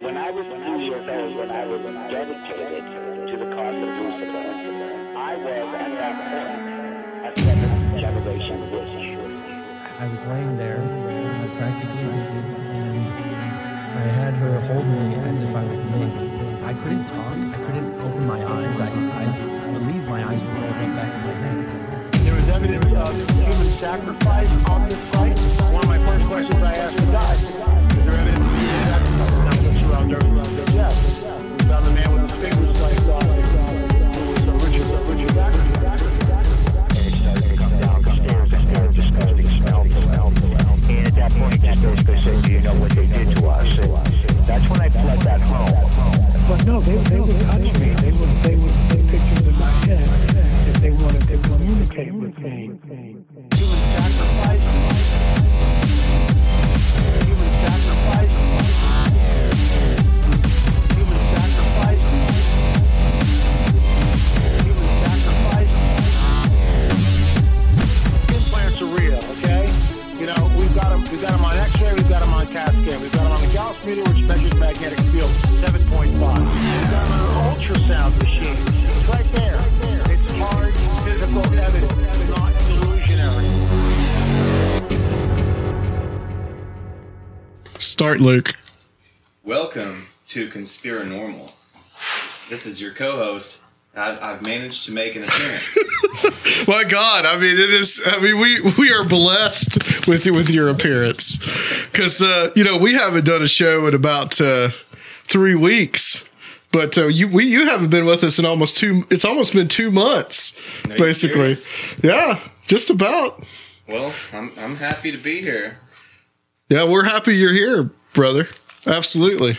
When I was two years old, when I was dedicated to the cause of Lucifer, I was at that point a seventh generation witch. I was laying there, uh, practically naked, and I had her hold me as if I was a baby. I couldn't talk. I couldn't open my eyes. I, I believe my eyes were rolled up back in my head. There was evidence of human sacrifice on this site. One of my first questions I asked the guy, that point, just basically said, do you know what they did to us? And that's when I fled that home. But no, they, they would touch me. They would, they would put pictures in my head if they wanted to communicate with me. Meter, which measures magnetic field 7.5. We've got them on an ultrasound machine. It's right there. It's hard physical evidence, not delusionary. Start, Luke. Welcome to Conspiranormal. This is your co-host. I've, I've managed to make an appearance. My God, I mean, it is. I mean, we we are blessed with with your appearance because uh, you know we haven't done a show in about uh, three weeks, but uh, you we you haven't been with us in almost two. It's almost been two months, you basically. Yeah, just about. well, I'm, I'm happy to be here. Yeah, we're happy you're here, brother. Absolutely.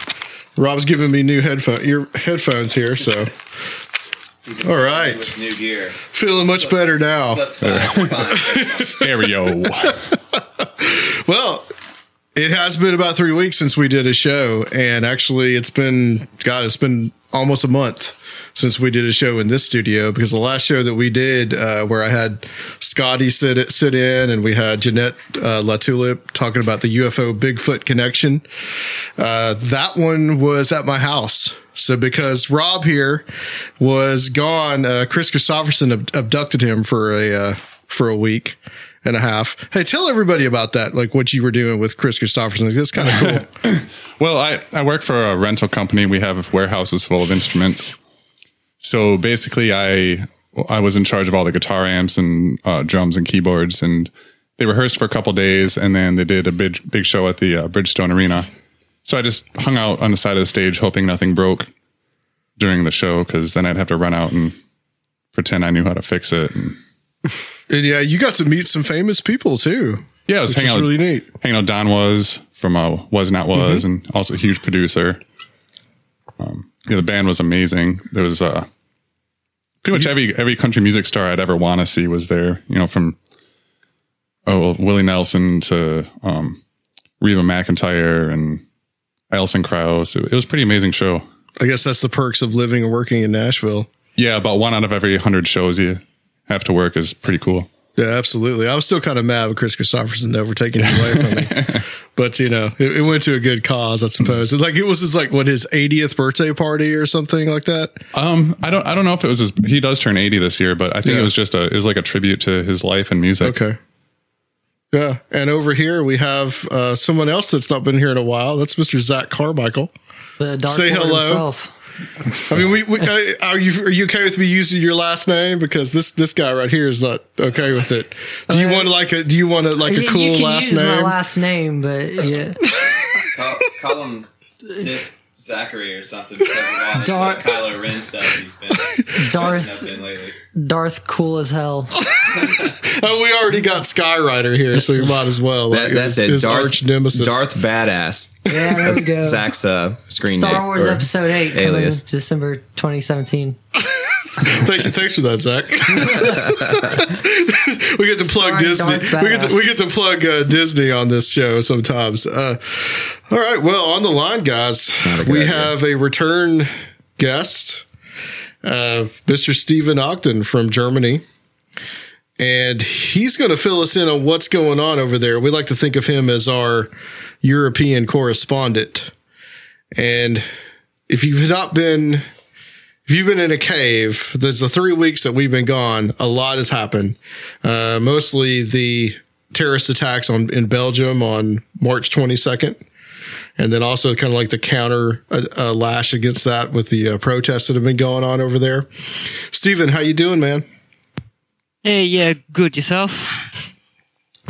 Rob's giving me new headphone ear headphones here, so All right. with new gear. feeling much better now. Plus five. five. Stereo. Well, it has been about three weeks since we did a show, and actually, it's been God, it's been almost a month since we did a show in this studio because the last show that we did, uh, where I had Scotty sit sit in, and we had Jeanette uh, Latulip talking about the UFO Bigfoot connection. Uh, that one was at my house. So because Rob here was gone, uh, Kris Kristofferson ab- abducted him for a uh, for a week and a half. Hey, tell everybody about that, like what you were doing with Kris Kristofferson. It's kind of cool. Well, I, I work for a rental company. We have warehouses full of instruments. So basically, I I was in charge of all the guitar amps and uh, drums and keyboards, and they rehearsed for a couple days, and then they did a big big show at the uh, Bridgestone Arena. So I just hung out on the side of the stage, hoping nothing broke during the show, because then I'd have to run out and pretend I knew how to fix it. And and yeah, you got to meet some famous people too. yeah, I was hanging out really neat. hanging out. Don was from uh, Was Not Was, and also a huge producer. Um, yeah, the band was amazing. There was uh, pretty much every every country music star I'd ever want to see was there. You know, from oh Willie Nelson to um, Reba McEntire and Alison Krauss. It, it was a pretty amazing show. I guess that's the perks of living and working in Nashville. Yeah, about one out of every hundred shows you have to work is pretty cool. Yeah, absolutely. I was still kind of mad with Kris Kristofferson never taking it away from me, but you know, it, it went to a good cause, I suppose. Like it was his like what his 80th birthday party or something like that. Um, I don't, I don't know if it was his. He does turn eighty this year, but I think Yeah. it was just a, it was like a tribute to his life and music. Okay. Yeah, and over here we have uh, someone else that's not been here in a while. That's Mr. Zach Carmichael. The Dark Say Lord hello. himself. I mean, we, we uh, are you are you okay with me using your last name because this this guy right here is not okay with it. Do you Uh, want like a do you want a, like a you, cool you can last use name? my last name, but yeah, Call, call him Sip Zachary or something because of all this Dark- Kylo Ren stuff he's been Darth up lately. Darth cool as hell. oh, we already got Skyrider here, so you might as well. That, like, that's his, it. His Darth, arch nemesis. Darth Badass. Yeah, there we go. Zach's uh, screen name, Star Wars or Episode Eight coming alias. December 2017. Thank you, thanks for that, Zach. we get to plug Starring Disney. Darth We get to, we get to plug uh, Disney on this show sometimes. Uh, all right, well, on the line, guys, not a good we idea. have a return guest, uh, Mr. Stephen Ogden from Germany. And he's going to fill us in on what's going on over there. We like to think of him as our European correspondent. And if you've not been if you've been in a cave, there's the three weeks that we've been gone. A lot has happened. Uh, mostly the terrorist attacks on in Belgium on March 22nd, and then also kind of like the counter uh, uh, lash against that with the uh, protests that have been going on over there. Stephen, how you doing, man? Hey, yeah, good yourself.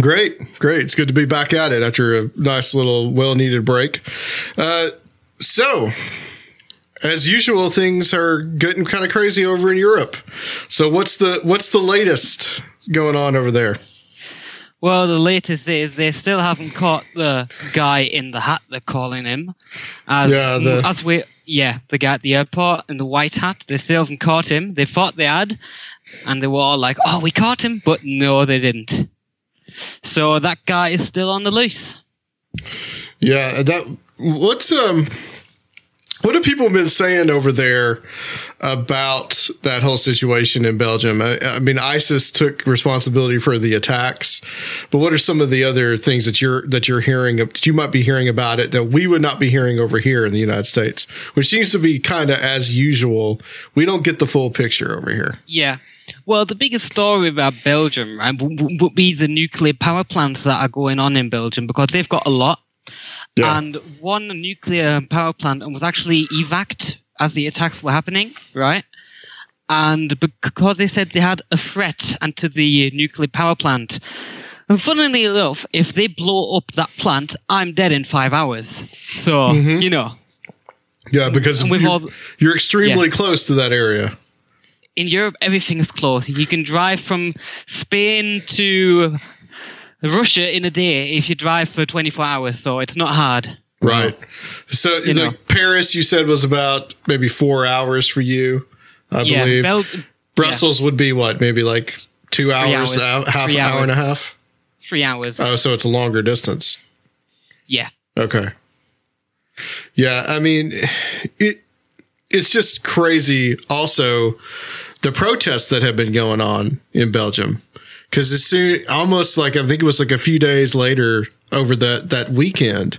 Great, great. It's good to be back at it after a nice little well-needed break. Uh, so, as usual, things are getting kind of crazy over in Europe. So, what's the what's the latest going on over there? Well, the latest is they still haven't caught the guy in the hat. They're calling him. As, Yeah, the- as we yeah, the guy at the airport in the white hat. They still haven't caught him. They thought they had, and they were all like, "Oh, we caught him," but no, they didn't. So that guy is still on the loose. Yeah, that what's um what have people been saying over there about that whole situation in Belgium? I, I mean, ISIS took responsibility for the attacks, but what are some of the other things that you're that you're hearing that you might be hearing about it that we would not be hearing over here in the United States, which seems to be kind of as usual. We don't get the full picture over here. Yeah. Well, the biggest story about Belgium, right, would be the nuclear power plants that are going on in Belgium because they've got a lot. Yeah. And one nuclear power plant and was actually evac as the attacks were happening, right? And because they said they had a threat to the nuclear power plant. And funnily enough, if they blow up that plant, I'm dead in five hours. So, mm-hmm. you know, Yeah, because with you're, all the- you're extremely Yeah. close to that area. in Europe, everything is close. You can drive from Spain to Russia in a day if you drive for 24 hours, so it's not hard. Right. So You know. Paris you said was about maybe four hours for you, I yeah, believe. Bel- Brussels would be what, maybe like two hours, hours. hou- half Three hour and a half. three hours. Oh, so it's a longer distance. yeah. Okay. Yeah, I mean, it it's just crazy. Also, the protests that have been going on in Belgium, because it's soon almost like I think it was like a few days later over that that weekend.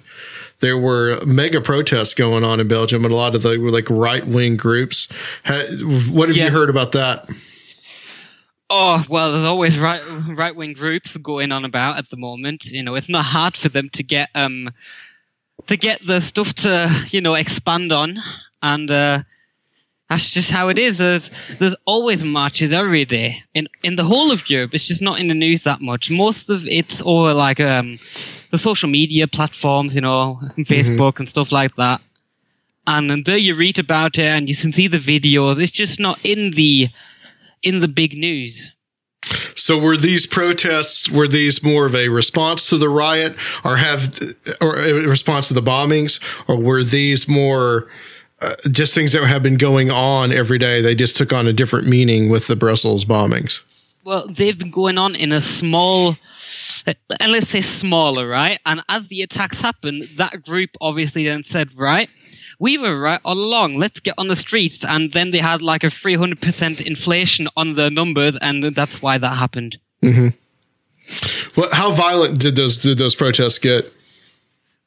There were mega protests going on in Belgium, and a lot of the were like right wing groups. What have Yeah. you heard about that? Oh well, there's always right right wing groups going on about at the moment. You know, it's not hard for them to get um to get the stuff to you know expand on, and uh, that's just how it is. There's there's always marches every day in in the whole of Europe. It's just not in the news that much. Most of it's over like um the social media platforms, you know, Facebook and stuff like that. And until you read about it and you can see the videos, it's just not in the in the big news. So were these protests were these more of a response to the riot or have or a response to the bombings or were these more uh, just things that have been going on every day they just took on a different meaning with the Brussels bombings. Well, they've been going on in a small and let's say smaller, right? And as the attacks happened, that group obviously then said, right, we were right all along. Let's get on the streets. And then they had like a 300% inflation on the numbers, and that's why that happened. What? How violent did those did those protests get?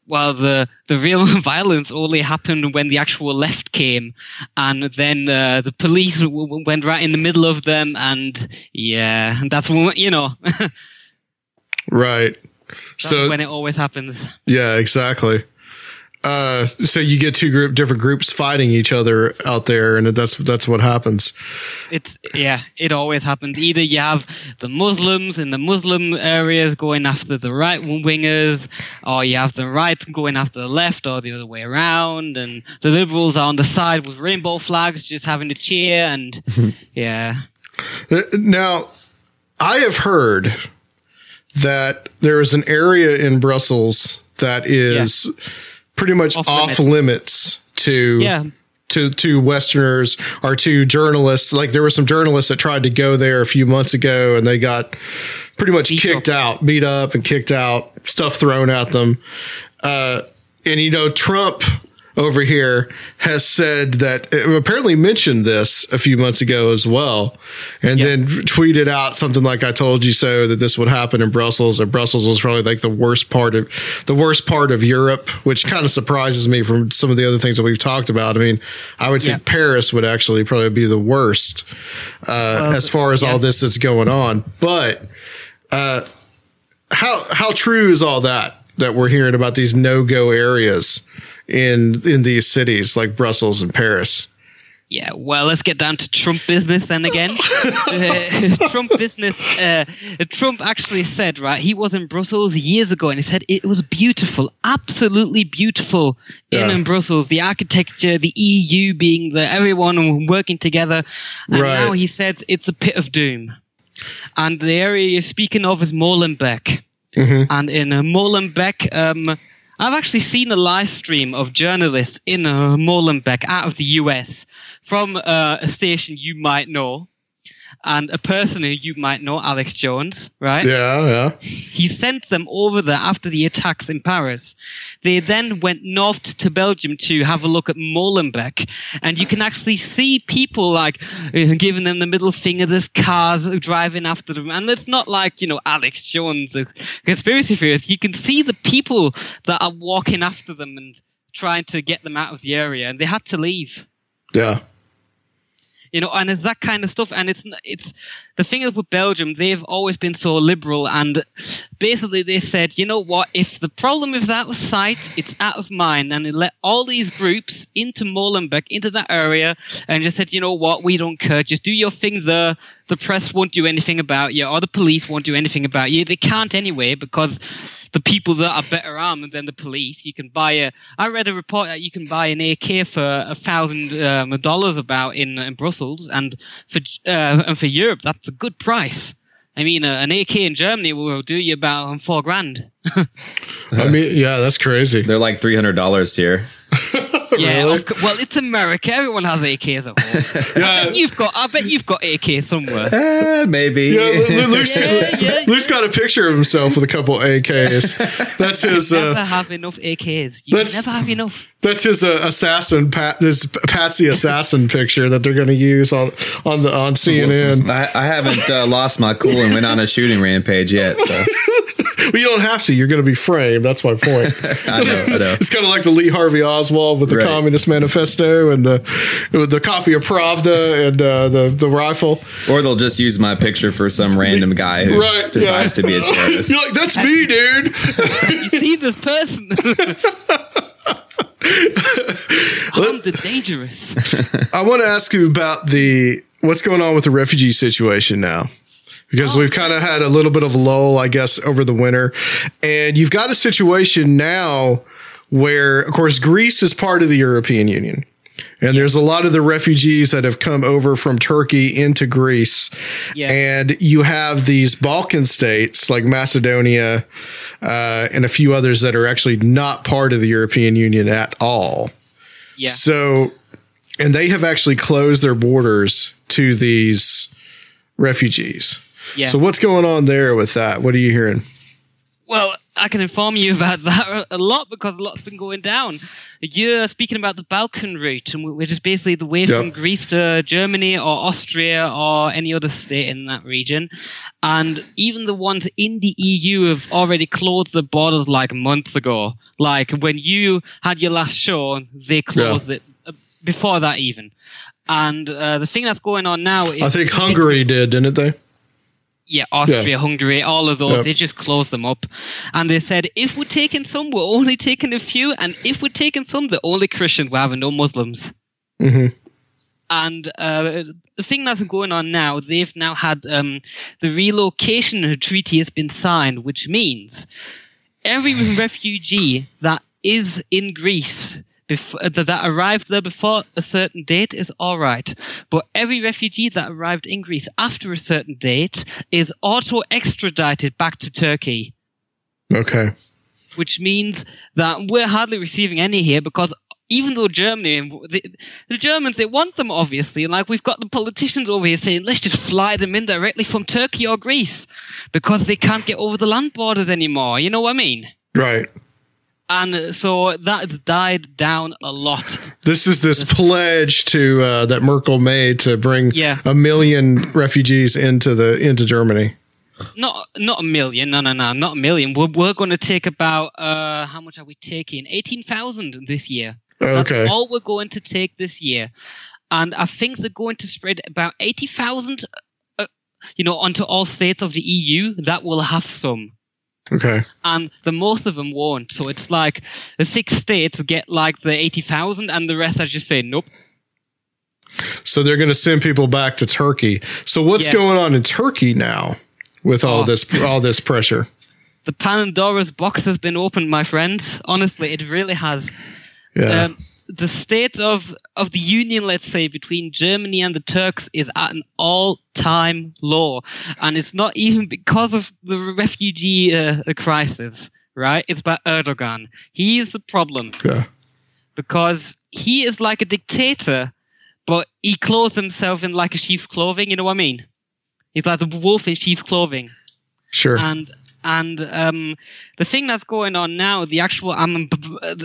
Well, the, the real violence only happened when the actual left came, and then uh, the police w- w- went right in the middle of them, and yeah, that's when you know. that's Right. So when it always happens. yeah, exactly. Uh, so you get two group different groups fighting each other out there, and that's that's what happens. It's yeah, it always happens. Either you have the Muslims in the Muslim areas going after the right wingers, or you have the right going after the left, or the other way around, and the liberals are on the side with rainbow flags, just having a cheer, and yeah, Uh, Now, I have heard that there is an area in Brussels that is pretty much off, Off limits to yeah. to to Westerners or to journalists. Like there were some journalists that tried to go there a few months ago, and they got pretty much Beat kicked up. out, beat up, and kicked out, stuff thrown at them. Uh, and you know, Trump over here has said that uh, apparently mentioned this a few months ago as well, and Yeah. then tweeted out something like "I told you so" that this would happen in Brussels. That Brussels was probably like the worst part of the worst part of Europe, which kind of surprises me from some of the other things that we've talked about. I mean, I would think Yeah. Paris would actually probably be the worst uh, as far as all this that's going on, but uh, how how true is all that that we're hearing about these no go areas in in these cities like Brussels and Paris? Yeah, well, let's get down to Trump business then again. Uh, Trump business. Uh, Trump actually said, right, he was in Brussels years ago and he said it was beautiful, absolutely beautiful in, Yeah. in Brussels. The architecture, the EU being the everyone working together. And Right. now he said it's a pit of doom. And the area you're speaking of is Molenbeek. And in uh, Molenbeek, um, I've actually seen a live stream of journalists in uh, Molenbeek out of the US from uh, a station you might know and a person who you might know, Alex Jones, right? Yeah, yeah. He sent them over there after the attacks in Paris. They then went north to Belgium to have a look at Molenbeek, and you can actually see people like giving them the middle finger. There's cars driving after them, and it's not like you know Alex Jones, a conspiracy theorist. You can see the people that are walking after them and trying to get them out of the area, and they had to leave Yeah. You know, and it's that kind of stuff. And it's it's the thing is with Belgium, they've always been so liberal, and basically they said, you know what, if the problem is out of sight, it's out of mind, and they let all these groups into Molenbeek, into that area, and just said, you know what, we don't care, just do your thing there. The press won't do anything about you, or the police won't do anything about you. They can't anyway because the people that are better armed than the police. You can buy a. I read a report that you can buy an AK for a thousand um, dollars about in, in Brussels, and for uh, and for Europe that's a good price. I mean, uh, an AK in Germany will do you about um, four grand. I mean, yeah, that's crazy. They're like three hundred dollars here. Yeah, okay, well, it's America. Everyone has AKs at home. I bet you've got. I bet you've got AK somewhere. Eh, maybe. Yeah, Lu- Luke's, Yeah, yeah, Luke's got a picture of himself with a couple AKs. That's his. never Uh, have enough AKs. You That's- never have enough. That's his uh, assassin, Pat. This Patsy assassin picture that they're going to use on on the on CNN. I, I haven't uh, lost my cool and went on a shooting rampage yet. So Well, you don't have to. You're going to be framed. That's my point. I know. I know. It's kind of like the Lee Harvey Oswald with the Right. Communist Manifesto and the with the copy of Pravda and uh, the the rifle. Or they'll just use my picture for some random guy who Right, decides yeah. to be a terrorist. You're like, that's me, dude. You see this person. Armed and dangerous. I want to ask you about the what's going on with the refugee situation now. Because we've kind of had a little bit of a lull, I guess, over the winter. And you've got a situation now where, of course, Greece is part of the European Union. And there's a lot of the refugees that have come over from Turkey into Greece. Yeah. And you have these Balkan states like Macedonia uh, and a few others that are actually not part of the European Union at all. Yeah. So, and they have actually closed their borders to these refugees. Yeah. So, what's going on there with that? What are you hearing? Well, I can inform you about that a lot because a lot's been going down. You're speaking about the Balkan route, and which is basically the way Yep. from Greece to Germany or Austria or any other state in that region. And even the ones in the EU have already closed the borders like months ago. Like when you had your last show, they closed it uh, before that even. And uh, the thing that's going on now is I think Hungary did, didn't they? Yeah, Austria, Yeah. Hungary, all of those, they just closed them up. And they said, if we're taking some, we're only taking a few, and if we're taking some, they're only Christians, we're having no Muslims. hmm And uh, the thing that's going on now, they've now had um, the relocation treaty has been signed, which means every refugee that is in Greece bef- uh, that, that arrived there before a certain date is all right, but every refugee that arrived in Greece after a certain date is auto extradited back to Turkey Okay. which means that we're hardly receiving any here because even though Germany, the, the Germans, they want them obviously, and like we've got the politicians over here saying, let's just fly them in directly from Turkey or Greece because they can't get over the land borders anymore. You know what I mean? Right. And so that's died down a lot. This is this pledge to uh, that Merkel made to bring Yeah. a million refugees into the into Germany. Not not a million, no, no, no, not a million. We're, we're going to take about uh, how much are we taking? Eighteen thousand this year. That's Okay. all we're going to take this year, and I think they're going to spread about eighty thousand, uh, you know, onto all states of the EU. That will have some, Okay. and the most of them won't. So it's like the six states get like the eighty thousand, and the rest are just saying nope. So they're going to send people back to Turkey. So what's Yeah. going on in Turkey now with all Oh. this all this pressure? The Pandora's box has been opened, my friends. Honestly, it really has. Yeah. Um, the state of, of the union, let's say, between Germany and the Turks is at an all time low. And it's not even because of the refugee uh, crisis, right? It's about Erdogan. He is the problem yeah. because he is like a dictator, but he clothes himself in like a sheep's clothing, you know what I mean? He's like the wolf in sheep's clothing Sure. and and um, the thing that's going on now, the actual um, uh,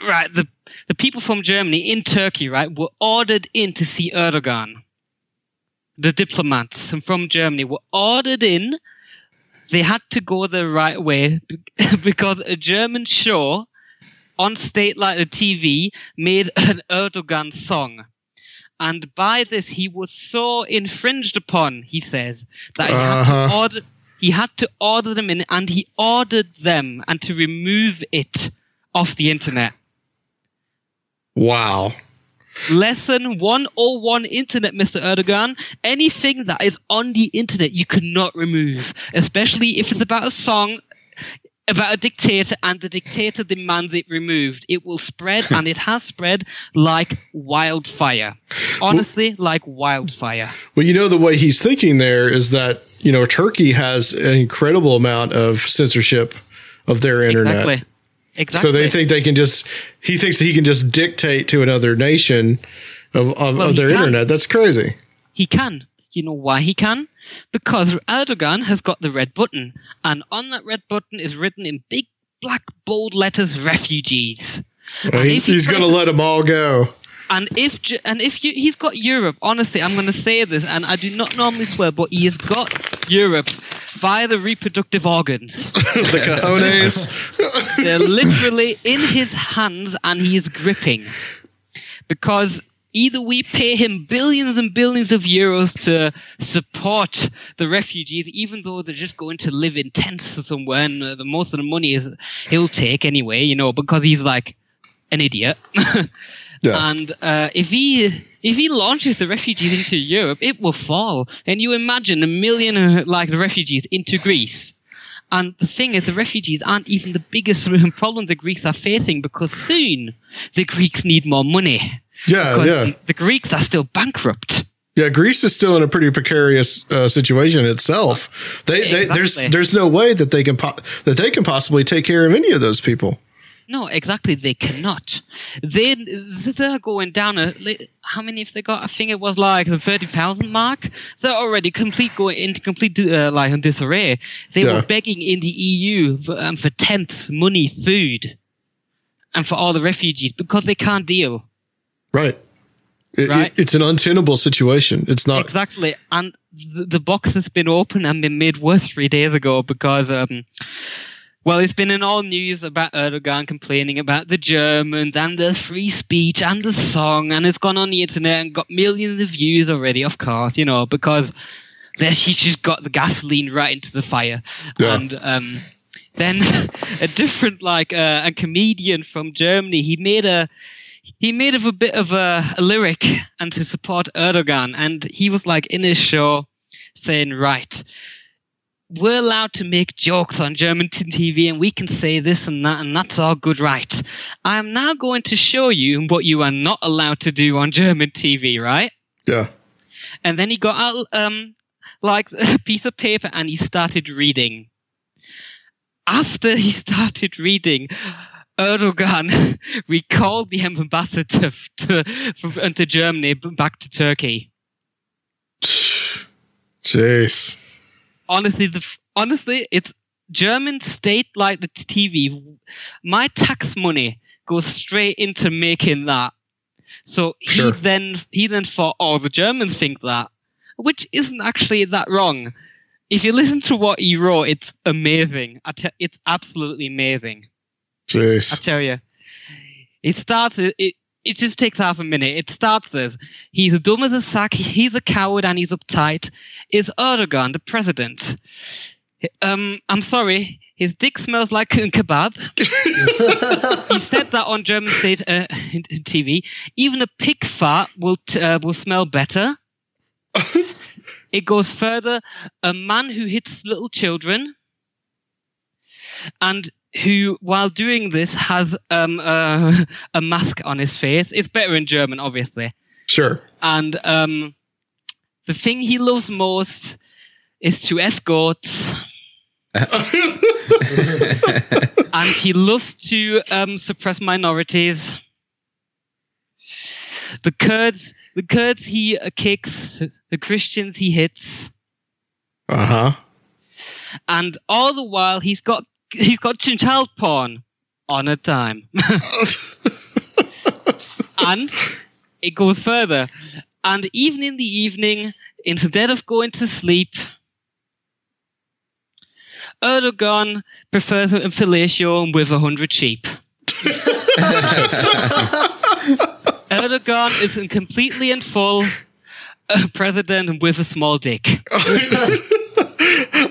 right, the the people from Germany in Turkey, right, were ordered in to see Erdogan. The diplomats from Germany were ordered in. They had to go the right way because a German show on state like the TV made an Erdogan song. And by this, he was so infringed upon, he says, that he had to Uh-huh. order he had to order them in and he ordered them and to remove it off the internet. Wow. Lesson 101 internet, Mr. Erdogan. Anything that is on the internet you cannot remove, especially if it's about a song about a dictator and the dictator demands it removed. It will spread and it has spread like wildfire. Honestly, like wildfire. Well, you know the way he's thinking there is that you know Turkey has an incredible amount of censorship of their internet. Exactly. Exactly. So they think they can just. He thinks that he can just dictate to another nation of, of, Well, of their internet. That's crazy. He can. You know why he can? Because Erdogan has got the red button, and on that red button is written in big black bold letters "refugees." Well, he's he he's going to let them all go. And if and if you, he's got Europe, honestly, I'm going to say this, and I do not normally swear, but he has got Europe via the reproductive organs. the cojones. They're literally in his hands, and he's gripping. Because either we pay him billions and billions of euros to support the refugees, even though they're just going to live in tents somewhere, and uh, the most of the money is he'll take anyway, you know, because he's like an idiot. Yeah. And uh, if he if he launches the refugees into Europe, it will fall. And you imagine a million uh, like the refugees into Greece. And the thing is, the refugees aren't even the biggest problem the Greeks are facing because soon the Greeks need more money. Yeah, yeah. The, the Greeks are still bankrupt. Yeah, Greece is still in a pretty precarious uh, situation itself. They, they there's there's no way that they can po- that they can possibly take care of any of those people. No, exactly. They cannot. They they're going down a. How many have they got? I think it was like the thirty thousand mark. They're already complete going into complete uh, like in disarray. They Yeah. were begging in the EU for, um, for tents, money, food, and for all the refugees because they can't deal. Right. It- Right. it- it's an untenable situation. It's not. Exactly, and the, the box has been opened and been made worse three days ago because, um, well, it's been in all news about Erdogan complaining about the Germans and the free speech and the song, and it's gone on the internet and got millions of views already. Of course, you know because there he just got the gasoline right into the fire, Yeah. and um, then a different like uh, a comedian from Germany, he made a he made of a bit of a, a lyric and to support Erdogan, and he was like in his show saying, "Right, we're allowed to make jokes on German TV, and we can say this and that, and that's all good, right? I am now going to show you what you are not allowed to do on German TV, right?" Yeah. And then he got out um like a piece of paper and he started reading. After he started reading, Erdogan recalled the ambassador to, to, to Germany back to Turkey. Jeez. Honestly, the honestly, it's German state like the TV. My tax money goes straight into making that. So he Sure. then he then thought, oh, the Germans think that, which isn't actually that wrong. If you listen to what he wrote, it's amazing. I te- it's absolutely amazing. I tell you, it starts. It, it just takes half a minute. It starts as he's dumb as a sack. He's a coward and he's uptight. Is Erdogan the president? Um, I'm sorry. His dick smells like a kebab. he said that on German state uh, TV. Even a pig fart will t- uh, will smell better. it goes further. A man who hits little children and who, while doing this, has um, uh, a mask on his face. It's better in German, obviously. Sure. And um, the thing he loves most is to escort. and he loves to um, suppress minorities. The Kurds, the Kurds he uh, kicks, the Christians he hits, Uh huh. and all the while he's got he's got child porn on a time. and it goes further. And even in the evening, instead of going to sleep, Erdogan prefers a fellatio with a hundred sheep. Erdogan is completely and full a president with a small dick.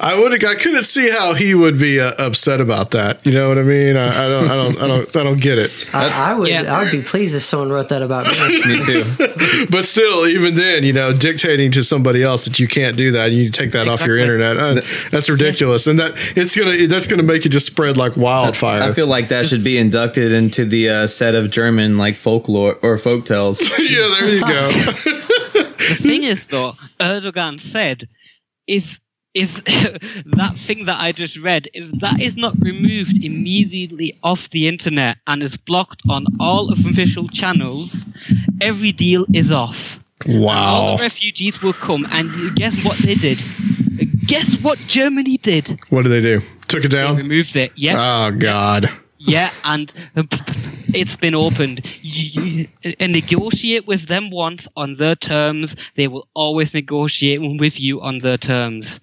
I would. I couldn't see how he would be uh, upset about that. You know what I mean? I, I don't. I don't. I don't. I don't get it. I, I would. Yeah. I would be pleased if someone wrote that about me. Me too. But still, even then, you know, dictating to somebody else that you can't do that, you take that off your Exactly. internet. Uh, that's ridiculous, and that it's gonna that's gonna make it just spread like wildfire. I feel like that should be inducted into the uh, set of German like folklore or folk tales. yeah, there you go. the thing is, though, Erdogan said, if if that thing that I just read, if that is not removed immediately off the internet and is blocked on all of official channels, every deal is off. Wow. All the refugees will come, and guess what they did? Guess what Germany did? What did they do? Took it They down. removed it. Yes. Oh God. Yeah, and it's been opened. You- and negotiate with them once on their terms. They will always negotiate with you on their terms.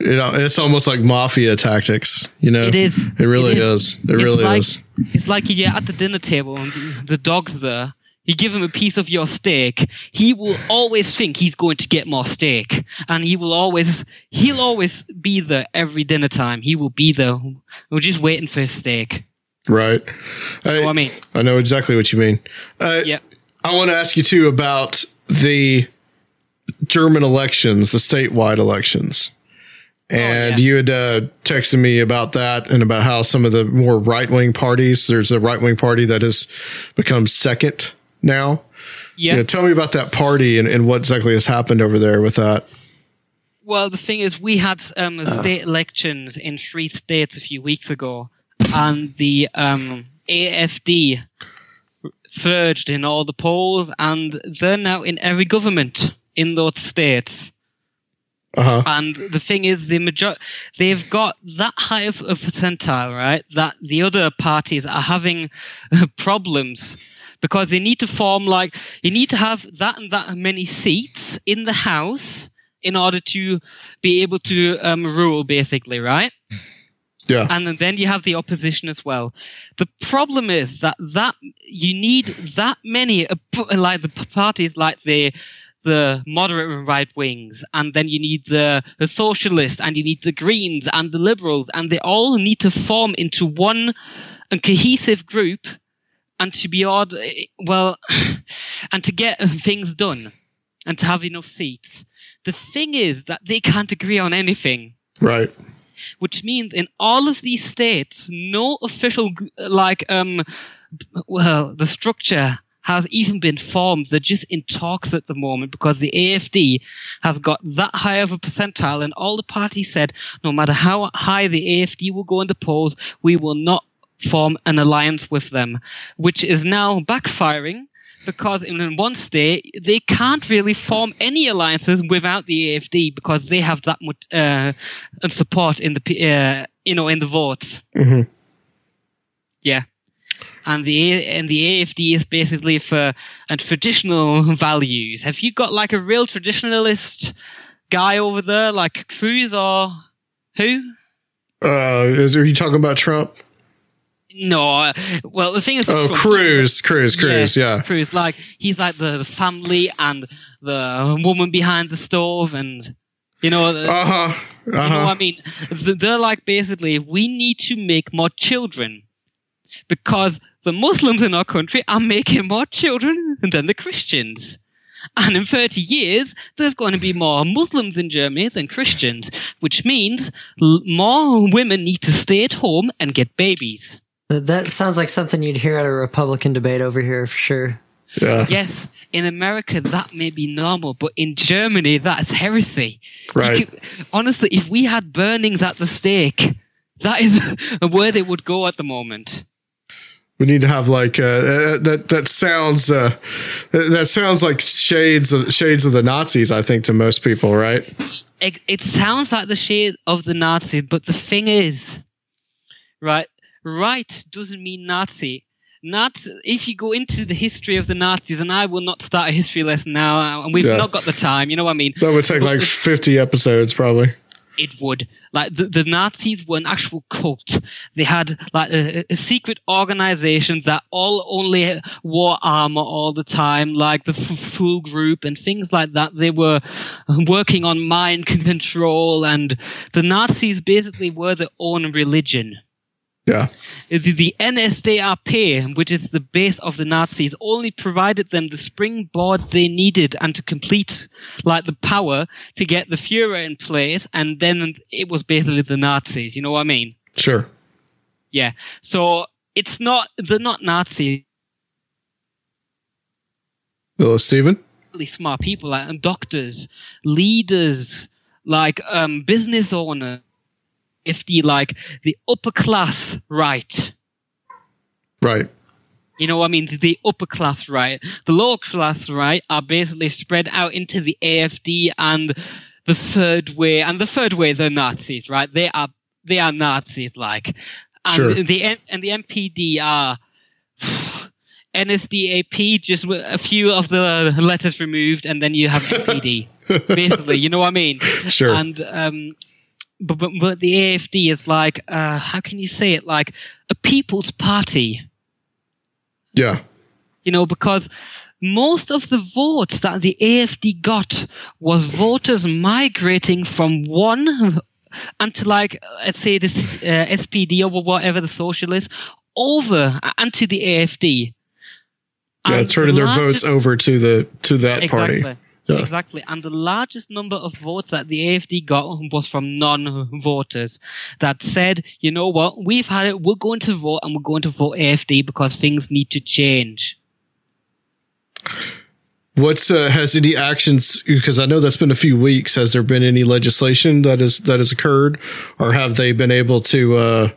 You know, it's almost like mafia tactics. You know, It is. It really It is. is. It It's really like, is. It's like you're at the dinner table and the, the dog's there. You give him a piece of your steak. He will always think he's going to get more steak, and he will always he'll always be there every dinner time. He will be there. We're just waiting for his steak. Right. I, I mean- I know exactly what you mean. Uh, Yeah. I want to ask you too about the German elections, the statewide elections. And Oh, yeah. you had uh, texted me about that and about how some of the more right wing parties, there's a right wing party that has become second now. Yeah. You know, tell me about that party and, and what exactly has happened over there with that. Well, the thing is, we had um, state elections in three states a few weeks ago, and the um, AFD surged in all the polls, and they're now in every government in those states. Uh-huh. And the thing is, the major- they've got that high of a percentile, right? That the other parties are having problems because they need to form like you need to have that and that many seats in the house in order to be able to um, rule, basically, right? Yeah. And then you have the opposition as well. The problem is that that you need that many uh, like the parties like the the moderate and right wings, and then you need the, the socialists, and you need the Greens and the liberals, and they all need to form into one a cohesive group, and to be odd, well, and to get things done, and to have enough seats. The thing is that they can't agree on anything Right. which means in all of these states, no official like um, well, the structure has even been formed. They're just in talks at the moment because the AFD has got that high of a percentile, and all the parties said, no matter how high the AFD will go in the polls, we will not form an alliance with them, which is now backfiring. Because in one state they can't really form any alliances without the AFD because they have that much uh, support in the uh, you know in the votes. hmm Yeah. And the and the AFD is basically for and traditional values. Have you got like a real traditionalist guy over there, like Cruz or who? Uh, is, are you talking about Trump? No. uh, Well, the thing is, Oh, Trump- Cruz, Cruz, Cruz. Yeah. Cruz. Like he's like the, the family and the woman behind the stove, and you know. the- Uh huh. You know Uh what I mean? They're like basically, we need to make more children because the Muslims in our country are making more children than the Christians. And in 30 years, there's going to be more Muslims in Germany than Christians, which means l- more women need to stay at home and get babies. That, that sounds like something you'd hear at a Republican debate over here for sure. Yeah. Yes, in America that may be normal, but in Germany that's heresy. Right. could- honestly, if we had burnings at the stake, that is where they would go at the moment. We need to have like uh, uh, that. That sounds. Uh, that sounds like shades of shades of the Nazis. I think to most people, right? It, it sounds like the shade of the Nazis, but the thing is, right? Right doesn't mean Nazi. Nazi. If you go into the history of the Nazis, and I will not start a history lesson now, and we've Yeah. not got the time. You know what I mean? That would take like fifty episodes, probably. it would. Like the, the Nazis were an actual cult. They had like a, a secret organization that all only wore armor all the time, like the Fool Group and things like that. They were working on mind control, and the Nazis basically were their own religion. Yeah. The, the NSDAP, which is the base of the Nazis, only provided them the springboard they needed and to complete, like, the power to get the Fuhrer in place, and then it was basically the Nazis. You know what I mean? Sure. Yeah. So it's not they're not Nazis. Hello, Stephen. Really smart people, like doctors, leaders, like um, business owners. If the like the upper class right. Right. You know what I mean? The upper class right. The lower class right are basically spread out into the AFD and the third way. And the third way, they're Nazis, right? They are they are Nazis, like. And Sure. the and the NPD are NSDAP, just a few of the letters removed, and then you have NPD. basically, you know what I mean? Sure. And um, but, but but the AFD is like, uh, how can you say it? Like a people's party Yeah. you know, because most of the votes that the AFD got was voters migrating from one and to like let's say this uh, SPD or whatever the socialists over and to the AFD. Yeah. Turning their votes over to the to that exactly. party. Yeah. Exactly. And the largest number of votes that the AFD got was from non voters that said, you know what, we've had it, we're going to vote and we're going to vote AFD because things need to change. What's uh, has any actions? Because I know that's been a few weeks. Has there been any legislation that has that has occurred, or have they been able to uh,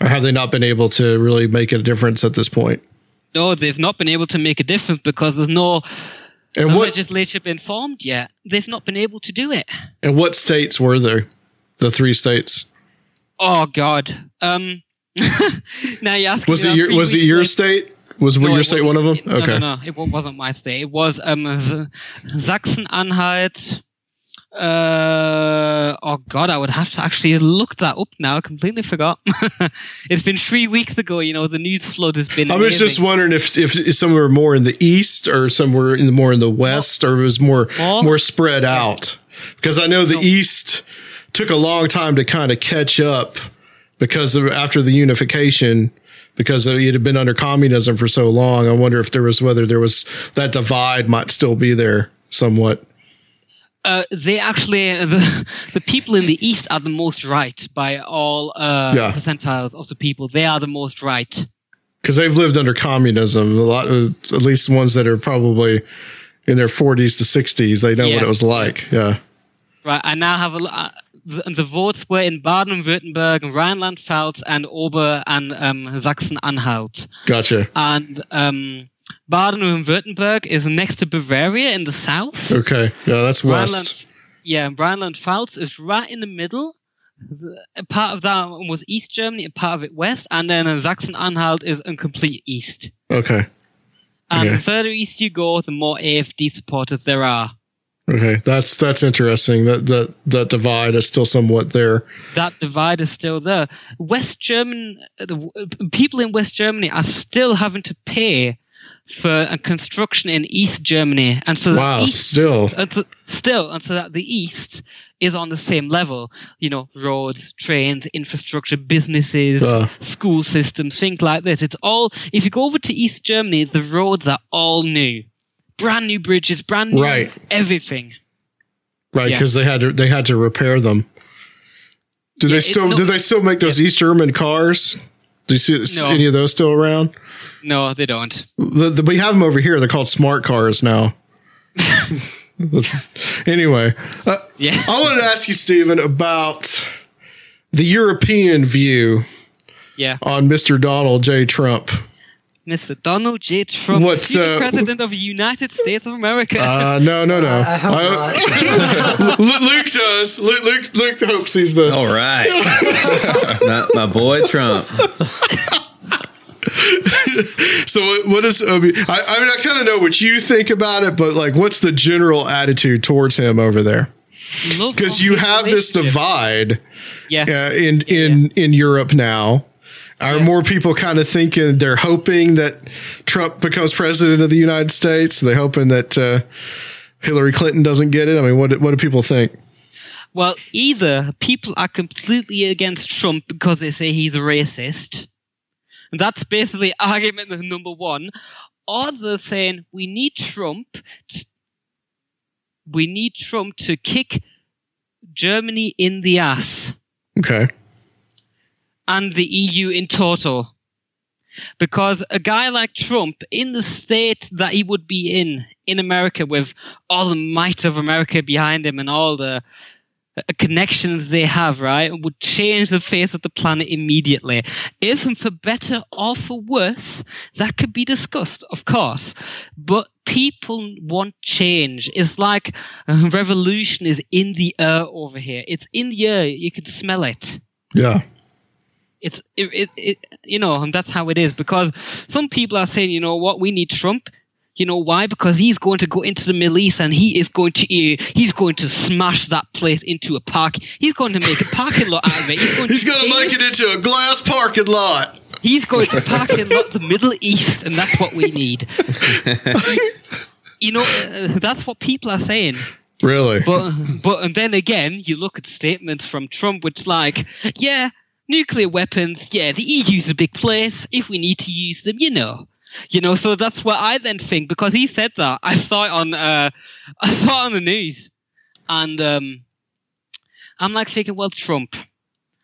or have they not been able to really make a difference at this point? No, they've not been able to make a difference because there's no, And no what legislature been formed yet. They've not been able to do it. and what states were there? The three states. Oh God. Um. now you ask. Was it your was it your state? Was No, your state one of them? Okay. No, no, no. It wasn't my state. It was um, Sachsen-Anhalt. Uh, oh God, I would have to actually look that up now. I completely forgot. it's been three weeks ago. You know, the news flood has been. I was just wondering if if some were more in the east or some were in the more in the west or it was more More? more spread out. Because I know the east took a long time to kind of catch up because of after the unification because it had been under communism for so long. I wonder if there was whether there was that divide might still be there somewhat. Uh, they actually the the people in the east are the most right by all uh, Yeah. percentiles of the people. They are the most right. because they've lived under communism. A lot, of, at least ones that are probably in their 40s to 60s, they know what it was like. Yeah. Right, I now have a uh, the, the votes were in Baden-Württemberg, Rhineland-Pfalz, and Ober and um, Sachsen-Anhalt. Gotcha. And um, Baden-Württemberg is next to Bavaria in the south. Okay. Yeah, that's west. Rhineland, yeah, Rhineland-Pfalz is right in the middle. A part of that was East Germany, a part of it West, and then uh, Sachsen-Anhalt is in complete East. Okay. And Okay. the further east you go, the more AFD supporters there are. Okay. That's, that's interesting. That, that, that divide is still somewhat there. that divide is still there. West German uh, the people in West Germany are still having to pay for a construction in East Germany, and so Wow, the East, still. and so, still, and so that the East is on the same level. You know, roads, trains, infrastructure, businesses, Uh. school systems, things like this. It's all. If you go over to East Germany, the roads are all new, brand new bridges, brand new Right. everything. Right. Yeah. Because they had to, they had to repair them. Do they it's still, no- do they still make those East German cars? Do you see No. any of those still around? No, they don't. The, the, we have them over here. They're called smart cars now. Anyway, uh, Yeah. I wanted to ask you, Stephen, about the European view Yeah. on Mr. Donald J. Trump. Mr. Donald J. Trump, What's, future uh, president of the United States of America. Uh, no, no, no. I hope I- Lu- Luke does. Luke, Luke, Luke hopes he's the. All right. my, my boy Trump. So what, what is? I mean, I, I mean, I kind of know what you think about it, but like, what's the general attitude towards him over there? Because you have this divide Yeah. uh, in in in Europe now. Are more people kind of thinking they're hoping that Trump becomes president of the United States? They're hoping that uh, Hillary Clinton doesn't get it. I mean, what do- what do people think? Well, either people are completely against Trump because they say he's a racist. And that's basically argument number one. Or they're saying we need Trump. t- we need Trump to kick Germany in the ass. Okay, and the EU in total. Because a guy like Trump, in the state that he would be in, in America, with all the might of America behind him and all the uh, connections they have, right, would change the face of the planet immediately. If and for better or for worse, that could be discussed, of course. But people want change. It's like a revolution is in the air over here. It's in the air. You can smell it yeah, it's it, it, it you know and that's how it is. Because some people are saying you know what we need trump. You know why? Because he's going to go into the middle east and he is going to he's going to smash that place into a park. He's going to make a parking lot out of it. He's going he's gonna make it into a glass parking lot. he's going to park in the middle east and that's what we need. You know uh, that's what people are saying. Really? but but and then again, you look at statements from Trump, which like, yeah, nuclear weapons, yeah, the EU's a big place. If we need to use them, you know, you know. So that's what I then think because he said that. I saw it on uh, I saw it on the news, and um, I'm like thinking, well, Trump,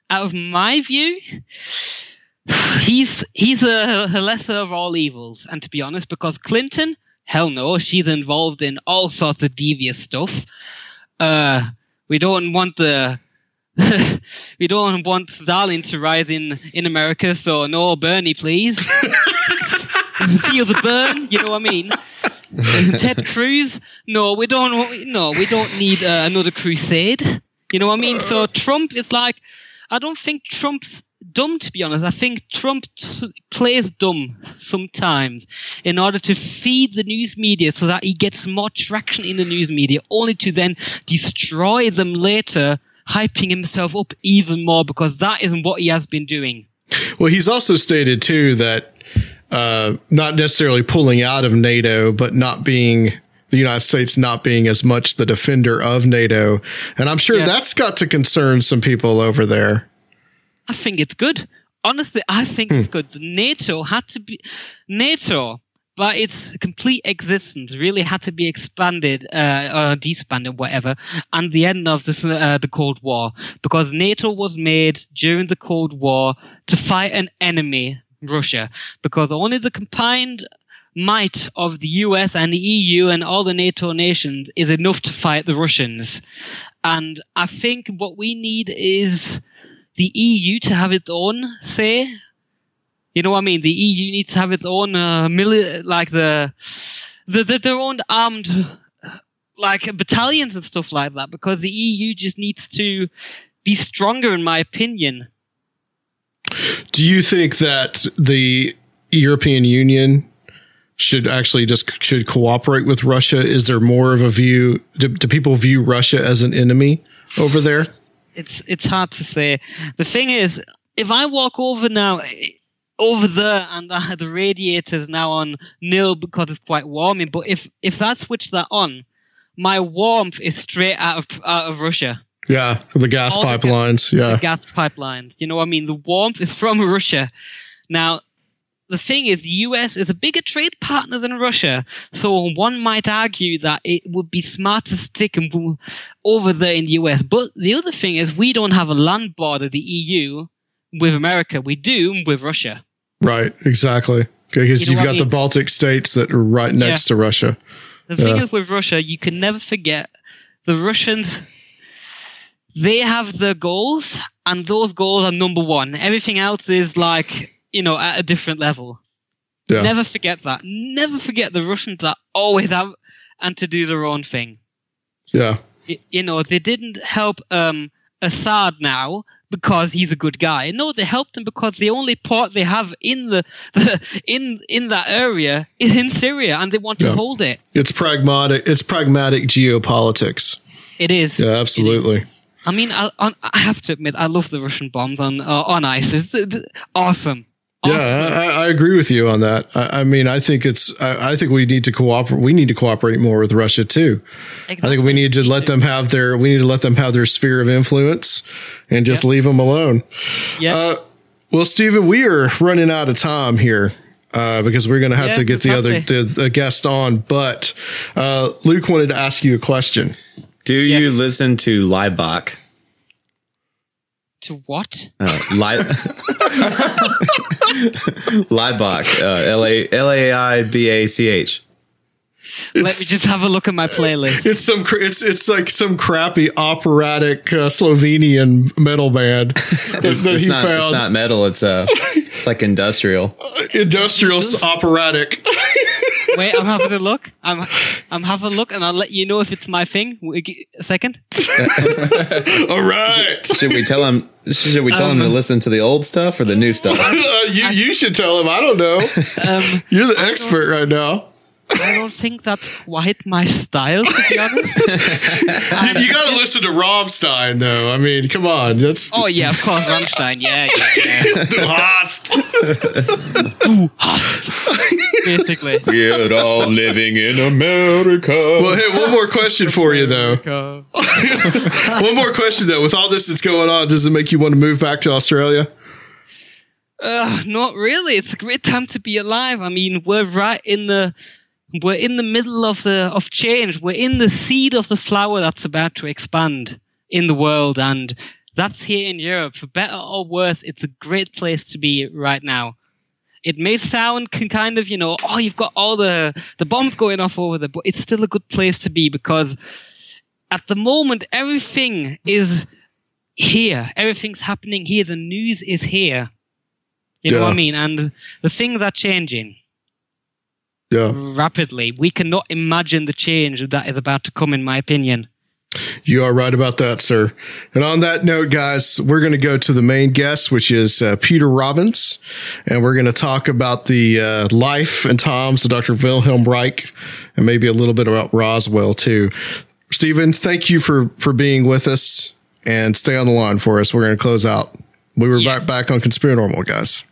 out of my view. He's he's a, a lesser of all evils, and to be honest, because Clinton, hell no, she's involved in all sorts of devious stuff. Uh, we don't want the we don't want Stalin to rise in in America, so no Bernie, please. Feel the burn, you know what I mean? Ted Cruz, no, we don't. No, we don't need uh, another crusade. You know what I mean? So Trump is like, I don't think Trump's dumb to be honest. I think Trump t- plays dumb sometimes in order to feed the news media so that he gets more traction in the news media, only to then destroy them later, hyping himself up even more because that isn't what he has been doing. Well, he's also stated too that uh, not necessarily pulling out of NATO, but not being the United States not being as much the defender of NATO, and I'm sure Yeah. that's got to concern some people over there. I think it's good. Honestly, I think it's good. NATO had to be NATO, by its complete existence, really had to be expanded uh, or disbanded, whatever, and the end of this, uh, the Cold War, because NATO was made during the Cold War to fight an enemy, Russia, because only the combined might of the US and the EU and all the NATO nations is enough to fight the Russians. And I think what we need is the EU to have its own say. You know what I mean? The EU needs to have its own uh, mili- like the, the, the their own armed like battalions and stuff like that because the EU just needs to be stronger in my opinion. Do you think that the European Union should actually just should cooperate with Russia? Is there more of a view? Do, do people view Russia as an enemy over there? It's it's hard to say. The thing is, if I walk over now over there and I, the radiator is now on nil because it's quite warming, but if if I switch that on, my warmth is straight out of out of Russia. Yeah, the gas All the ga- pipelines. yeah, the gas pipelines. You know what I mean? The warmth is from Russia. Now, the thing is, the US is a bigger trade partner than Russia, so one might argue that it would be smart to stick w- over there in the US. But the other thing is, we don't have a land border, the EU, with America. We do with Russia. Right, exactly. Because You you know have got the mean? Baltic states that are right next Yeah. to Russia. The thing is with Russia, you can never forget the Russians. They have their goals, and those goals are number one. Everything else is like you know at a different level. Yeah. Never forget that. Never forget the Russians are always out and to do their own thing. Yeah, Y- You know they didn't help um, Assad now because he's a good guy. No, they helped him because the only port they have in the, the in in that area is in Syria, and they want to hold it. it's pragmatic. It's pragmatic geopolitics. It is. Yeah, absolutely. I mean, I, I have to admit, I love the Russian bombs on uh, on ISIS. Awesome. Yeah, I, I- I agree with you on that. I, I mean, I think it's. I, I think we need to cooperate. We need to cooperate more with Russia too. I think we need to let them have their. We need to let them have their sphere of influence, and just leave them alone. Yeah. Uh, well, Stephen, we are running out of time here. Uh, because we're going to have Yeah, to get the other the, the guest on, but uh, Luke wanted to ask you a question. Do you listen to Laibach? To what? Uh, Li- Laibach. Uh, L A L A I B A C H. Let me just have a look at my playlist. It's some. cr- It's it's like some crappy operatic uh, Slovenian metal band It's, that it's he not, it's not metal. It's uh, it's like industrial. industrial operatic. Wait, I'm having a look. I'm I'm having a look, and I'll let you know if it's my thing. Wait, A second. All right. Should we tell him? Should we tell him to Um, listen to the old stuff or the new stuff? Uh, you you should tell him. I don't know. Um, You're the expert right now. I don't think that's quite my style, to be honest. You, you got to listen to Rammstein, though. I mean, come on. That's Oh yeah, of course, Rammstein. Yeah, yeah, yeah. Du hast. Basically. We're all living in America. Well, hey, one more question for you, though. one more question, though. With all this that's going on, does it make you want to move back to Australia? Uh, not really. It's a great time to be alive. I mean, we're right in the we're in the middle of the of change. We're in the seed of the flower that's about to expand in the world, and that's here in Europe. For better or worse, it's a great place to be right now. It may sound kind of, you know, oh, you've got all the the bombs going off over there, but it's still a good place to be because at the moment everything is here. Everything's happening here. The news is here. You know what I mean? And the things are changing Yeah. rapidly. We cannot imagine the change that is about to come, in my opinion. You are right about that, sir. And on that note, guys, we're going to go to the main guest, which is uh, Peter Robbins, and we're going to talk about the uh, life and times of Dr. Wilhelm Reich, and maybe a little bit about Roswell too. Stephen, thank you for for being with us, and stay on the line for us. We're going to close out. We were back back on Conspiranormal, guys.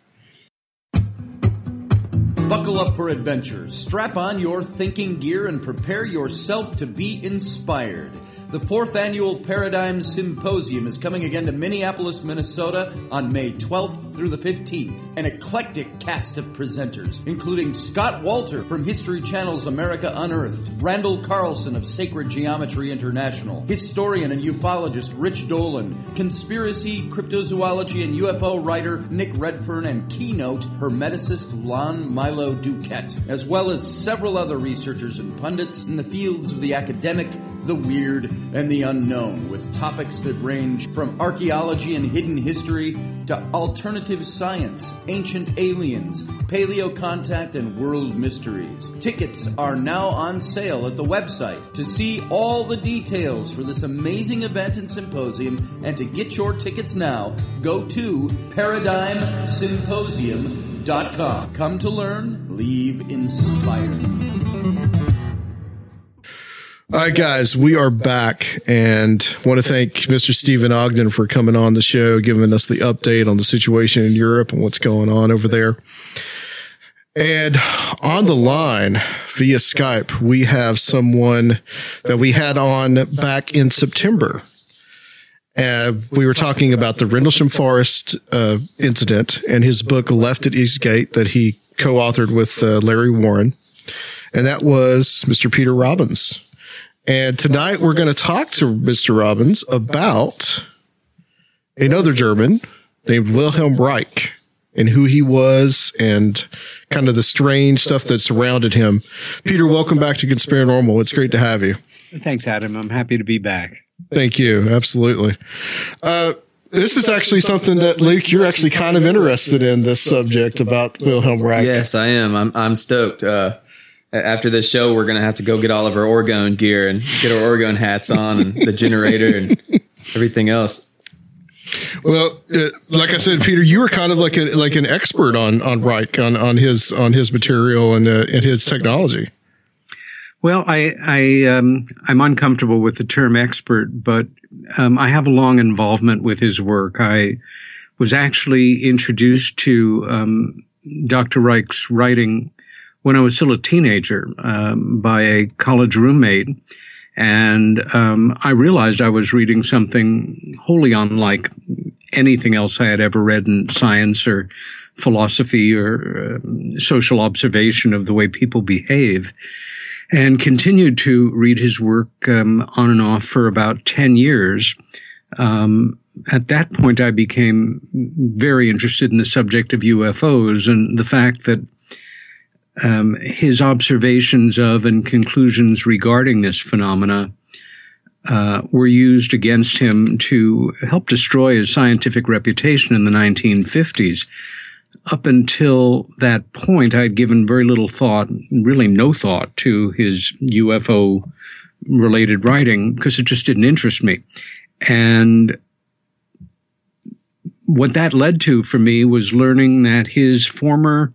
Buckle up for adventures, strap on your thinking gear, and prepare yourself to be inspired. The fourth annual Paradigm Symposium is coming again to Minneapolis, Minnesota on May 12th through the 15th. An eclectic cast of presenters, including Scott Wolter from History Channel's America Unearthed, Randall Carlson of Sacred Geometry International, historian and ufologist Rich Dolan, conspiracy, cryptozoology, and UFO writer Nick Redfern, and keynote hermeticist Lon Milo Duquette, as well as several other researchers and pundits in the fields of the academic, the weird, and the unknown, with topics that range from archaeology and hidden history to alternative science, ancient aliens, paleo contact, and world mysteries. Tickets are now on sale at the website. To see all the details for this amazing event and symposium and to get your tickets now, go to paradigmsymposium.com. Come to learn, leave inspired. All right, guys, we are back and want to thank Mr. Stephen Ogden for coming on the show, giving us the update on the situation in Europe and what's going on over there. And on the line via Skype, we have someone that we had on back in September. Uh, we were talking about the Rendlesham Forest uh, incident and his book Left at Eastgate that he co-authored with uh, Larry Warren, and that was Mr. Peter Robbins. And tonight we're going to talk to Mr. Robbins about another German named Wilhelm Reich and who he was and kind of the strange stuff that surrounded him. Peter, welcome back to Conspiranormal. It's great to have you. Thanks, Adam. I'm happy to be back. Thank you. Absolutely. Uh, this is actually something that Luke, you're actually kind of interested in this subject about Wilhelm Reich. Yes, I am. I'm I'm stoked. Uh, a- after this show, we're gonna have to go get all of our orgone gear and get our orgone hats on and the generator and everything else. Well, uh, like I said, Peter, you were kind of like a, like an expert on on Reich on on his on his material and uh, and his technology. Well, I, I, um, I'm uncomfortable with the term expert, but um, I have a long involvement with his work. I was actually introduced to um, Dr. Reich's writing when I was still a teenager um, by a college roommate. And um, I realized I was reading something wholly unlike anything else I had ever read in science or philosophy or um, social observation of the way people behave and continued to read his work um, on and off for about 10 years. Um, at that point, I became very interested in the subject of UFOs and the fact that um, his observations of and conclusions regarding this phenomena uh, were used against him to help destroy his scientific reputation in the 1950s up until that point, I'd given very little thought, really no thought, to his UFO related writing because it just didn't interest me. And what that led to for me was learning that his former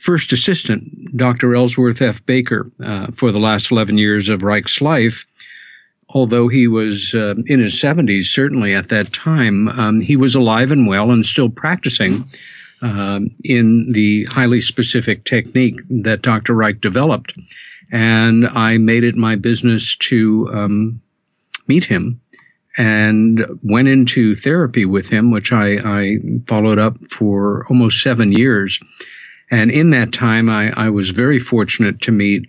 first assistant, Dr. Ellsworth F. Baker, uh, for the last 11 years of Reich's life, although he was uh, in his 70s, certainly at that time, um, he was alive and well and still practicing um, in the highly specific technique that Dr. Reich developed. And I made it my business to um, meet him and went into therapy with him, which I, I followed up for almost seven years. And in that time, I, I was very fortunate to meet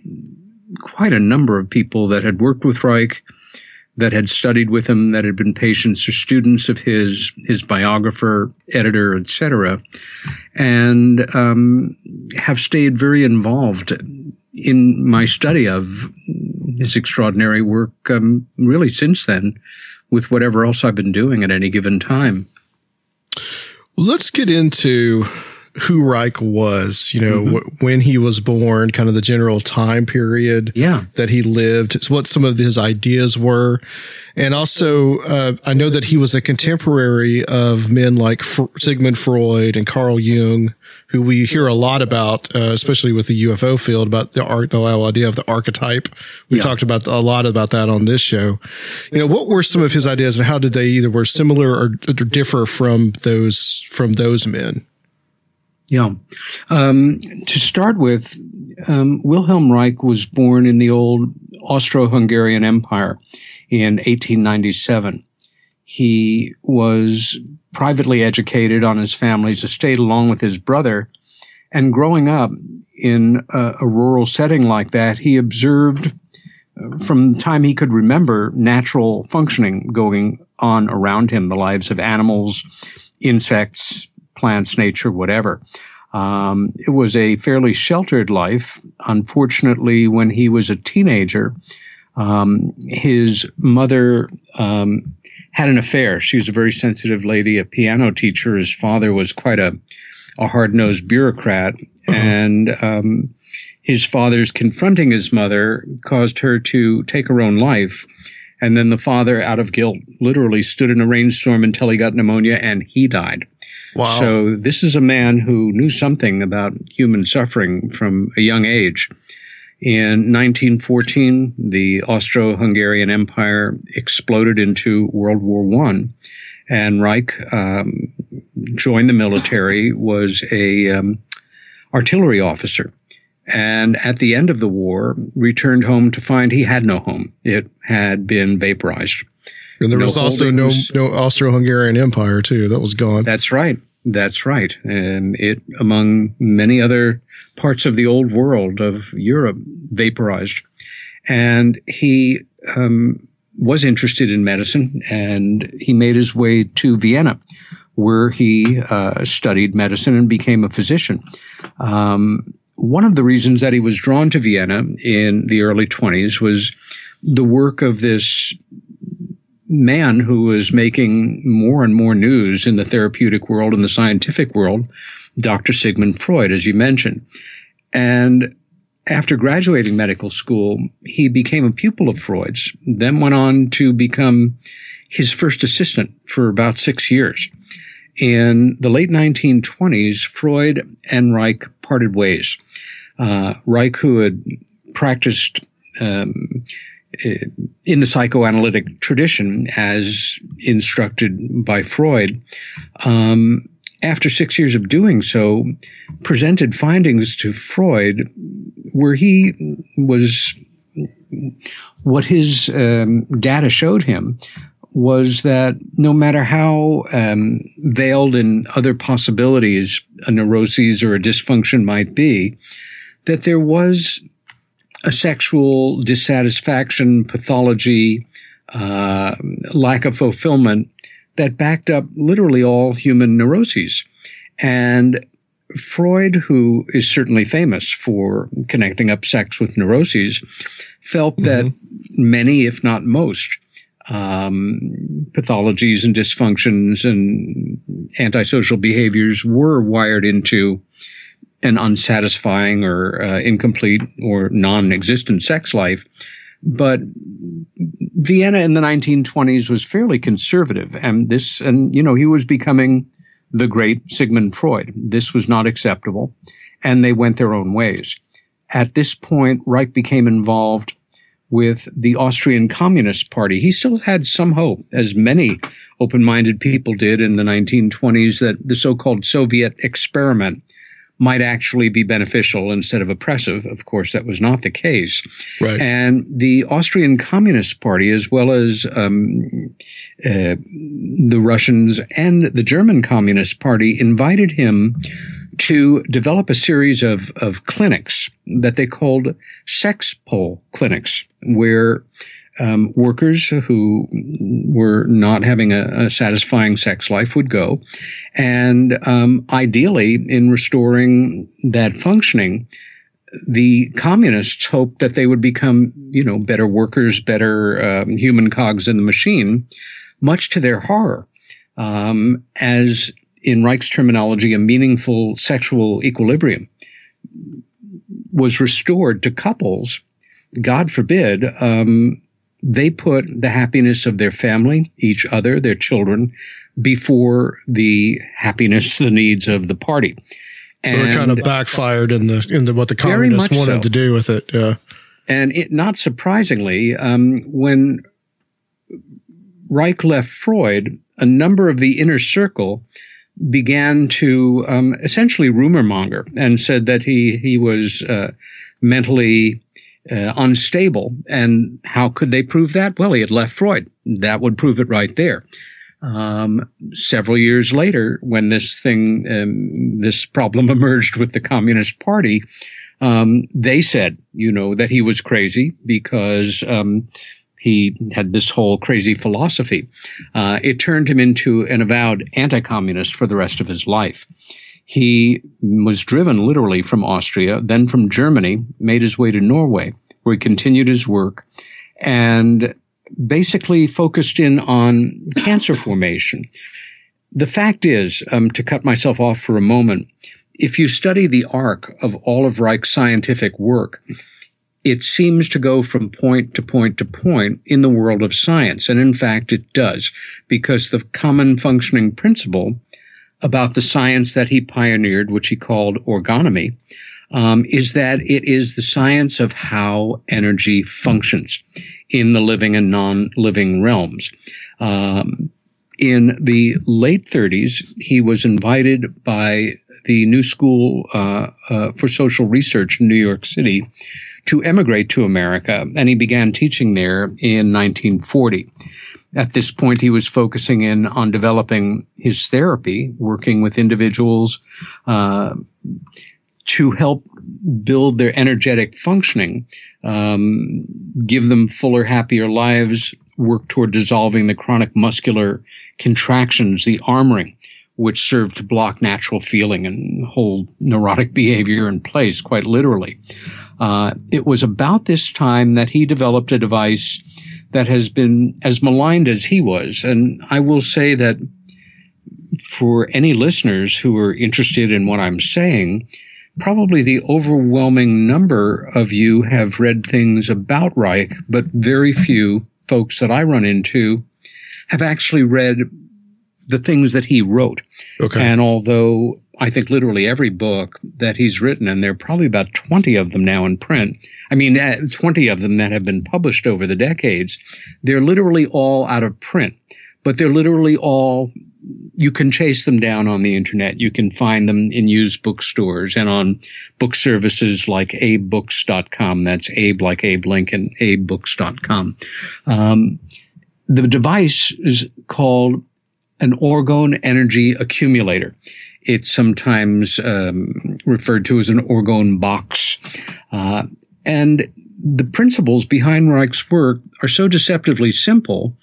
quite a number of people that had worked with Reich, that had studied with him, that had been patients or students of his, his biographer, editor, etc., and um, have stayed very involved in my study of his extraordinary work um, really since then with whatever else I've been doing at any given time. Let's get into who Reich was, you know, mm-hmm. when he was born, kind of the general time period yeah. that he lived, what some of his ideas were. And also, uh, I know that he was a contemporary of men like F- Sigmund Freud and Carl Jung, who we hear a lot about, uh, especially with the UFO field, about the art, the idea of the archetype. We yeah. talked about a lot about that on this show. You know, what were some of his ideas and how did they either were similar or, or differ from those, from those men? Yeah. Um, to start with, um, Wilhelm Reich was born in the old Austro-Hungarian Empire in 1897. He was privately educated on his family's estate along with his brother. And growing up in a, a rural setting like that, he observed uh, from the time he could remember natural functioning going on around him, the lives of animals, insects, plants, nature, whatever. Um, it was a fairly sheltered life. Unfortunately, when he was a teenager, um, his mother um, had an affair. She was a very sensitive lady, a piano teacher. His father was quite a, a hard nosed bureaucrat. Uh-huh. And um, his father's confronting his mother caused her to take her own life. And then the father, out of guilt, literally stood in a rainstorm until he got pneumonia and he died. Wow. So this is a man who knew something about human suffering from a young age. In 1914, the Austro-Hungarian Empire exploded into World War One, and Reich um, joined the military. Was a um, artillery officer, and at the end of the war, returned home to find he had no home. It had been vaporized. And there no was also no no Austro-Hungarian Empire too. That was gone. That's right. That's right. And it, among many other parts of the old world of Europe, vaporized. And he um, was interested in medicine, and he made his way to Vienna, where he uh, studied medicine and became a physician. Um, one of the reasons that he was drawn to Vienna in the early 20s was the work of this man who was making more and more news in the therapeutic world and the scientific world, Dr. Sigmund Freud, as you mentioned. And after graduating medical school, he became a pupil of Freud's, then went on to become his first assistant for about six years. In the late 1920s, Freud and Reich parted ways. Uh, Reich, who had practiced um, in the psychoanalytic tradition, as instructed by Freud, um, after six years of doing so, presented findings to Freud where he was what his um, data showed him was that no matter how um, veiled in other possibilities a neuroses or a dysfunction might be, that there was a sexual dissatisfaction, pathology, uh, lack of fulfillment that backed up literally all human neuroses. And Freud, who is certainly famous for connecting up sex with neuroses, felt mm-hmm. that many, if not most, um, pathologies and dysfunctions and antisocial behaviors were wired into an unsatisfying or uh, incomplete or non-existent sex life. But Vienna in the 1920s was fairly conservative, and this, and you know, he was becoming the great Sigmund Freud. This was not acceptable, and they went their own ways. At this point, Reich became involved with the Austrian Communist Party. He still had some hope, as many open minded people did in the 1920s, that the so called Soviet experiment might actually be beneficial instead of oppressive. Of course, that was not the case. Right. And the Austrian Communist Party, as well as um, uh, the Russians and the German Communist Party, invited him to develop a series of, of clinics that they called Sex-Pol clinics, where um, workers who were not having a, a, satisfying sex life would go. And um, ideally, in restoring that functioning, the communists hoped that they would become, you know, better workers, better um, human cogs in the machine, much to their horror. Um, as in Reich's terminology, a meaningful sexual equilibrium was restored to couples. God forbid, um, they put the happiness of their family, each other, their children, before the happiness, the needs of the party. So it kind of backfired in the in the what the communists wanted so. to do with it. Yeah. And it, not surprisingly, um, when Reich left Freud, a number of the inner circle began to um, essentially rumor monger and said that he he was uh, mentally uh, unstable. And how could they prove that? Well, he had left Freud. That would prove it right there. Um, several years later, when this thing, um, this problem emerged with the Communist Party, um, they said, you know, that he was crazy because um, he had this whole crazy philosophy. Uh, it turned him into an avowed anti-communist for the rest of his life. He was driven literally from Austria, then from Germany, made his way to Norway, where he continued his work. And basically focused in on cancer formation. The fact is, um, to cut myself off for a moment, if you study the arc of all of Reich's scientific work, it seems to go from point to point to point in the world of science. And in fact, it does, because the common functioning principle about the science that he pioneered, which he called orgonomy, um, is that it is the science of how energy functions in the living and non-living realms. Um, in the late 30s, he was invited by the New School uh, uh, for Social Research in New York City to emigrate to America, and he began teaching there in 1940. At this point, he was focusing in on developing his therapy, working with individuals uh, to help build their energetic functioning, um, give them fuller, happier lives, work toward dissolving the chronic muscular contractions, the armoring, which serve to block natural feeling and hold neurotic behavior in place, quite literally. Uh, it was about this time that he developed a device that has been as maligned as he was. And I will say that for any listeners who are interested in what I'm saying, probably the overwhelming number of you have read things about Reich, but very few folks that I run into have actually read the things that he wrote. Okay. And although I think literally every book that he's written, and there are probably about 20 of them now in print. I mean, uh, 20 of them that have been published over the decades. They're literally all out of print, but they're literally all you can chase them down on the internet. You can find them in used bookstores and on book services like abebooks.com. That's Abe like Abe Lincoln, abebooks.com. Um, the device is called an orgone energy accumulator. It's sometimes um, referred to as an orgone box. Uh, and the principles behind Reich's work are so deceptively simple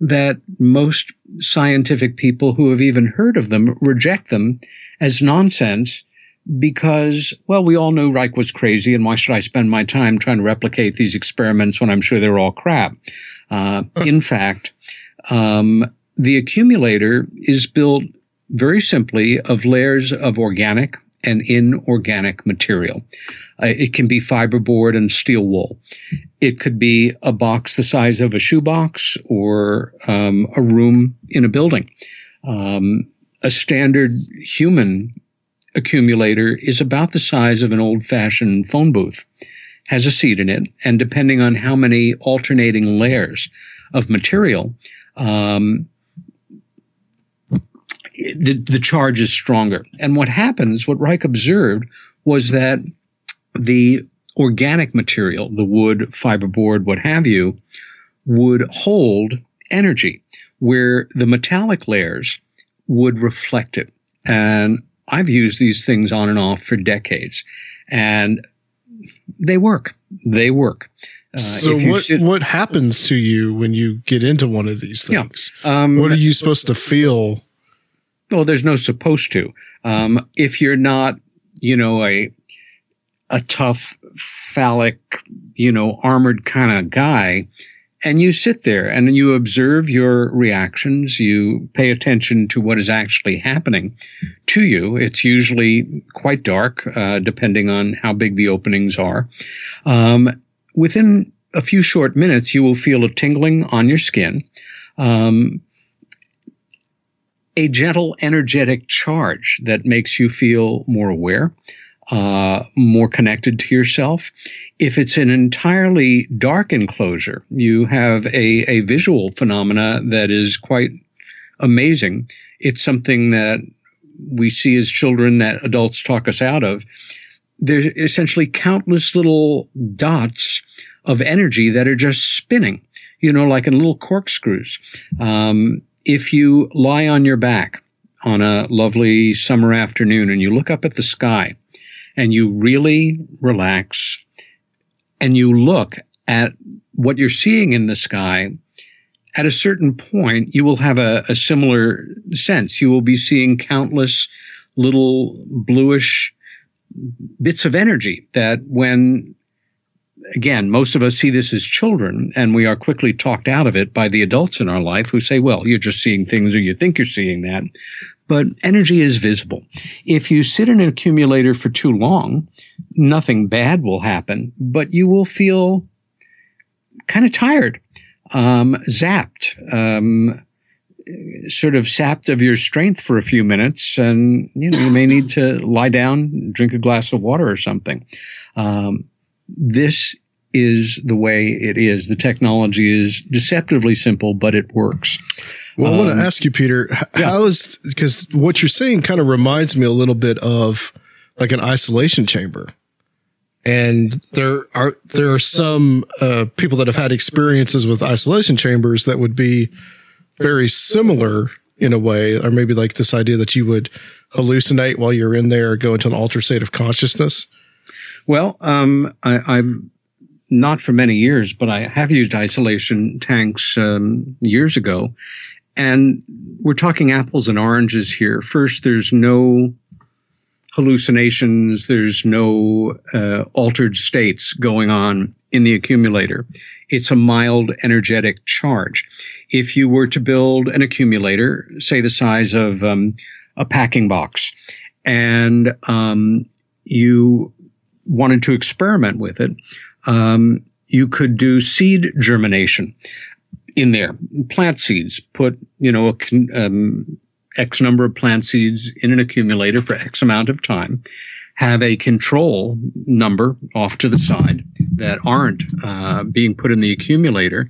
that most scientific people who have even heard of them reject them as nonsense because, well, we all know Reich was crazy, and why should I spend my time trying to replicate these experiments when I'm sure they're all crap? Uh, in fact, um, the accumulator is built very simply of layers of organic and inorganic material. Uh, it can be fiberboard and steel wool. It could be a box the size of a shoebox or um, a room in a building. Um, a standard human accumulator is about the size of an old fashioned phone booth, has a seat in it, and depending on how many alternating layers of material, um, the, the charge is stronger. And what happens, what Reich observed, was that the organic material, the wood, fiberboard, what have you, would hold energy, where the metallic layers would reflect it. And I've used these things on and off for decades, and they work. They work. Uh, so what sit- what happens to you when you get into one of these things? Yeah. Um, what are you supposed to feel? Well, there's no supposed to. Um, if you're not, you know, a a tough, phallic, you know, armored kind of guy. And you sit there and you observe your reactions. You pay attention to what is actually happening to you. It's usually quite dark, uh, depending on how big the openings are. Um, within a few short minutes, you will feel a tingling on your skin. Um, a gentle, energetic charge that makes you feel more aware, uh, more connected to yourself. If it's an entirely dark enclosure, you have a, a visual phenomena that is quite amazing. It's something that we see as children that adults talk us out of. There's essentially countless little dots of energy that are just spinning, you know, like in little corkscrews. Um, if you lie on your back on a lovely summer afternoon and you look up at the sky and you really relax and you look at what you're seeing in the sky, at a certain point, you will have a, a similar sense. You will be seeing countless little bluish bits of energy that when again, most of us see this as children, and we are quickly talked out of it by the adults in our life who say, well, you're just seeing things or you think you're seeing that. But energy is visible. If you sit in an accumulator for too long, nothing bad will happen, but you will feel kind of tired, um, zapped, um, sort of sapped of your strength for a few minutes, and you know you may need to lie down, drink a glass of water or something. Um, this is the way it is. The technology is deceptively simple, but it works. Well, I want to um, ask you, Peter, yeah. how is because what you're saying kind of reminds me a little bit of like an isolation chamber. And there are there are some uh, people that have had experiences with isolation chambers that would be very similar in a way, or maybe like this idea that you would hallucinate while you're in there, go into an altered state of consciousness. Well, um, I, have not for many years, but I have used isolation tanks um, years ago. And we're talking apples and oranges here. First, there's no hallucinations, there's no uh, altered states going on in the accumulator. It's a mild energetic charge. If you were to build an accumulator, say the size of um, a packing box, and um, you wanted to experiment with it, um, you could do seed germination in there. Plant seeds. Put you know a, um, x number of plant seeds in an accumulator for x amount of time. Have a control number off to the side that aren't uh, being put in the accumulator,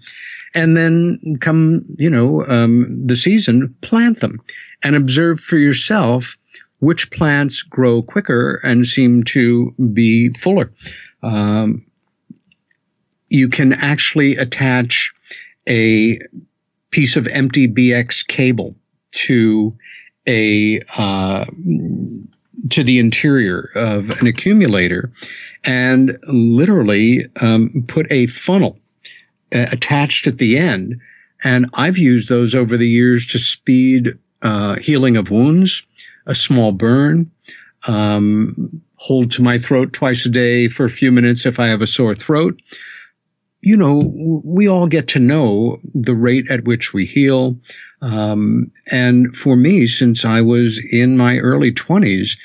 and then come you know um, the season, plant them and observe for yourself which plants grow quicker and seem to be fuller. Um, you can actually attach a piece of empty BX cable to a uh, to the interior of an accumulator and literally um, put a funnel uh, attached at the end. And I've used those over the years to speed uh, healing of wounds, a small burn, um, hold to my throat twice a day for a few minutes if I have a sore throat. You know, we all get to know the rate at which we heal. Um, and for me, since I was in my early 20s,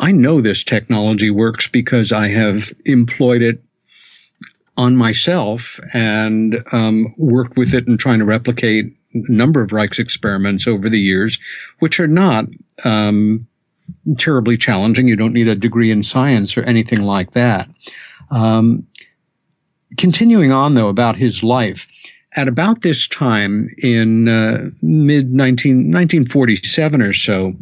I know this technology works because I have employed it on myself and um, worked with it and trying to replicate number of Reich's experiments over the years, which are not um, terribly challenging. You don't need a degree in science or anything like that. Um, continuing on, though, about his life, at about this time in uh, mid 1947 or so,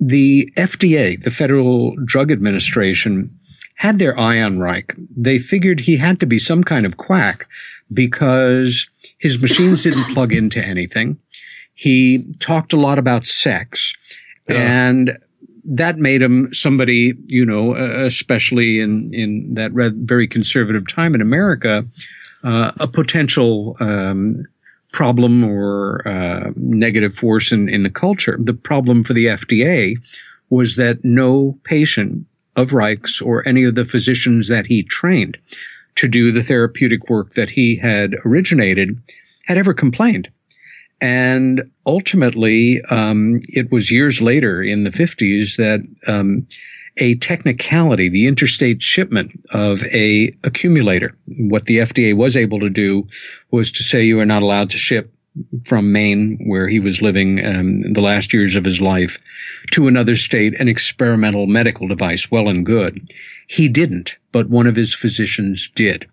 the FDA, the Federal Drug Administration, had their eye on Reich. They figured he had to be some kind of quack because his machines didn't plug into anything. He talked a lot about sex and that made him somebody, you know, uh, especially in, in that very conservative time in America, uh, a potential, um, problem or uh, negative force in, in the culture. The problem for the FDA was that no patient of Reich's or any of the physicians that he trained to do the therapeutic work that he had originated had ever complained. And ultimately, um, it was years later in the 50s that um, a technicality, the interstate shipment of a accumulator, what the FDA was able to do was to say you are not allowed to ship from Maine, where he was living um, the last years of his life, to another state, an experimental medical device. Well and good. He didn't, but one of his physicians did.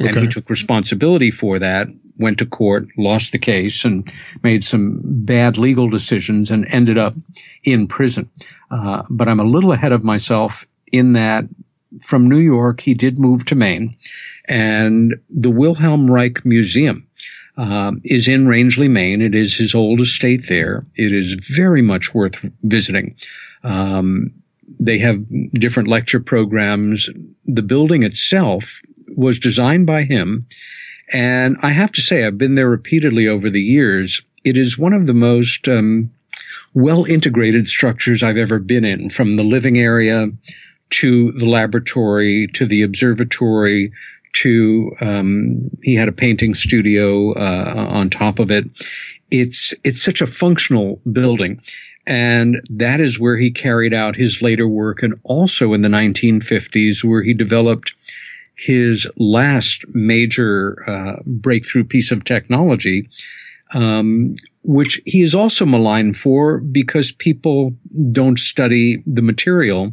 And he took responsibility for that, went to court, lost the case, and made some bad legal decisions and ended up in prison. Uh, but I'm a little ahead of myself in that from New York, he did move to Maine, and the Wilhelm Reich Museum um, is in Rangeley, Maine. It is his old estate there. It is very much worth visiting. Um, they have different lecture programs. The building itself was designed by him. And I have to say, I've been there repeatedly over the years. It is one of the most um, well integrated structures I've ever been in, from the living area to the laboratory to the observatory to um, he had a painting studio uh, on top of it. It's it's such a functional building, and that is where he carried out his later work, and also in the 1950s, where he developed his last major uh, breakthrough piece of technology, um, which he is also maligned for because people don't study the material.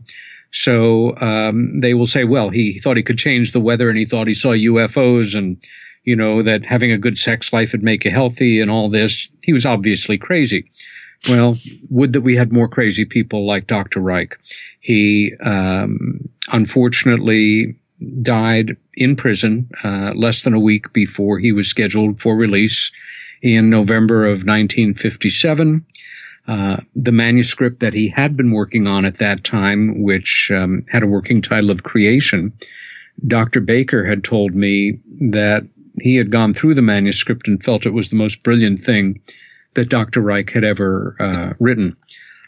So um, they will say, well, he thought he could change the weather and he thought he saw UFOs and, you know, that having a good sex life would make you healthy and all this. He was obviously crazy. Well, would that we had more crazy people like Dr. Reich. He um, unfortunately died in prison uh, less than a week before he was scheduled for release in November of 1957. Uh, the manuscript that he had been working on at that time, which um, had a working title of Creation, Dr. Baker had told me that he had gone through the manuscript and felt it was the most brilliant thing that Dr. Reich had ever uh, written.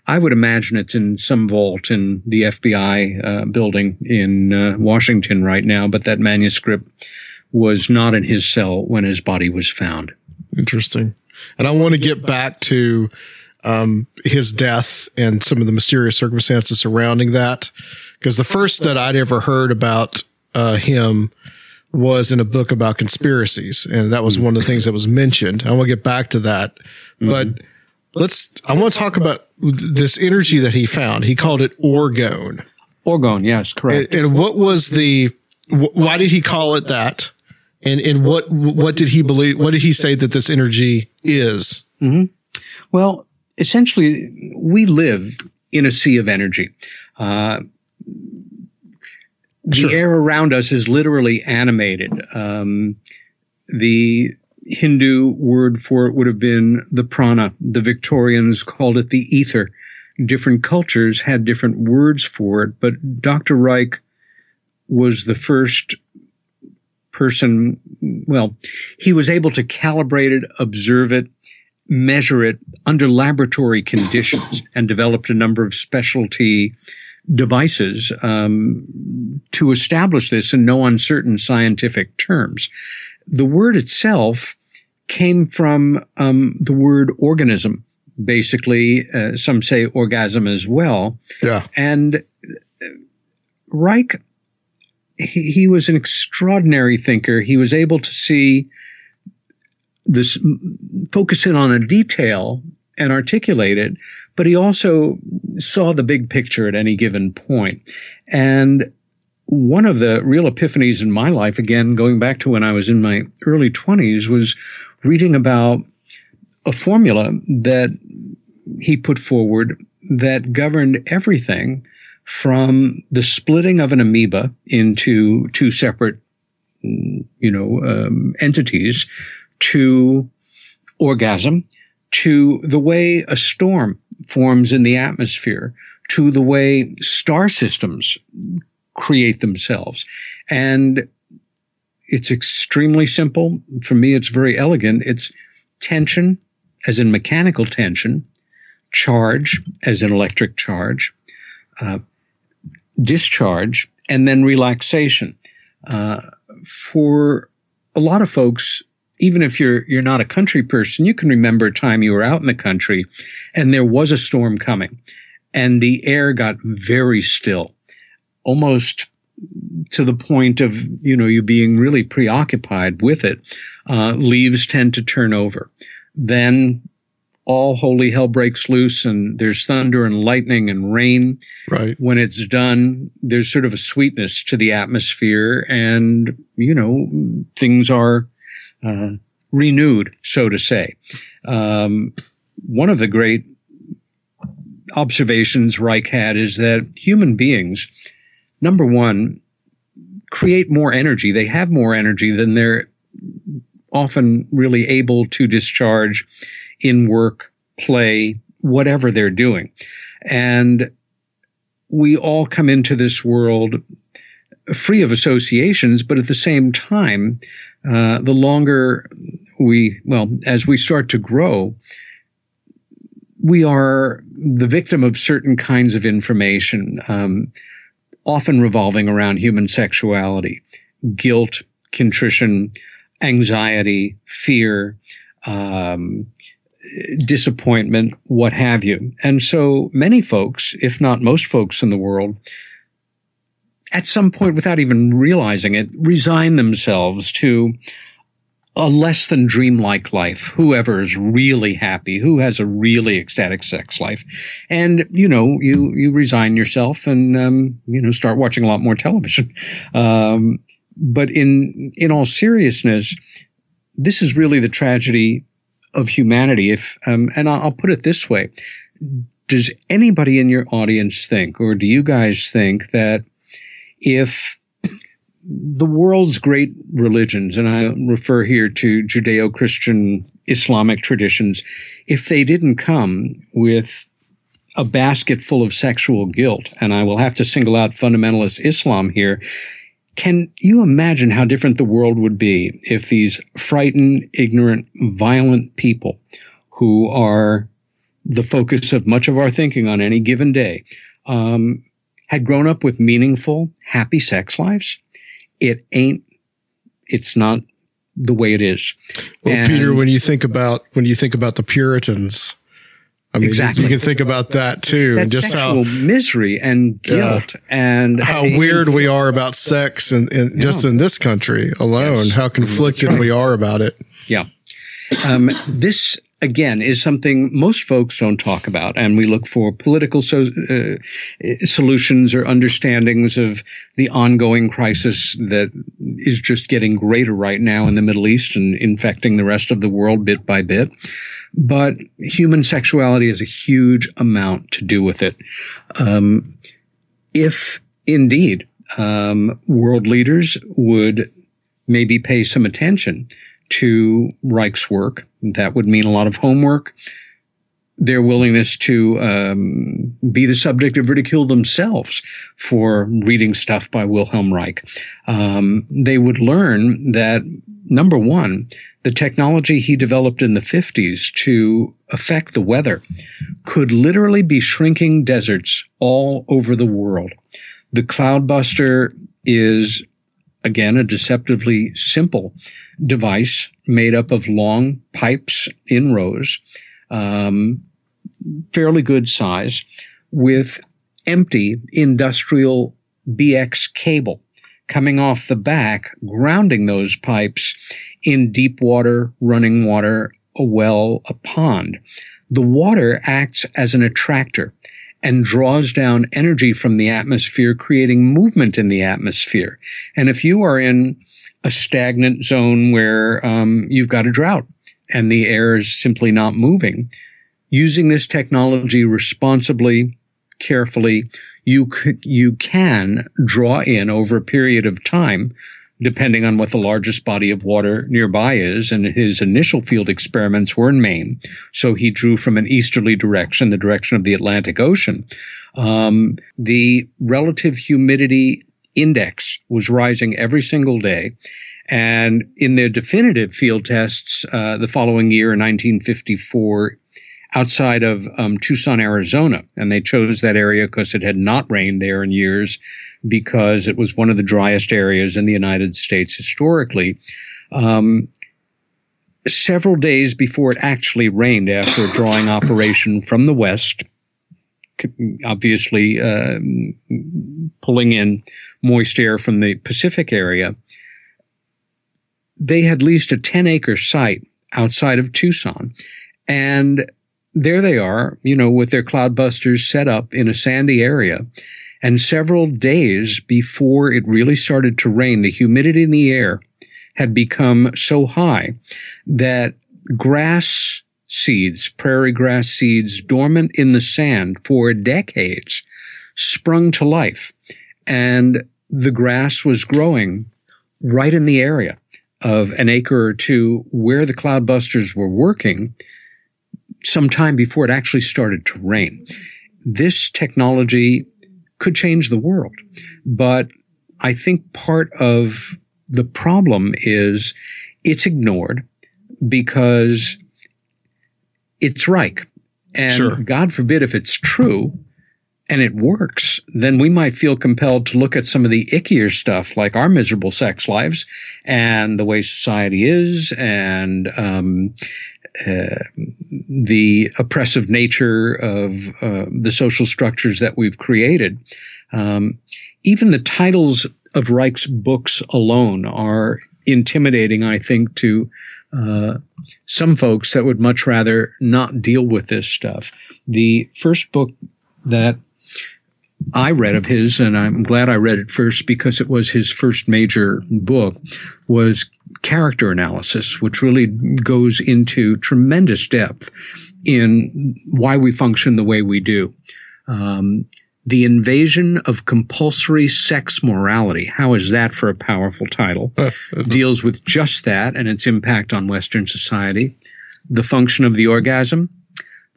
I would imagine it's in some vault in the FBI uh, building in uh, Washington right now, but that manuscript was not in his cell when his body was found. Interesting. And I want to get back to um, his death and some of the mysterious circumstances surrounding that. Because the first that I'd ever heard about uh, him was in a book about conspiracies. And that was one of the things that was mentioned. I want to get back to that. But let's, I want to talk about this energy that he found. He called it orgone. Orgone, yes, correct. And, and what was the, wh- why did he call it that? And, and what, what did he believe? What did he say that this energy is? hmm Well, essentially, we live in a sea of energy. Uh, the air around us is literally animated. Um, the Hindu word for it would have been the prana. The Victorians called it the ether. Different cultures had different words for it, but Dr. Reich was the first person, well, he was able to calibrate it, observe it, measure it under laboratory conditions, and developed a number of specialty devices um, to establish this in no uncertain scientific terms. The word itself came from um, the word organism. Basically, uh, some say orgasm as well. Yeah. And uh, Reich he, he was an extraordinary thinker. He was able to see this, focus in on a detail and articulate it, but he also saw the big picture at any given point. And one of the real epiphanies in my life, again, going back to when I was in my early 20s, was reading about a formula that he put forward that governed everything from the splitting of an amoeba into two separate, you know, um, entities to orgasm, to the way a storm forms in the atmosphere, to the way star systems create themselves. And it's extremely simple. For me, it's very elegant. It's tension, as in mechanical tension, charge, as in electric charge, uh, discharge, and then relaxation. Uh, for a lot of folks, even if you're you're not a country person, you can remember a time you were out in the country and there was a storm coming and the air got very still, almost to the point of you know you being really preoccupied with it. Uh, leaves tend to turn over. Then all holy hell breaks loose and there's thunder and lightning and rain. Right. When it's done, there's sort of a sweetness to the atmosphere and, you know, things are uh, renewed, so to say. Um, one of the great observations Reich had is that human beings, number one, create more energy. They have more energy than they're often really able to discharge in work, play, whatever they're doing. And we all come into this world free of associations, but at the same time, uh, the longer we, well, as we start to grow, we are the victim of certain kinds of information, um, often revolving around human sexuality, guilt, contrition, anxiety, fear, um, disappointment, what have you. And so many folks, if not most folks in the world, at some point, without even realizing it, resign themselves to a less than dreamlike life. Whoever is really happy, who has a really ecstatic sex life, and you know, you you resign yourself and um, you know start watching a lot more television. Um, but in in all seriousness, this is really the tragedy of humanity. If um, and I'll put it this way: Does anybody in your audience think, or do you guys think that if the world's great religions, and I refer here to Judeo Christian Islamic traditions, if they didn't come with a basket full of sexual guilt, and I will have to single out fundamentalist Islam here, can you imagine how different the world would be if these frightened, ignorant, violent people who are the focus of much of our thinking on any given day um, had grown up with meaningful, happy sex lives? It ain't, it's not the way it is. Well, And- Peter, when you think about when you think about the Puritans, I mean, Exactly. you can think about that too, that and just how misery and guilt and how weird we are about sex, and, and just in this country alone, Yes. how conflicted right. we are about it. Yeah. Um, this again is something most folks don't talk about, and we look for political so, uh, solutions or understandings of the ongoing crisis that is just getting greater right now in the Middle East and infecting the rest of the world bit by bit. But human sexuality has a huge amount to do with it. Um, if indeed um, world leaders would maybe pay some attention to Reich's work. That would mean a lot of homework. Their willingness to um, be the subject of ridicule themselves for reading stuff by Wilhelm Reich. Um, they would learn that, number one, the technology he developed in the 50s to affect the weather could literally be shrinking deserts all over the world. The Cloudbuster is again, a deceptively simple device made up of long pipes in rows, um, fairly good size, with empty industrial BX cable coming off the back, grounding those pipes in deep water, running water, a well, a pond. The water acts as an attractor and draws down energy from the atmosphere, creating movement in the atmosphere. And if you are in a stagnant zone where um, you've got a drought and the air is simply not moving, using this technology responsibly, carefully, you you can draw in over a period of time depending on what the largest body of water nearby is. And his initial field experiments were in Maine. So he drew from an easterly direction, the direction of the Atlantic Ocean. Um, the relative humidity index was rising every single day. And in their definitive field tests, uh, the following year, in 1954, outside of um, Tucson, Arizona. And they chose that area because it had not rained there in years because it was one of the driest areas in the United States historically. Um, several days before it actually rained after a drawing operation from the west, obviously uh, pulling in moist air from the Pacific area, they had leased a 10 acre site outside of Tucson. And there they are, you know, with their cloudbusters set up in a sandy area. And several days before it really started to rain, the humidity in the air had become so high that grass seeds, prairie grass seeds dormant in the sand for decades sprung to life. And the grass was growing right in the area of an acre or two where the cloudbusters were working sometime before it actually started to rain. This technology could change the world, but I think part of the problem is it's ignored because it's Reich. And Sure. God forbid if it's true and it works, then we might feel compelled to look at some of the ickier stuff like our miserable sex lives and the way society is and um, uh, the oppressive nature of uh, the social structures that we've created. Um, even the titles of Reich's books alone are intimidating, I think, to uh, some folks that would much rather not deal with this stuff. The first book that I read of his, and I'm glad I read it first because it was his first major book, was Character Analysis, which really goes into tremendous depth in why we function the way we do. Um, the invasion of compulsory sex morality. How is that for a powerful title? Deals with just that and its impact on Western society. The function of the orgasm.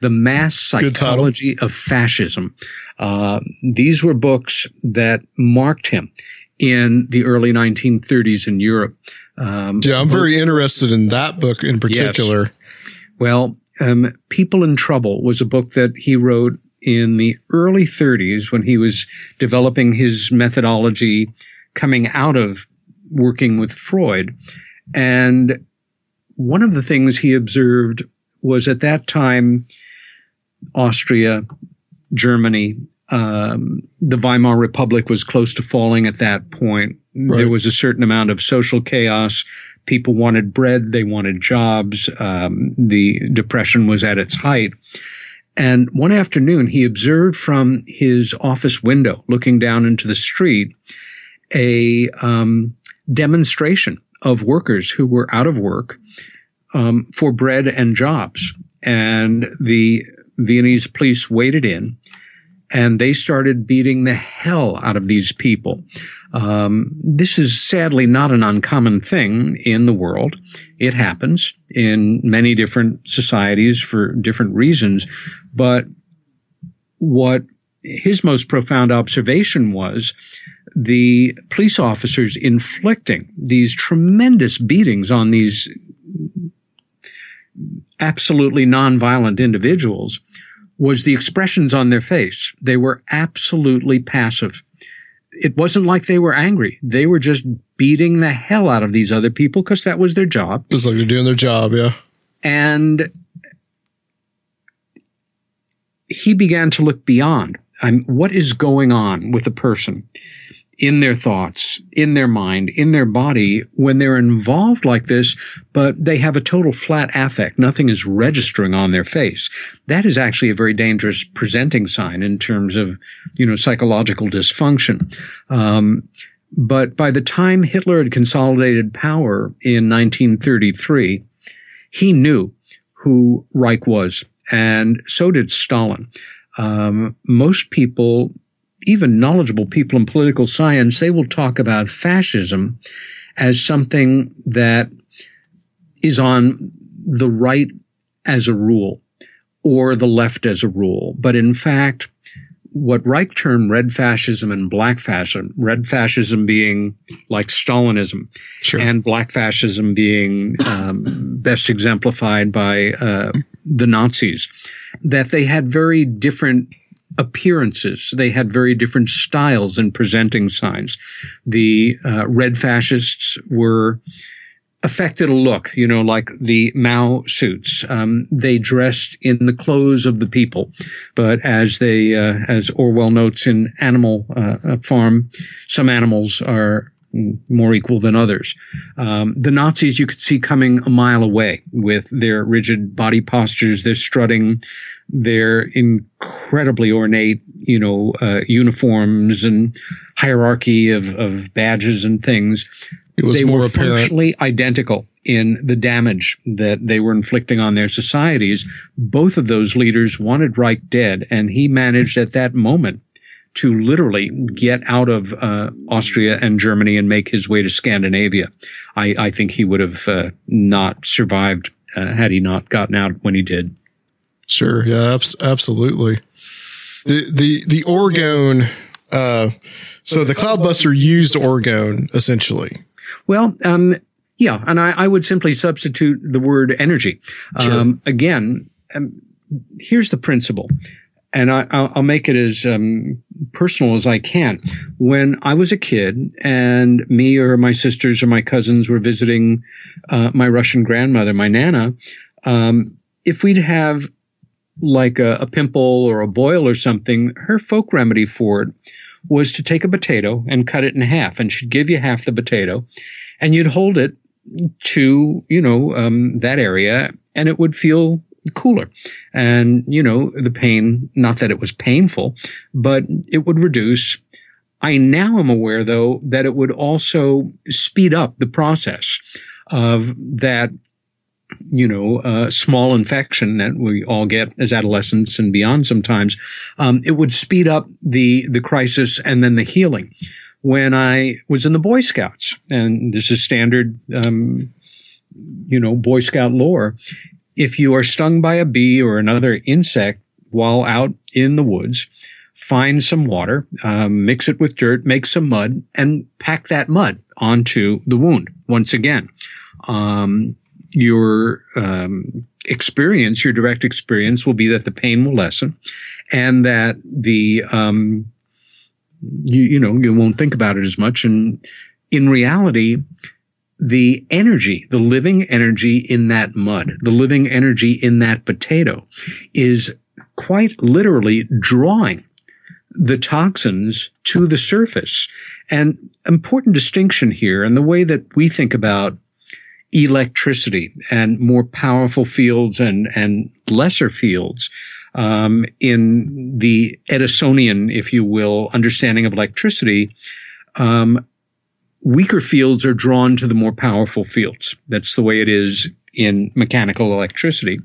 The mass psychology of fascism. Uh, these were books that marked him in the early 1930s in Europe. Um, Yeah, I'm very interested in that book in particular. well, um, People in Trouble was a book that he wrote in the early 30s when he was developing his methodology coming out of working with Freud. And one of the things he observed was at that time, Austria, Germany, um, the Weimar Republic was close to falling at that point. There was a certain amount of social chaos. People wanted bread, they wanted jobs. Um, the depression was at its height. And one afternoon, he observed from his office window, looking down into the street, a um, demonstration of workers who were out of work um, for bread and jobs. And the Viennese police waded in and they started beating the hell out of these people. Um, this is sadly not an uncommon thing in the world. It happens in many different societies for different reasons. But what his most profound observation was the police officers inflicting these tremendous beatings on these absolutely nonviolent individuals was the expressions on their face. They were absolutely passive. It wasn't like they were angry. They were just beating the hell out of these other people because that was their job. Just like they're doing their job, yeah. And he began to look beyond. I'm, what is going on with a person in their thoughts, in their mind, in their body when they're involved like this, but they have a total flat affect. Nothing is registering on their face. That is actually a very dangerous presenting sign in terms of, you know, psychological dysfunction. Um, but by the time Hitler had consolidated power in 1933, he knew who Reich was, and so did Stalin. Um, most people, even knowledgeable people in political science, they will talk about fascism as something that is on the right as a rule or the left as a rule. But in fact, what Reich termed red fascism and black fascism, red fascism being like Stalinism, and black fascism being um, best exemplified by uh, the Nazis, that they had very different appearances. They had very different styles in presenting signs. The uh, red fascists were affected a look, you know, like the Mao suits. Um, they dressed in the clothes of the people, but as they, uh, as Orwell notes in Animal uh, Farm, some animals are more equal than others. Um, the Nazis you could see coming a mile away with their rigid body postures, their strutting, their incredibly ornate, you know, uh, uniforms and hierarchy of, of badges and things. It was they more were apparent. functionally identical in the damage that they were inflicting on their societies. Both of those leaders wanted Reich dead, and he managed at that moment to literally get out of uh, Austria and Germany and make his way to Scandinavia. I, I think he would have uh, not survived uh, had he not gotten out when he did. Sure. Yeah. Abs- absolutely. The the the orgone. Uh, so the Cloudbuster used orgone essentially. Well, um, yeah, and I, I, would simply substitute the word energy. Sure. Um, again, um, here's the principle, and I, will make it as um, personal as I can. When I was a kid, and me or my sisters or my cousins were visiting uh, my Russian grandmother, my nana, um, if we'd have like a, a pimple or a boil or something, her folk remedy for it was to take a potato and cut it in half, and she'd give you half the potato, and you'd hold it to you know um, that area, and it would feel cooler, and you know the pain. Not that it was painful, but it would reduce. I now am aware, though, that it would also speed up the process of that you know, uh, small infection that we all get as adolescents and beyond sometimes, um, it would speed up the the crisis and then the healing. When I was in the Boy Scouts, and this is standard, um, you know, Boy Scout lore, if you are stung by a bee or another insect while out in the woods, find some water, um, mix it with dirt, make some mud, and pack that mud onto the wound once again. Um, your um, experience, your direct experience, will be that the pain will lessen, and that the um, you, you know you won't think about it as much. And in reality, the energy, the living energy in that mud, the living energy in that potato, is quite literally drawing the toxins to the surface. And important distinction here, and the way that we think about electricity and more powerful fields and, and lesser fields um, in the Edisonian, if you will, understanding of electricity, um, weaker fields are drawn to the more powerful fields. That's the way it is in mechanical electricity.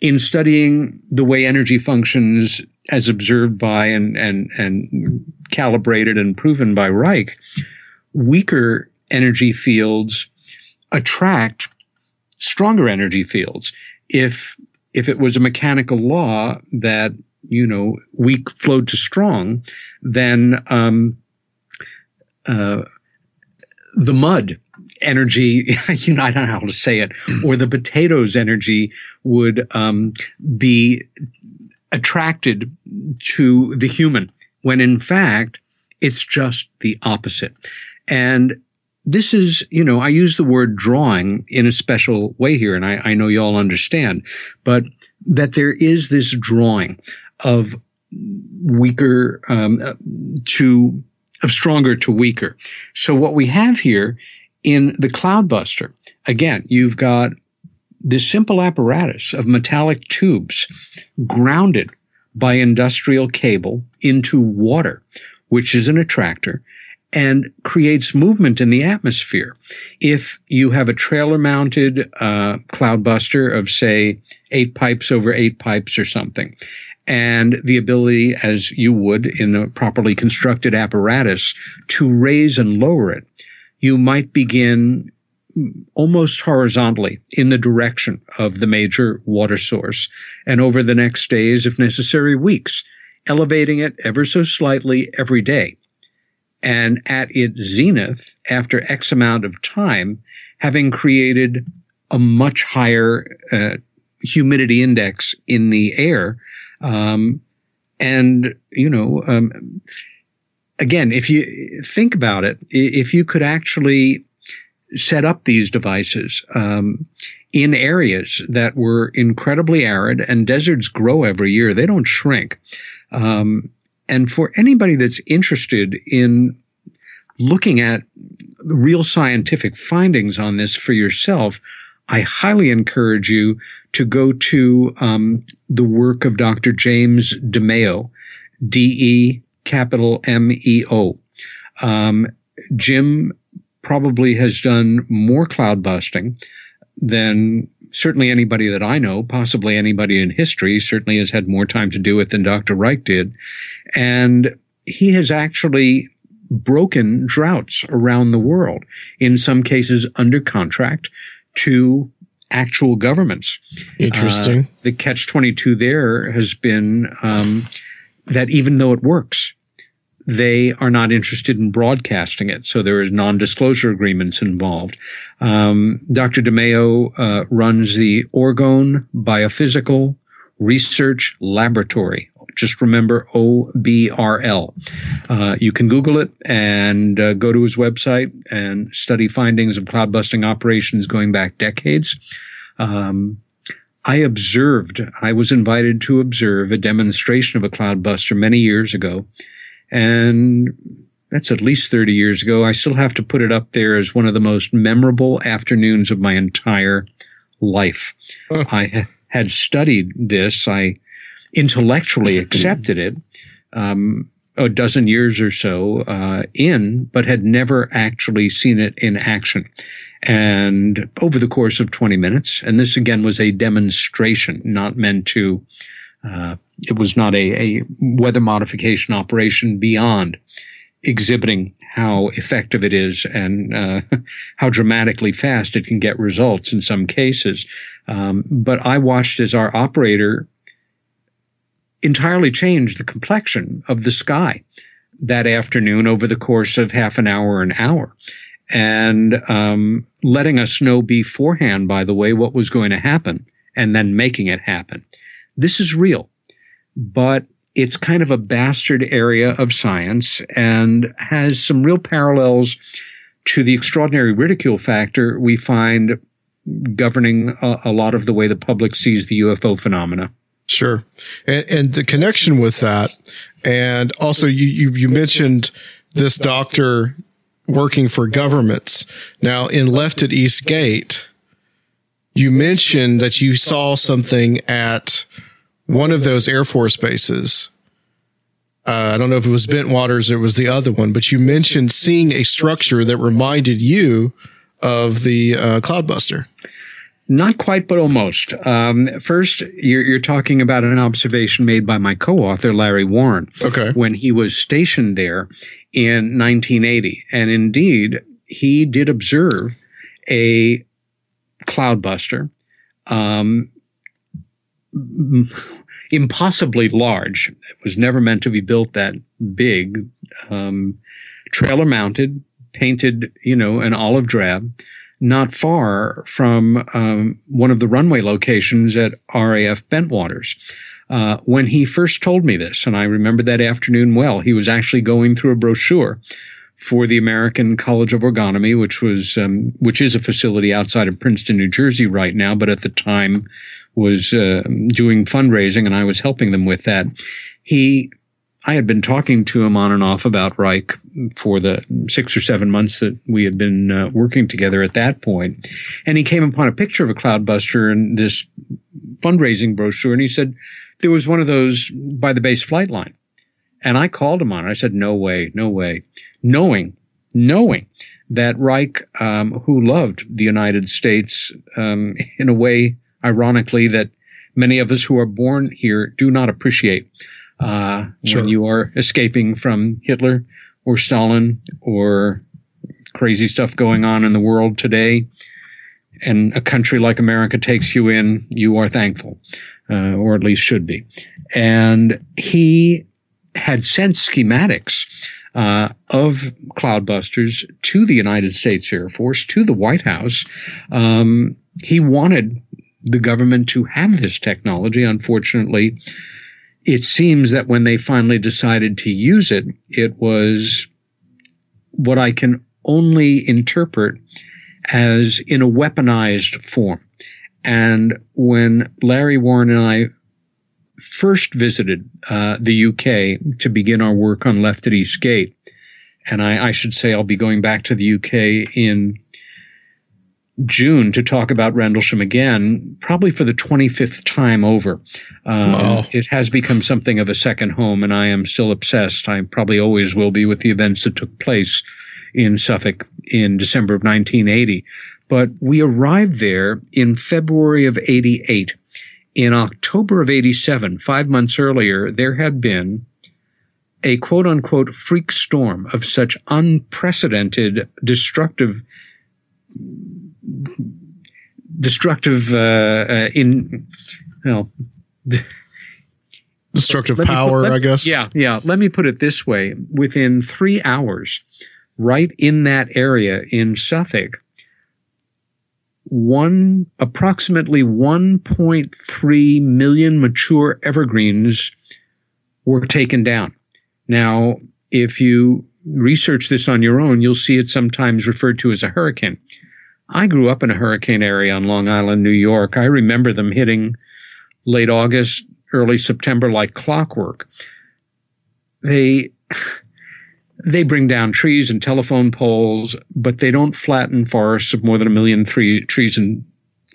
In studying the way energy functions as observed by and, and, and calibrated and proven by Reich, weaker energy fields attract stronger energy fields. If if it was a mechanical law that you know weak flowed to strong, then um, uh, the mud energy, you know, I don't know how to say it, or the potatoes energy would um, be attracted to the human, when in fact it's just the opposite. And this is, you know, I use the word drawing in a special way here, and I, I know you all understand, but that there is this drawing of weaker um, to of stronger to weaker. So what we have here in the Cloudbuster, again, you've got this simple apparatus of metallic tubes grounded by industrial cable into water, which is an attractor and creates movement in the atmosphere. If you have a trailer mounted uh, cloudbuster of, say, eight pipes over eight pipes or something, and the ability, as you would in a properly constructed apparatus, to raise and lower it, you might begin almost horizontally in the direction of the major water source, and over the next days, if necessary, weeks, elevating it ever so slightly every day and at its zenith, after X amount of time, having created a much higher uh, humidity index in the air. Um, and, you know, um, again, if you think about it, if you could actually set up these devices um, in areas that were incredibly arid and deserts grow every year, they don't shrink. Um, and for anybody that's interested in looking at the real scientific findings on this for yourself, I highly encourage you to go to um, the work of Dr. James DeMeo, D E capital M E O. Um, Jim probably has done more cloud busting than certainly anybody that I know, possibly anybody in history, certainly has had more time to do it than Dr. Reich did. And he has actually broken droughts around the world, in some cases under contract to actual governments. Interesting. Uh, the catch 22 there has been um, that even though it works, they are not interested in broadcasting it. So there is non-disclosure agreements involved. Um, Dr. DeMeo uh, runs the Orgone Biophysical Research Laboratory. Just remember OBRL. Uh, you can Google it and uh, go to his website and study findings of cloud busting operations going back decades. Um, I observed, I was invited to observe a demonstration of a cloud buster many years ago. And that's at least 30 years ago. I still have to put it up there as one of the most memorable afternoons of my entire life. I had studied this. I intellectually accepted it um, a dozen years or so uh, in, but had never actually seen it in action. And over the course of 20 minutes, and this again was a demonstration, not meant to, uh, it was not a, a weather modification operation beyond exhibiting how effective it is and uh, how dramatically fast it can get results in some cases. Um, but I watched as our operator entirely changed the complexion of the sky that afternoon over the course of half an hour, an hour. And um, letting us know beforehand, by the way, what was going to happen and then making it happen. This is real, but it's kind of a bastard area of science and has some real parallels to the extraordinary ridicule factor we find governing a, a lot of the way the public sees the UFO phenomena. Sure. And, and the connection with that, and also you, you, you mentioned this doctor working for governments. Now in Left at East Gate, you mentioned that you saw something at one of those Air Force bases. Uh, I don't know if it was Bentwaters or it was the other one, but you mentioned seeing a structure that reminded you of the uh, Cloudbuster. Not quite, but almost. Um, first, you're, you're, talking about an observation made by my co-author Larry Warren. Okay. When he was stationed there in 1980, and indeed he did observe a cloudbuster, um, impossibly large. It was never meant to be built that big. Um, trailer mounted, painted, you know, an olive drab, not far from um, one of the runway locations at RAF Bentwaters. Uh, when he first told me this, and I remember that afternoon well, he was actually going through a brochure for the American College of Orgonomy, which was um, which is a facility outside of Princeton, New Jersey, right now, but at the time was uh, doing fundraising, and I was helping them with that. He, I had been talking to him on and off about Reich for the six or seven months that we had been uh, working together at that point, and he came upon a picture of a cloudbuster in this fundraising brochure, and he said there was one of those by the base flight line. And I called him on it. I said, no way, no way. Knowing, knowing that Reich, um, who loved the United States um, in a way ironically, that many of us who are born here do not appreciate uh, sure. when you are escaping from Hitler or Stalin or crazy stuff going on in the world today. And a country like America takes you in, you are thankful, uh, or at least should be. And he had sent schematics uh, of cloudbusters to the United States Air Force, to the White House. Um, he wanted the government to have this technology. Unfortunately, it seems that when they finally decided to use it, it was what I can only interpret as in a weaponized form. And when Larry Warren and I first visited uh, the UK to begin our work on Left at East Gate, and I, I should say I'll be going back to the UK in June to talk about Rendlesham again, probably for the 25th time over. Um. It has become something of a second home, and I am still obsessed. I probably always will be with the events that took place in Suffolk in December of 1980. But we arrived there in February of 88. In October of 87, five months earlier, there had been a quote unquote freak storm of such unprecedented destructive destructive uh, uh, in well Destructive let me put- power, let- I guess. Yeah, yeah. Let me put it this way: within three hours, right in that area in Suffolk, one approximately 1.3 million mature evergreens were taken down. Now, if you research this on your own, you'll see it sometimes referred to as a hurricane. I grew up in a hurricane area on Long Island, New York. I remember them hitting late August, early September like clockwork. They they bring down trees and telephone poles, but they don't flatten forests of more than a million three trees in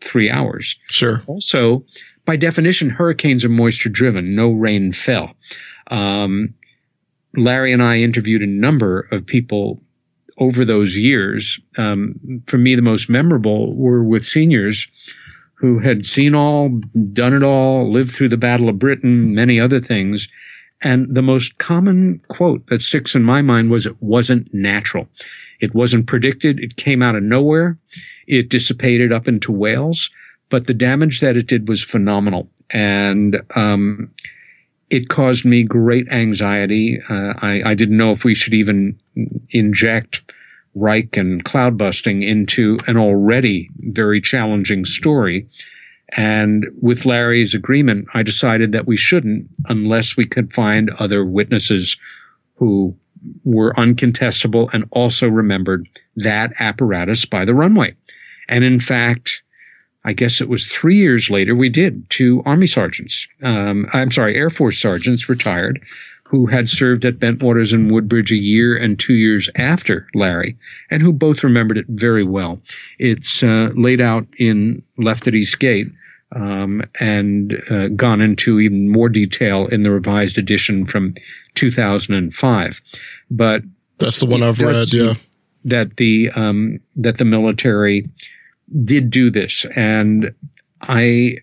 three hours. Sure. Also, by definition, hurricanes are moisture driven. No rain fell. Um, Larry and I interviewed a number of people over those years. Um, for me, the most memorable were with seniors who had seen all, done it all, lived through the Battle of Britain, many other things. And the most common quote that sticks in my mind was it wasn't natural. It wasn't predicted. It came out of nowhere. It dissipated up into Wales, but the damage that it did was phenomenal. And, um, it caused me great anxiety. Uh, I, I didn't know if we should even inject Reich and cloud busting into an already very challenging story. And with Larry's agreement, I decided that we shouldn't unless we could find other witnesses who were uncontestable and also remembered that apparatus by the runway. And in fact, I guess it was three years later we did two Army sergeants. Um, I'm sorry, Air Force sergeants retired who had served at Bentwaters and Woodbridge a year and two years after Larry, and who both remembered it very well. It's uh, laid out in Left at East Gate um, and uh, gone into even more detail in the revised edition from 2005. But That's the one I've read, yeah. That the um, that the military did do this, and I,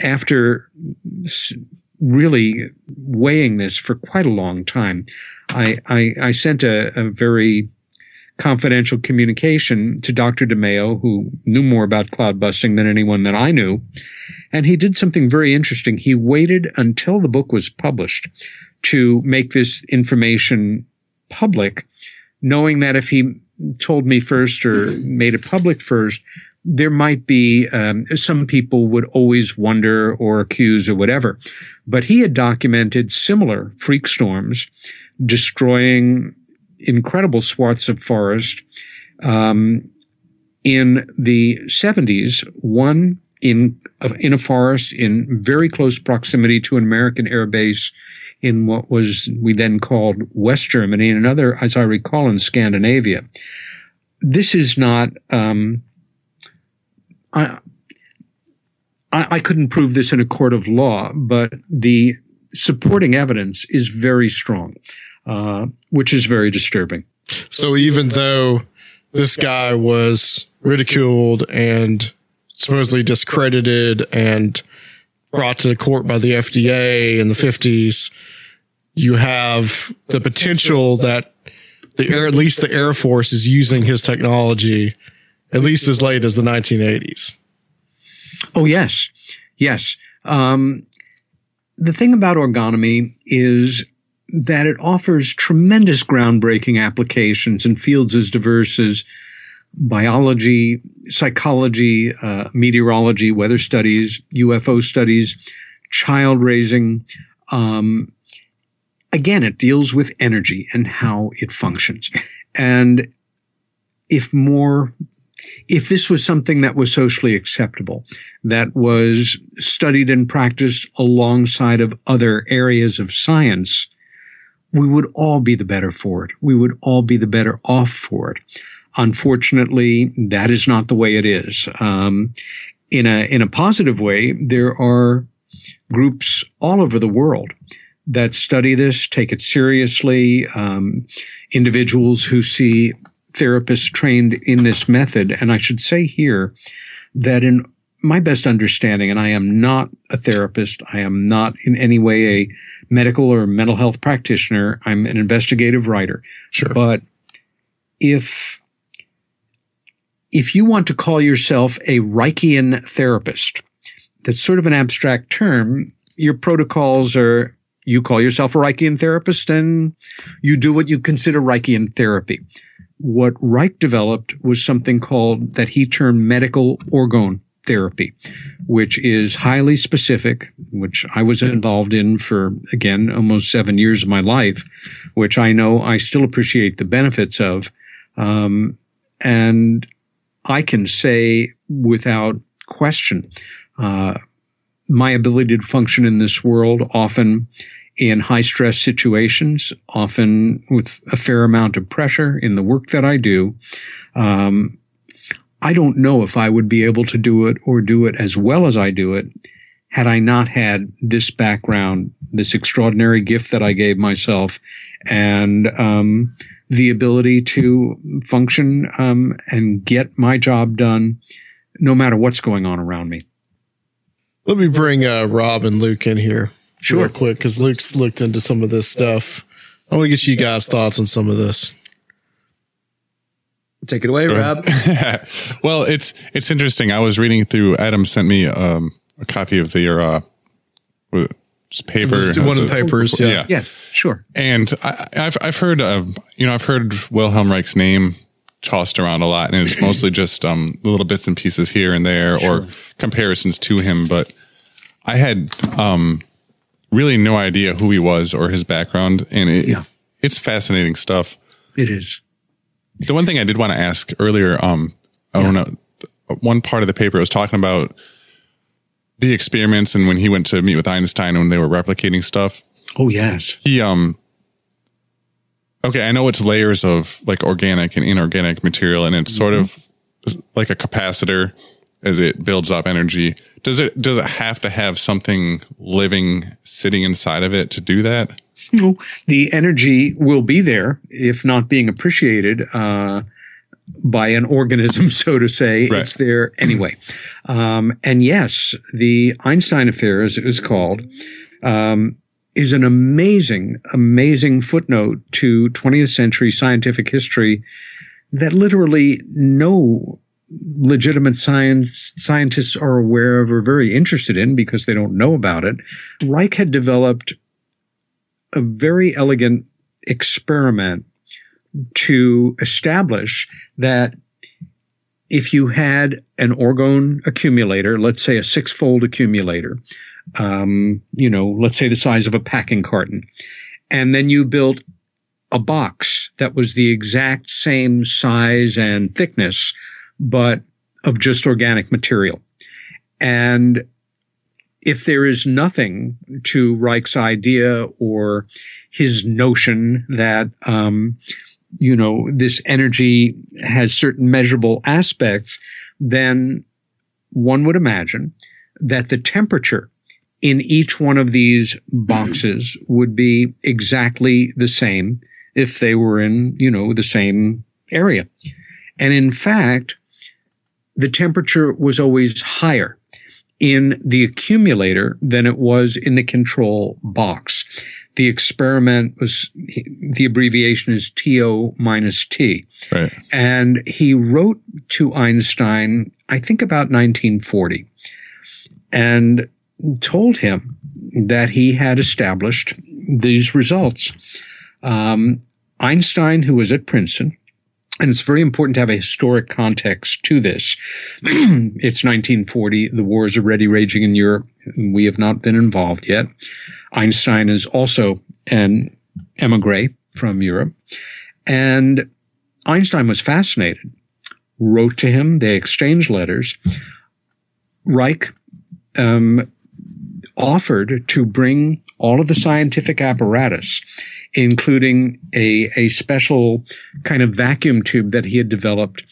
after really weighing this for quite a long time, I I, I sent a, a very confidential communication to Dr. DeMeo, who knew more about cloud busting than anyone that I knew. And he did something very interesting. He waited until the book was published to make this information public, knowing that if he told me first or made it public first, there might be um, some people would always wonder or accuse or whatever. But he had documented similar freak storms destroying incredible swaths of forest. Um, in the 70s, one in in a forest in very close proximity to an American air base in what was we then called West Germany, and another, as I recall, in Scandinavia. This is not. Um, I, I couldn't prove this in a court of law, but the supporting evidence is very strong, uh, which is very disturbing. So even though this guy was ridiculed and supposedly discredited and brought to the court by the FDA in the 50s, you have the potential that the air, at least the Air Force is using his technology at least as late as the 1980s. Oh, yes. Yes. Um, the thing about orgonomy is that it offers tremendous groundbreaking applications in fields as diverse as biology, psychology, uh, meteorology, weather studies, UFO studies, child raising. Um, again, it deals with energy and how it functions. And if more, if this was something that was socially acceptable, that was studied and practiced alongside of other areas of science, we would all be the better for it. We would all be the better off for it. Unfortunately, that is not the way it is. Um, in a in a positive way, there are groups all over the world that study this, take it seriously. Um, individuals who see therapists trained in this method, and I should say here that in my best understanding, and I am not a therapist, I am not in any way a medical or mental health practitioner. I'm an investigative writer. Sure. But if if you want to call yourself a Reichian therapist, that's sort of an abstract term. Your protocols are you call yourself a Reichian therapist and you do what you consider Reichian therapy. What Reich developed was something called that he termed medical orgone therapy, which is highly specific, which I was involved in for, again, almost seven years of my life, which I know I still appreciate the benefits of. Um, and I can say without question, uh, my ability to function in this world, often in high stress situations, often with a fair amount of pressure in the work that I do. Um, I don't know if I would be able to do it or do it as well as I do it had I not had this background, this extraordinary gift that I gave myself, and um, the ability to function um, and get my job done no matter what's going on around me. Let me bring uh, Rob and Luke in here Sure. real quick because Luke's looked into some of this stuff. I want to get you guys' thoughts on some of this. Take it away, Rob. well, it's it's interesting. I was reading through. Adam sent me um, a copy of their uh, what- just paper. It one of the papers, yeah. Yes, sure. And I, I've I've heard uh, you know I've heard Wilhelm Reich's name tossed around a lot, and it's mostly just um, little bits and pieces here and there or comparisons to him. But I had um, really no idea who he was or his background, and it, it's fascinating stuff. It is. The one thing I did want to ask earlier, um, I don't know, one part of the paper was talking about the experiments and when he went to meet with Einstein when they were replicating stuff. Oh yes. He um okay, I know it's layers of like organic and inorganic material and it's sort of like a capacitor as it builds up energy. Does it does it have to have something living sitting inside of it to do that? No, the energy will be there if not being appreciated uh, by an organism, so to say. It's there anyway. Um, and yes, the Einstein affair, as it was called, um, is an amazing, amazing footnote to 20th century scientific history that literally no legitimate science scientists are aware of or very interested in because they don't know about it. Reich had developed a very elegant experiment to establish that if you had an orgone accumulator, let's say a six fold accumulator, um, you know, let's say the size of a packing carton, and then you built a box that was the exact same size and thickness, but of just organic material. And if there is nothing to Reich's idea or his notion that, um, you know, this energy has certain measurable aspects, then one would imagine that the temperature in each one of these boxes would be exactly the same if they were in, you know, the same area. And in fact, the temperature was always higher in the accumulator than it was in the control box. The experiment was, the abbreviation is TO minus T. Right. And he wrote to Einstein, I think about 1940, and told him that he had established these results. Um, Einstein, who was at Princeton, and it's very important to have a historic context to this. it's 1940. The war is already raging in Europe. We have not been involved yet. Einstein is also an emigre from Europe. And Einstein was fascinated, wrote to him. They exchanged letters. Reich um, offered to bring all of the scientific apparatus, including a, a special kind of vacuum tube that he had developed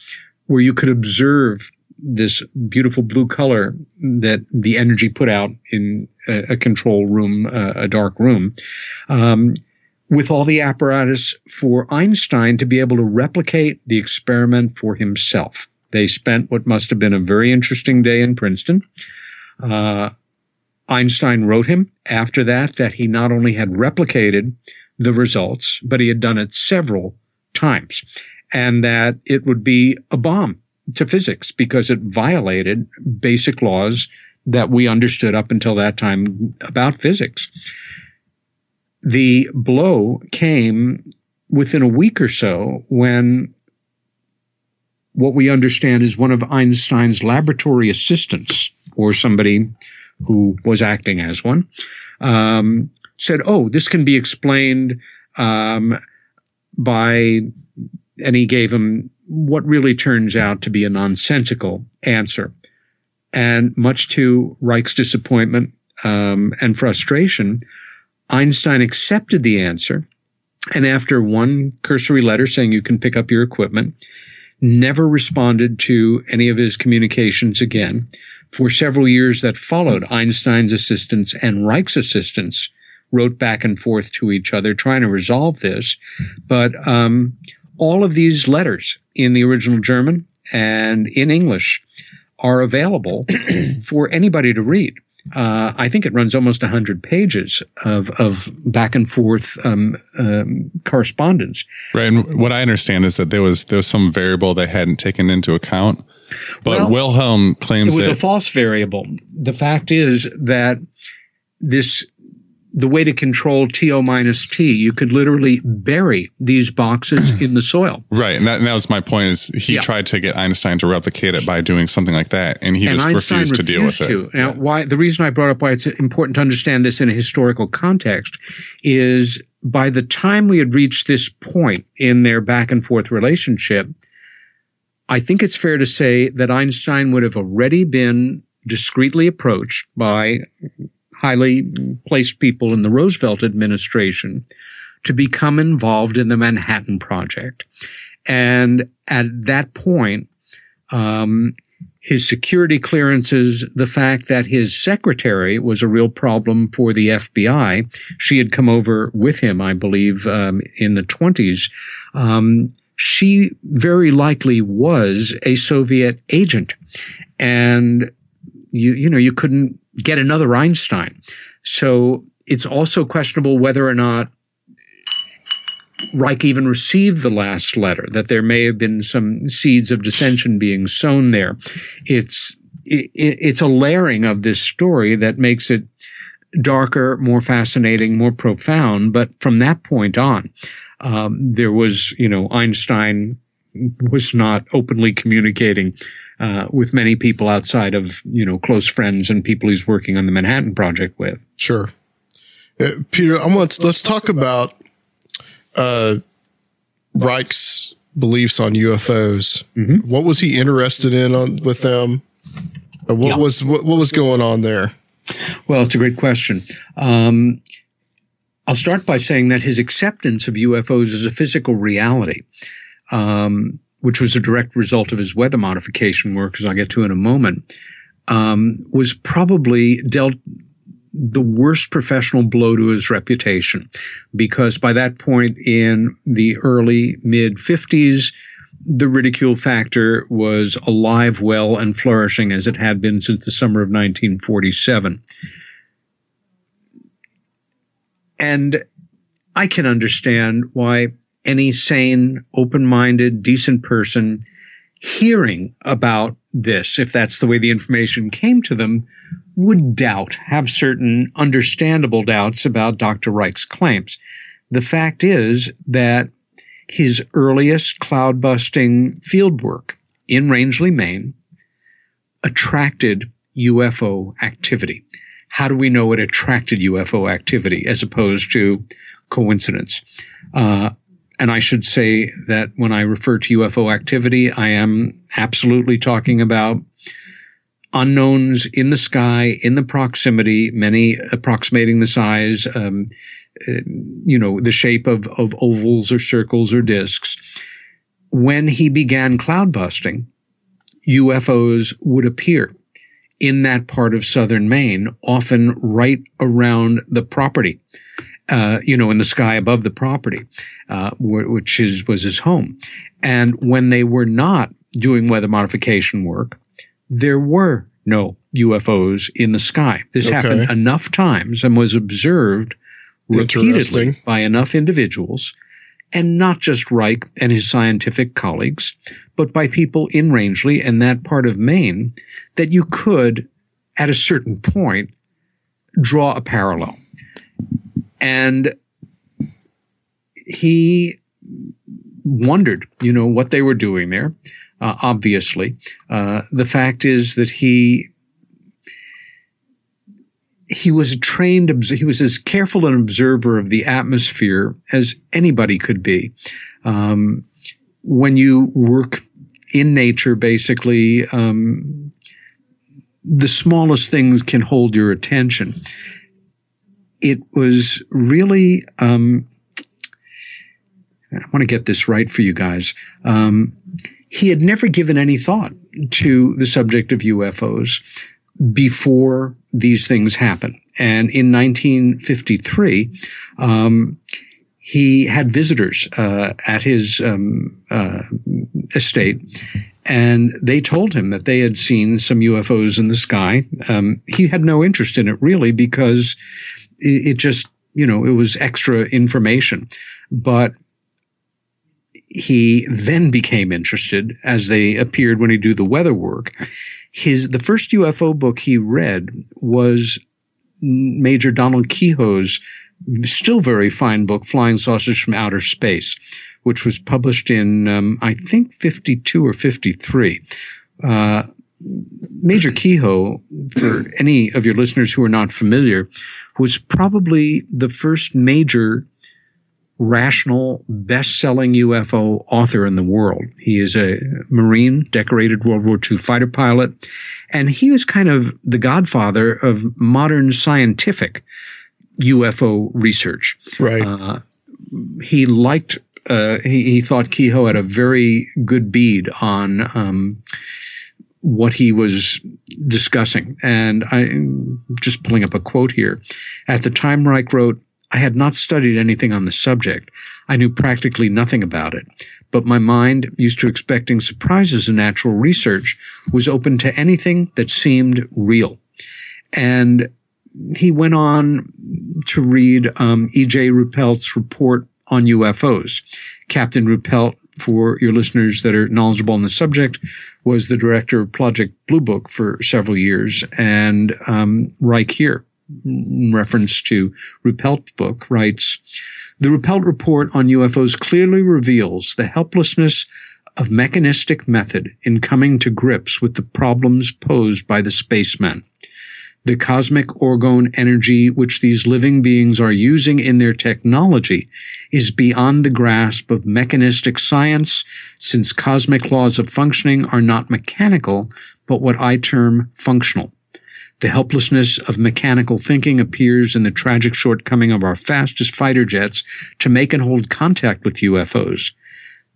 where you could observe this beautiful blue color that the energy put out in a, a control room, uh, a dark room, um, with all the apparatus for Einstein to be able to replicate the experiment for himself. They spent what must have been a very interesting day in Princeton. Uh, Einstein wrote him after that that he not only had replicated the results, but he had done it several times and that it would be a bomb to physics because it violated basic laws that we understood up until that time about physics. The blow came within a week or so when what we understand is one of Einstein's laboratory assistants or somebody who was acting as one um, said, "Oh, this can be explained um, by," and he gave him what really turns out to be a nonsensical answer. And much to Reich's disappointment um, and frustration, Einstein accepted the answer. And after one cursory letter saying you can pick up your equipment, never responded to any of his communications again. For several years that followed, Einstein's assistants and Reich's assistants wrote back and forth to each other trying to resolve this. But um, all of these letters in the original German and in English are available for anybody to read. Uh, I think it runs almost 100 pages of, of back and forth um, um, correspondence. Right. And what I understand is that there was there was some variable they hadn't taken into account. But Well, Wilhelm claims It was a false variable. The fact is that this the way to control TO minus T, you could literally bury these boxes in the soil. Right, and that, and that was my point. Is he Yeah. tried to get Einstein to replicate it by doing something like that, and he and just Einstein refused, to deal with it. to. Now, why the reason I brought up why it's important to understand this in a historical context is by the time we had reached this point in their back and forth relationship, I think it's fair to say that Einstein would have already been discreetly approached by highly placed people in the Roosevelt administration to become involved in the Manhattan Project. And at that point, um, his security clearances, the fact that his secretary was a real problem for the FBI. She had come over with him, I believe, um, in the 20s. Um, she very likely was a Soviet agent. And you, you know, you couldn't get another Einstein. So it's also questionable whether or not Reich even received the last letter, that there may have been some seeds of dissension being sown there. It's, it, it's a layering of this story that makes it darker, more fascinating, more profound. But from that point on, um, there was, you know, Einstein was not openly communicating uh, with many people outside of, you know, close friends and people he's working on the Manhattan Project with. Sure. Uh, Peter, I want let's talk about uh, Reich's beliefs on UFOs. What was he interested in on, with them? Uh, what Yeah. was what, what was going on there? Well, it's a great question. Um, I'll start by saying that his acceptance of UFOs as a physical reality, um, which was a direct result of his weather modification work, as I'll get to in a moment, um, was probably dealt the worst professional blow to his reputation because by that point in the early mid 50s, the ridicule factor was alive, well, and flourishing as it had been since the summer of 1947. And I can understand why any sane, open minded, decent person hearing about this, if that's the way the information came to them, would doubt, have certain understandable doubts about Dr. Reich's claims. The fact is that his earliest cloud busting field work in Rangeley, Maine, attracted UFO activity. How do we know it attracted UFO activity as opposed to coincidence? Uh, and I should say that when I refer to UFO activity, I am absolutely talking about unknowns in the sky, in the proximity, many approximating the size, um, uh, you know, the shape of, of ovals or circles or disks. When he began cloud busting, UFOs would appear in that part of southern Maine, often right around the property. Uh, you know, in the sky above the property, uh, which is was his home. And when they were not doing weather modification work, there were no UFOs in the sky. This Okay. happened enough times and was observed repeatedly by enough individuals, and not just Reich and his scientific colleagues, but by people in Rangeley and that part of Maine, that you could, at a certain point, draw a parallel. And he wondered, you know, what they were doing there. Uh, obviously, uh, the fact is that he he was a trained he was as careful an observer of the atmosphere as anybody could be um, when you work in nature basically um, the smallest things can hold your attention it was really um, i want to get this right for you guys um, he had never given any thought to the subject of ufos before these things happen. And in 1953, um, he had visitors uh, at his um, uh, estate, and they told him that they had seen some UFOs in the sky. Um, he had no interest in it really because it, it just, you know, it was extra information. But he then became interested as they appeared when he do the weather work. His the first UFO book he read was Major Donald Keyhoe's still very fine book, Flying Saucers from Outer Space, which was published in um, I think fifty two or fifty three. Uh, Major Keyhoe, for any of your listeners who are not familiar, was probably the first major rational, best-selling UFO author in the world. He is a Marine, decorated World War II fighter pilot, and he was kind of the godfather of modern scientific UFO research. Right. Uh, he liked. Uh, he, he thought Keyhoe had a very good bead on um, what he was discussing. And I'm just pulling up a quote here. At the time, Reich wrote, I had not studied anything on the subject. I knew practically nothing about it. But my mind, used to expecting surprises in natural research, was open to anything that seemed real. And he went on to read um, E.J. Ruppelt's report on UFOs. Captain Ruppelt, for your listeners that are knowledgeable on the subject, was the director of Project Blue Book for several years, and um, Reich here, in reference to Ruppelt's book, writes, the Ruppelt report on UFOs clearly reveals the helplessness of mechanistic method in coming to grips with the problems posed by the spacemen. The cosmic orgone energy which these living beings are using in their technology is beyond the grasp of mechanistic science, since cosmic laws of functioning are not mechanical, but what I term functional. The helplessness of mechanical thinking appears in the tragic shortcoming of our fastest fighter jets to make and hold contact with UFOs.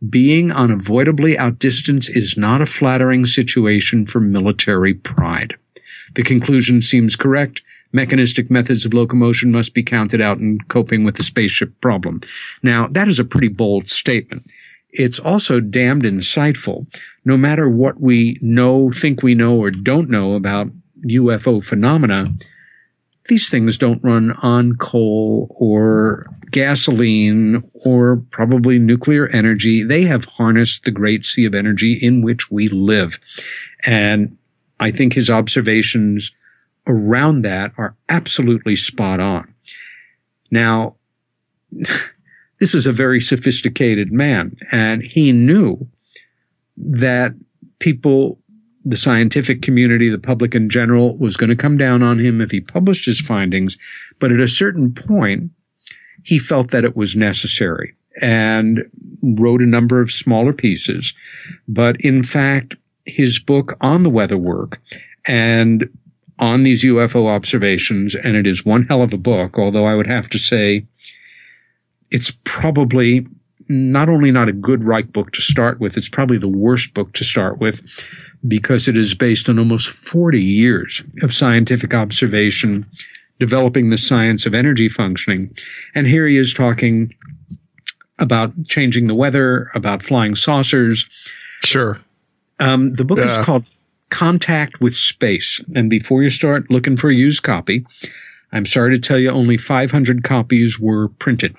Being unavoidably outdistanced is not a flattering situation for military pride. The conclusion seems correct. Mechanistic methods of locomotion must be counted out in coping with the spaceship problem. Now, that is a pretty bold statement. It's also damned insightful. No matter what we know, think we know, or don't know about UFO phenomena, these things don't run on coal or gasoline or probably nuclear energy. They have harnessed the great sea of energy in which we live. And I think his observations around that are absolutely spot on. Now, this is a very sophisticated man, and he knew that people, the scientific community, the public in general, was going to come down on him if he published his findings. But at a certain point, he felt that it was necessary and wrote a number of smaller pieces. But in fact, his book on the weather work and on these UFO observations, and it is one hell of a book, although I would have to say it's probably not only not a good Reich book to start with, it's probably the worst book to start with because it is based on almost 40 years of scientific observation, developing the science of energy functioning. And here he is talking about changing the weather, about flying saucers. Sure. Um, the book Yeah. is called Contact with Space. And before you start looking for a used copy, I'm sorry to tell you only 500 copies were printed.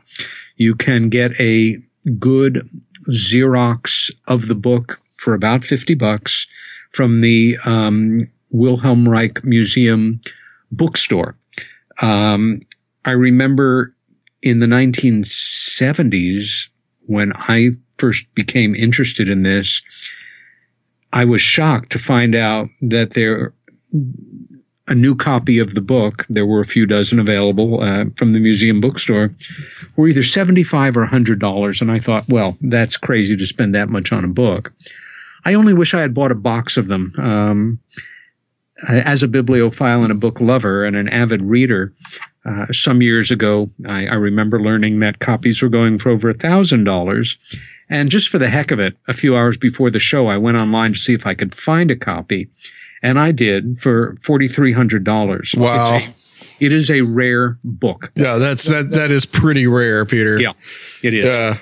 You can get a good Xerox of the book for about 50 bucks from the um, Wilhelm Reich Museum bookstore. Um, I remember in the 1970s when I first became interested in this, I was shocked to find out that there a new copy of the book. There were a few dozen available uh, from the museum bookstore. Were either seventy-five or hundred dollars, and I thought, well, that's crazy to spend that much on a book. I only wish I had bought a box of them. Um, as a bibliophile and a book lover and an avid reader, uh, some years ago, I, I remember learning that copies were going for over a thousand dollars. And just for the heck of it, a few hours before the show, I went online to see if I could find a copy, and I did for forty three hundred dollars. Wow. It's a, it is a rare book. Yeah, that's that that is pretty rare, Peter. Yeah, it is. Yeah.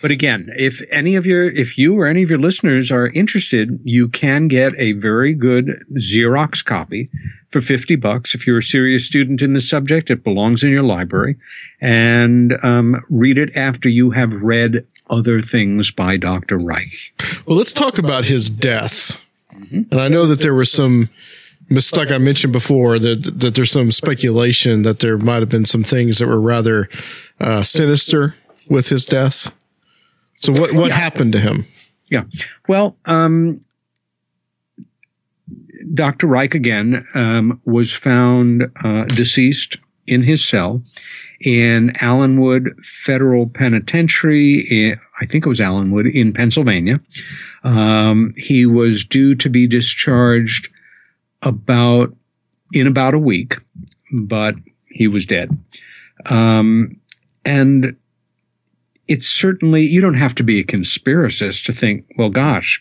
But again, if any of your, if you or any of your listeners are interested, you can get a very good Xerox copy for 50 bucks. If you're a serious student in the subject, it belongs in your library and um, read it after you have read other things by Dr. Reich. Well, let's talk about his death. And I know that there was some, mis- like I mentioned before, that that there's some speculation that there might have been some things that were rather uh, sinister with his death. So what what happened to him? Yeah. Well, um, Dr. Reich again um, was found uh, deceased in his cell in Allenwood Federal Penitentiary. in- I think it was Allenwood in Pennsylvania. Um, he was due to be discharged about in about a week, but he was dead. Um, and it's certainly you don't have to be a conspiracist to think, well, gosh,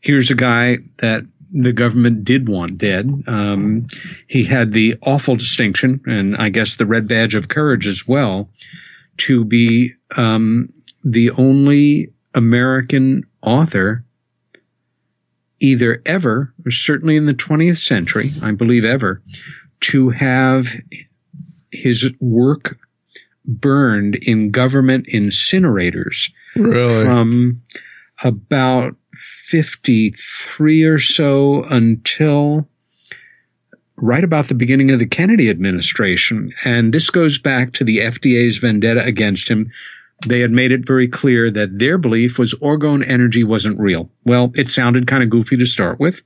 here's a guy that the government did want dead. Um, he had the awful distinction, and I guess the red badge of courage as well, to be um, the only American author, either ever, or certainly in the 20th century, I believe ever, to have his work burned in government incinerators Really? from about 53 or so until right about the beginning of the Kennedy administration. And this goes back to the FDA's vendetta against him. They had made it very clear that their belief was orgone energy wasn't real. Well, it sounded kind of goofy to start with.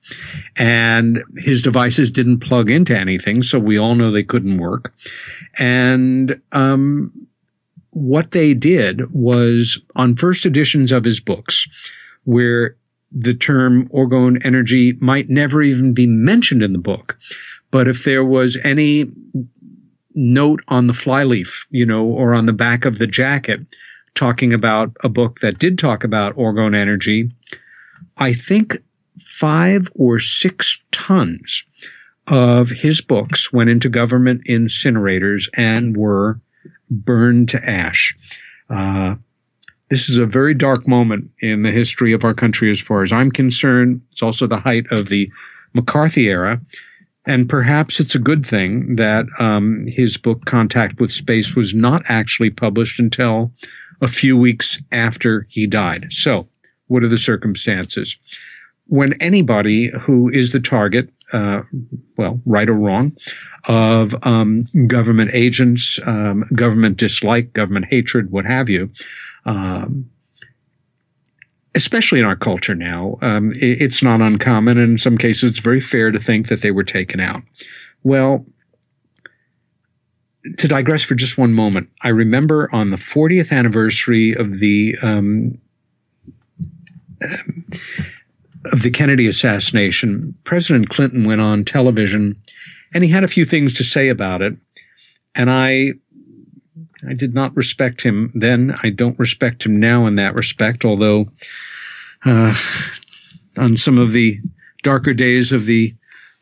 And his devices didn't plug into anything, so we all know they couldn't work. And um, what they did was on first editions of his books, where the term orgone energy might never even be mentioned in the book. But if there was any note on the flyleaf, you know, or on the back of the jacket talking about a book that did talk about orgone energy, I think five or six tons of his books went into government incinerators and were burned to ash. Uh, this is a very dark moment in the history of our country, as far as I'm concerned. It's also the height of the McCarthy era. And perhaps it's a good thing that um, his book, Contact with Space, was not actually published until a few weeks after he died. So, what are the circumstances? when anybody who is the target, uh, well, right or wrong, of um, government agents, um, government dislike, government hatred, what have you, um, especially in our culture now, um, it, it's not uncommon. And In some cases, it's very fair to think that they were taken out. Well, to digress for just one moment, I remember on the 40th anniversary of the um, of the Kennedy assassination, President Clinton went on television, and he had a few things to say about it, and I. I did not respect him then. I don't respect him now in that respect, although uh, on some of the darker days of the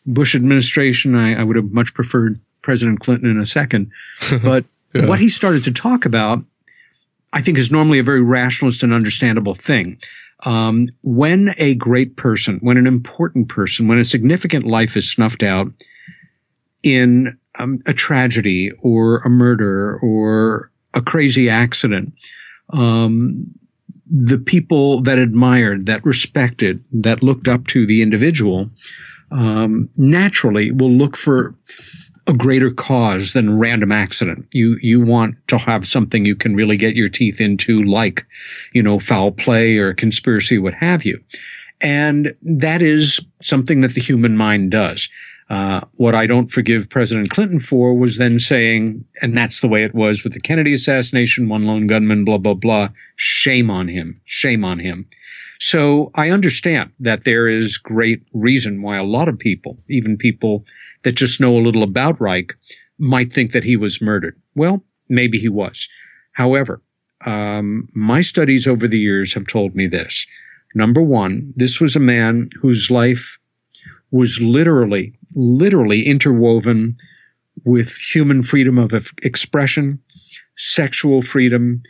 Bush administration, I, I would have much preferred President Clinton in a second. But Yeah. what he started to talk about, I think, is normally a very rationalist and understandable thing. Um, when a great person, when an important person, when a significant life is snuffed out in um, a tragedy or a murder or a crazy accident, um, the people that admired, that respected, that looked up to the individual, um, naturally will look for a greater cause than random accident. You you want to have something you can really get your teeth into, like you know foul play or conspiracy, what have you, and that is something that the human mind does. Uh, what I don't forgive President Clinton for was then saying, and that's the way it was with the Kennedy assassination, one lone gunman, blah blah blah. Shame on him. Shame on him. So I understand that there is great reason why a lot of people, even people that just know a little about Reich, might think that he was murdered. Well, maybe he was. However, um, my studies over the years have told me this. Number one, this was a man whose life was literally, literally interwoven with human freedom of expression, sexual freedom,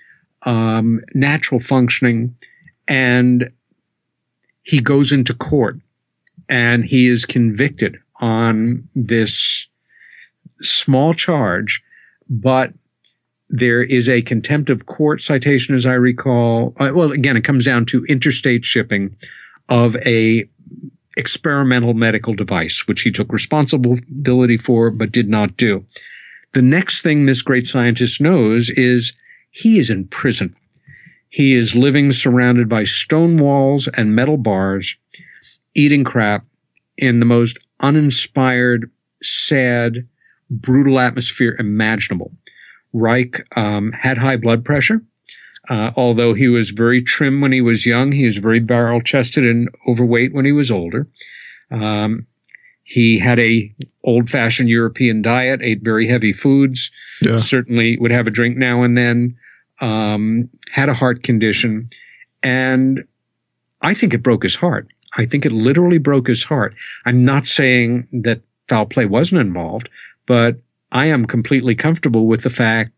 um, natural functioning, and he goes into court and he is convicted on this small charge, but there is a contempt of court citation, as I recall. Uh, well, again, it comes down to interstate shipping of a experimental medical device, which he took responsibility for but did not do. The next thing this great scientist knows is he is in prison. He is living surrounded by stone walls and metal bars, eating crap in the most uninspired, sad, brutal atmosphere imaginable. Reich um, had high blood pressure. Uh, although he was very trim when he was young, he was very barrel chested and overweight when he was older. Um, he had a old fashioned European diet, ate very heavy foods, Yeah. certainly would have a drink now and then, um, had a heart condition. And I think it broke his heart. I think it literally broke his heart. I'm not saying that foul play wasn't involved, but I am completely comfortable with the fact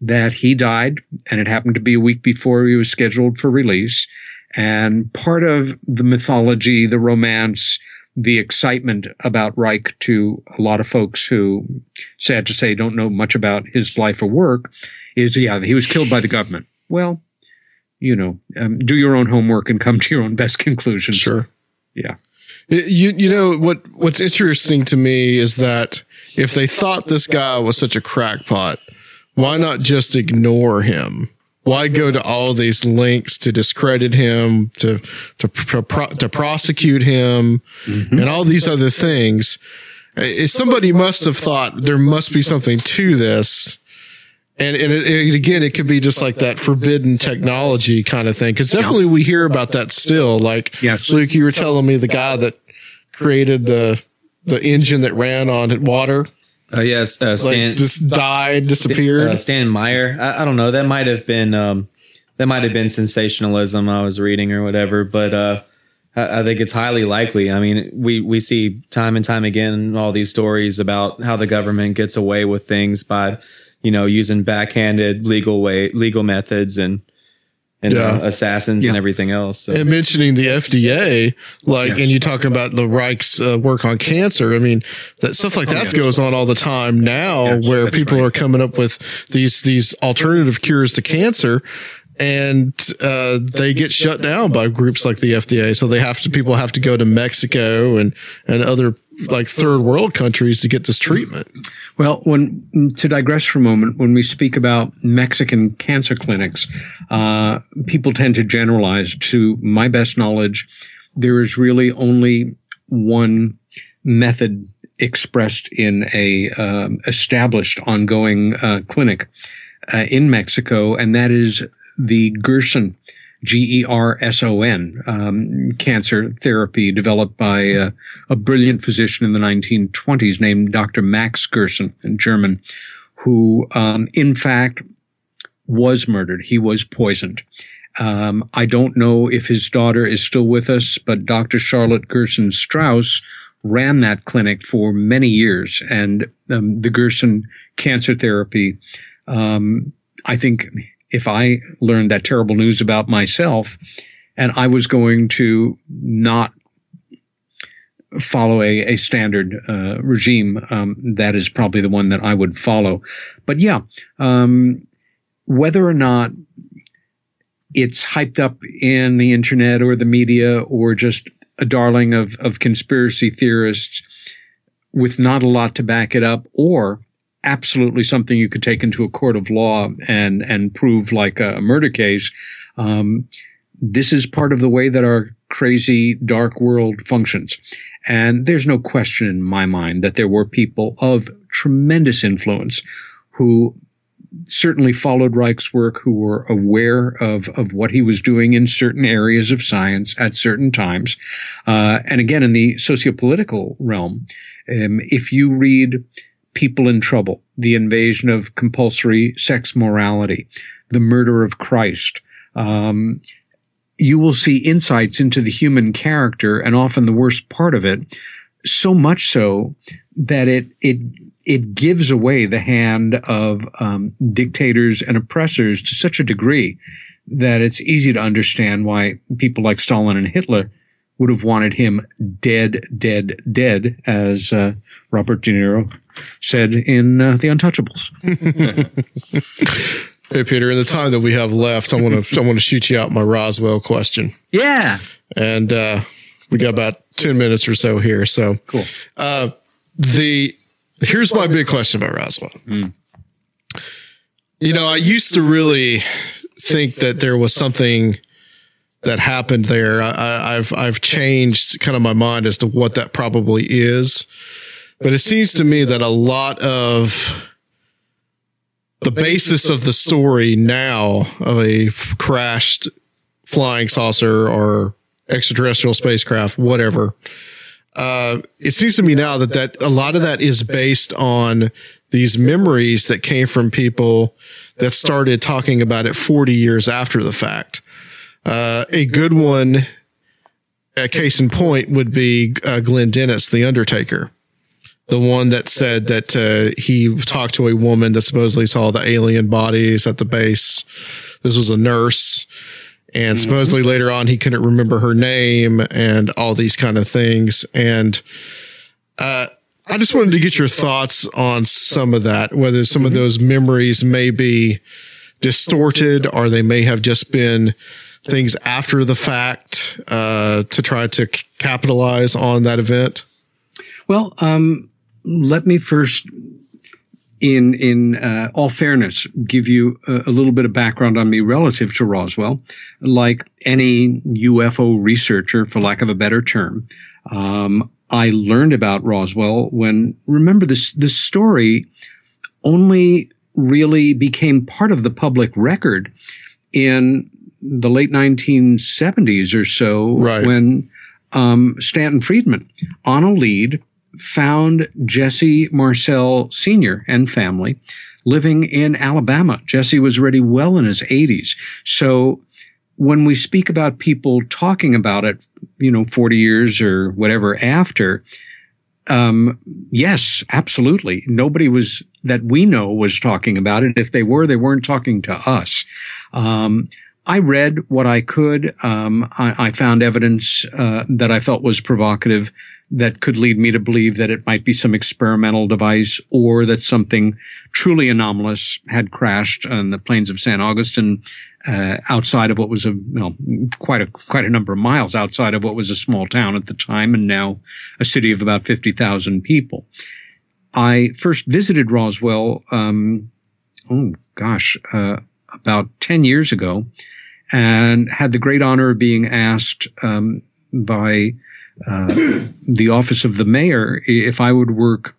that he died and it happened to be a week before he was scheduled for release. And part of the mythology, the romance, the excitement about Reich to a lot of folks who, sad to say, don't know much about his life or work is, yeah, he was killed by the government. Well, you know, um, do your own homework and come to your own best conclusions. Sure. Yeah. You you know what what's interesting to me is that if they thought this guy was such a crackpot, why not just ignore him? Why go to all these links to discredit him, to to to, pro, to prosecute him, and all these other things? Eh, Somebody must have thought there must be something to this. And, and it, it- again, it could be just like that forbidden technology kind of thing. Cause definitely we hear about that still. Like, Luke, you were telling me the guy that created the, the engine that ran on water. Uh, yes, uh, Stan like just died, disappeared. Uh, Stan Meyer. I, I don't know. That might have been um, that might have been sensationalism I was reading or whatever. But uh, I, I think it's highly likely. I mean, we we see time and time again all these stories about how the government gets away with things by you know using backhanded legal way legal methods and and Yeah. uh, assassins and everything else. So. and mentioning the FDA, like, and you talking about the Reich's uh, work on cancer. I mean, that stuff like that goes on all the time now, where people are coming up with these these alternative cures to cancer, and uh, they get shut down by groups like the FDA. So they have to people have to go to Mexico and and other like third world countries to get this treatment. Well, when to digress for a moment, when we speak about Mexican cancer clinics, uh, people tend to generalize. To my best knowledge, there is really only one method expressed in a um, established ongoing uh, clinic uh, in Mexico, and that is the Gerson, G E R S O N, um, cancer therapy developed by uh, a brilliant physician in the 1920s named Dr. Max Gerson, a German, who, um, in fact, was murdered. He was poisoned. Um, I don't know if his daughter is still with us, but Dr. Charlotte Gerson Strauss ran that clinic for many years, and um, the Gerson cancer therapy. Um, I think if I learned that terrible news about myself, and I was going to not follow a, a standard uh, regime, um, that is probably the one that I would follow. But yeah, um, whether or not it's hyped up in the internet or the media or just a darling of, of conspiracy theorists with not a lot to back it up, or absolutely something you could take into a court of law and and prove like a murder case. Um, this is part of the way that our crazy dark world functions. And there's no question in my mind that there were people of tremendous influence who certainly followed Reich's work, who were aware of, of what he was doing in certain areas of science at certain times. Uh, and again, in the sociopolitical realm, um, if you read People in Trouble, The Invasion of Compulsory Sex Morality, The Murder of Christ, um, you will see insights into the human character and often the worst part of it, so much so that it, it, it gives away the hand of um, dictators and oppressors to such a degree that it's easy to understand why people like Stalin and Hitler would have wanted him dead, dead, dead, as uh, Robert De Niro said in uh, The Untouchables. Hey Peter, in the time that we have left, I want to I want to shoot you out my Roswell question. Yeah, and uh, we got about ten minutes or so here. So cool. Uh, the here's my big question about Roswell. Mm. You know, I used to really think that there was something that happened there. I, I've I've changed kind of my mind as to what that probably is, but it seems to me that a lot of the basis of the story now of a crashed flying saucer or extraterrestrial spacecraft, whatever. Uh, it seems to me now that that a lot of that is based on these memories that came from people that started talking about it 40 years after the fact. Uh, a good one, a case in point would be uh, Glenn Dennis, the Undertaker the one that said that uh, he talked to a woman that supposedly saw the alien bodies at the base. This was a nurse. And mm-hmm. supposedly later on, he couldn't remember her name and all these kind of things. And, uh, I just wanted to get your thoughts on some of that, whether some of those memories may be distorted or they may have just been things after the fact, uh, to try to c- capitalize on that event. Well, um, let me first in in uh, all fairness, give you a, a, little bit of background on me relative to Roswell. Like any UFO researcher, for lack of a better term, um, I learned about Roswell when remember this this story only really became part of the public record in the late 1970s or so right. when um, Stanton Friedman on a lead found Jesse Marcel Sr. and family living in Alabama. Jesse was already well in his 80s. So when we speak about people talking about it, you know, 40 years or whatever after, um, yes, absolutely. Nobody was that we know was talking about it. If they were, they weren't talking to us. Um, I read what I could. Um, I, I, found evidence uh, that I felt was provocative that could lead me to believe that it might be some experimental device or that something truly anomalous had crashed on the plains of San Augustine uh, outside of what was a well, quite a quite a number of miles outside of what was a small town at the time and now a city of about 50,000 people. I first visited Roswell um, oh gosh, uh, about 10 years ago and had the great honor of being asked um, by uh, the office of the mayor if I would work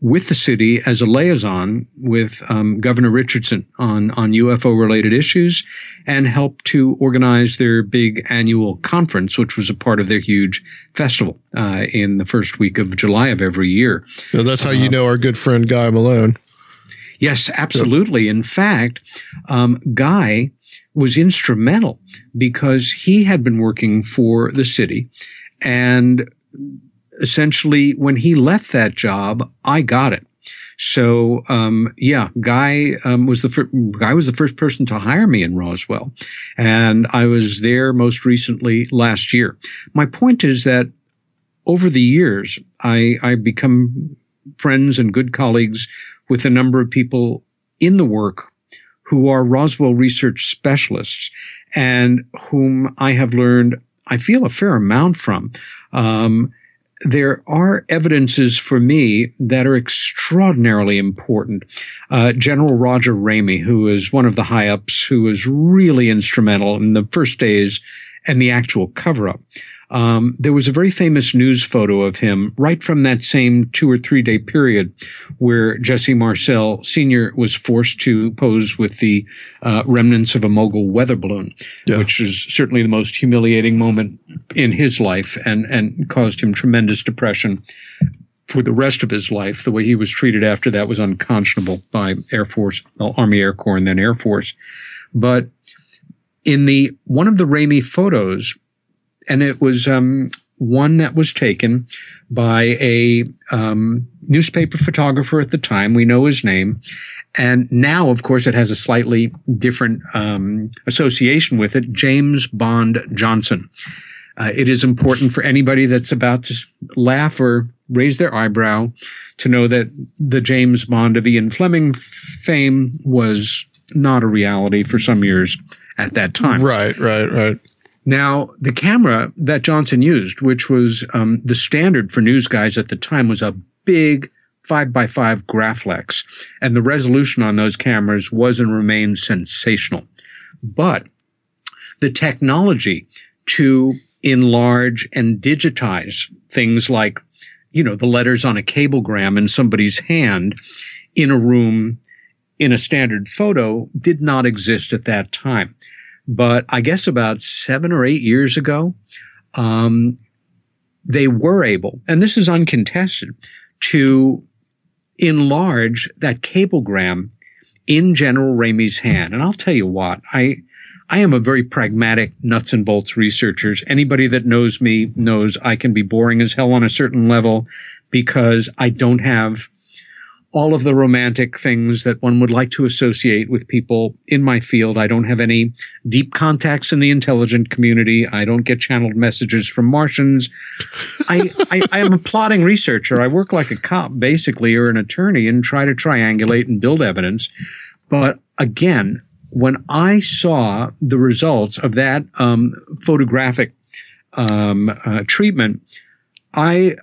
with the city as a liaison with um, Governor Richardson on on UFO related issues, and help to organize their big annual conference, which was a part of their huge festival uh, in the first week of July of every year. So that's how you know our good friend Guy Malone. Yes, absolutely. In fact, um, Guy was instrumental because he had been working for the city and essentially when he left that job, I got it. So, um, yeah, Guy um, was the fir- Guy was the first person to hire me in Roswell, and I was there most recently last year. My point is that over the years, I I become friends and good colleagues with a number of people in the work who are Roswell research specialists and whom I have learned, I feel, a fair amount from. Um, there are evidences for me that are extraordinarily important. Uh, General Roger Ramey, who is one of the high ups, who was really instrumental in the first days and the actual cover up. Um, there was a very famous news photo of him right from that same two or three day period where Jesse Marcel Sr. was forced to pose with the uh, remnants of a mogul weather balloon, yeah. which is certainly the most humiliating moment in his life and, and caused him tremendous depression for the rest of his life. The way he was treated after that was unconscionable by Air Force, well, Army Air Corps, and then Air Force. But in the one of the Ramey photos, and it was um, one that was taken by a um, newspaper photographer at the time. We know his name. And now, of course, it has a slightly different um, association with it James Bond Johnson. Uh, it is important for anybody that's about to laugh or raise their eyebrow to know that the James Bond of Ian Fleming fame was not a reality for some years at that time. Right, right, right. Now, the camera that Johnson used, which was um, the standard for news guys at the time, was a big five by five Graflex, and the resolution on those cameras was and remains sensational. But the technology to enlarge and digitize things like, you know, the letters on a cablegram in somebody's hand in a room in a standard photo did not exist at that time. But I guess about seven or eight years ago, um, they were able, and this is uncontested, to enlarge that cablegram in General Ramey's hand. And I'll tell you what, I I am a very pragmatic nuts and bolts researcher. Anybody that knows me knows I can be boring as hell on a certain level because I don't have all of the romantic things that one would like to associate with people in my field. I don't have any deep contacts in the intelligent community. I don't get channeled messages from Martians. I, I, I am a plotting researcher. I work like a cop, basically, or an attorney and try to triangulate and build evidence. But again, when I saw the results of that um, photographic um, uh, treatment, I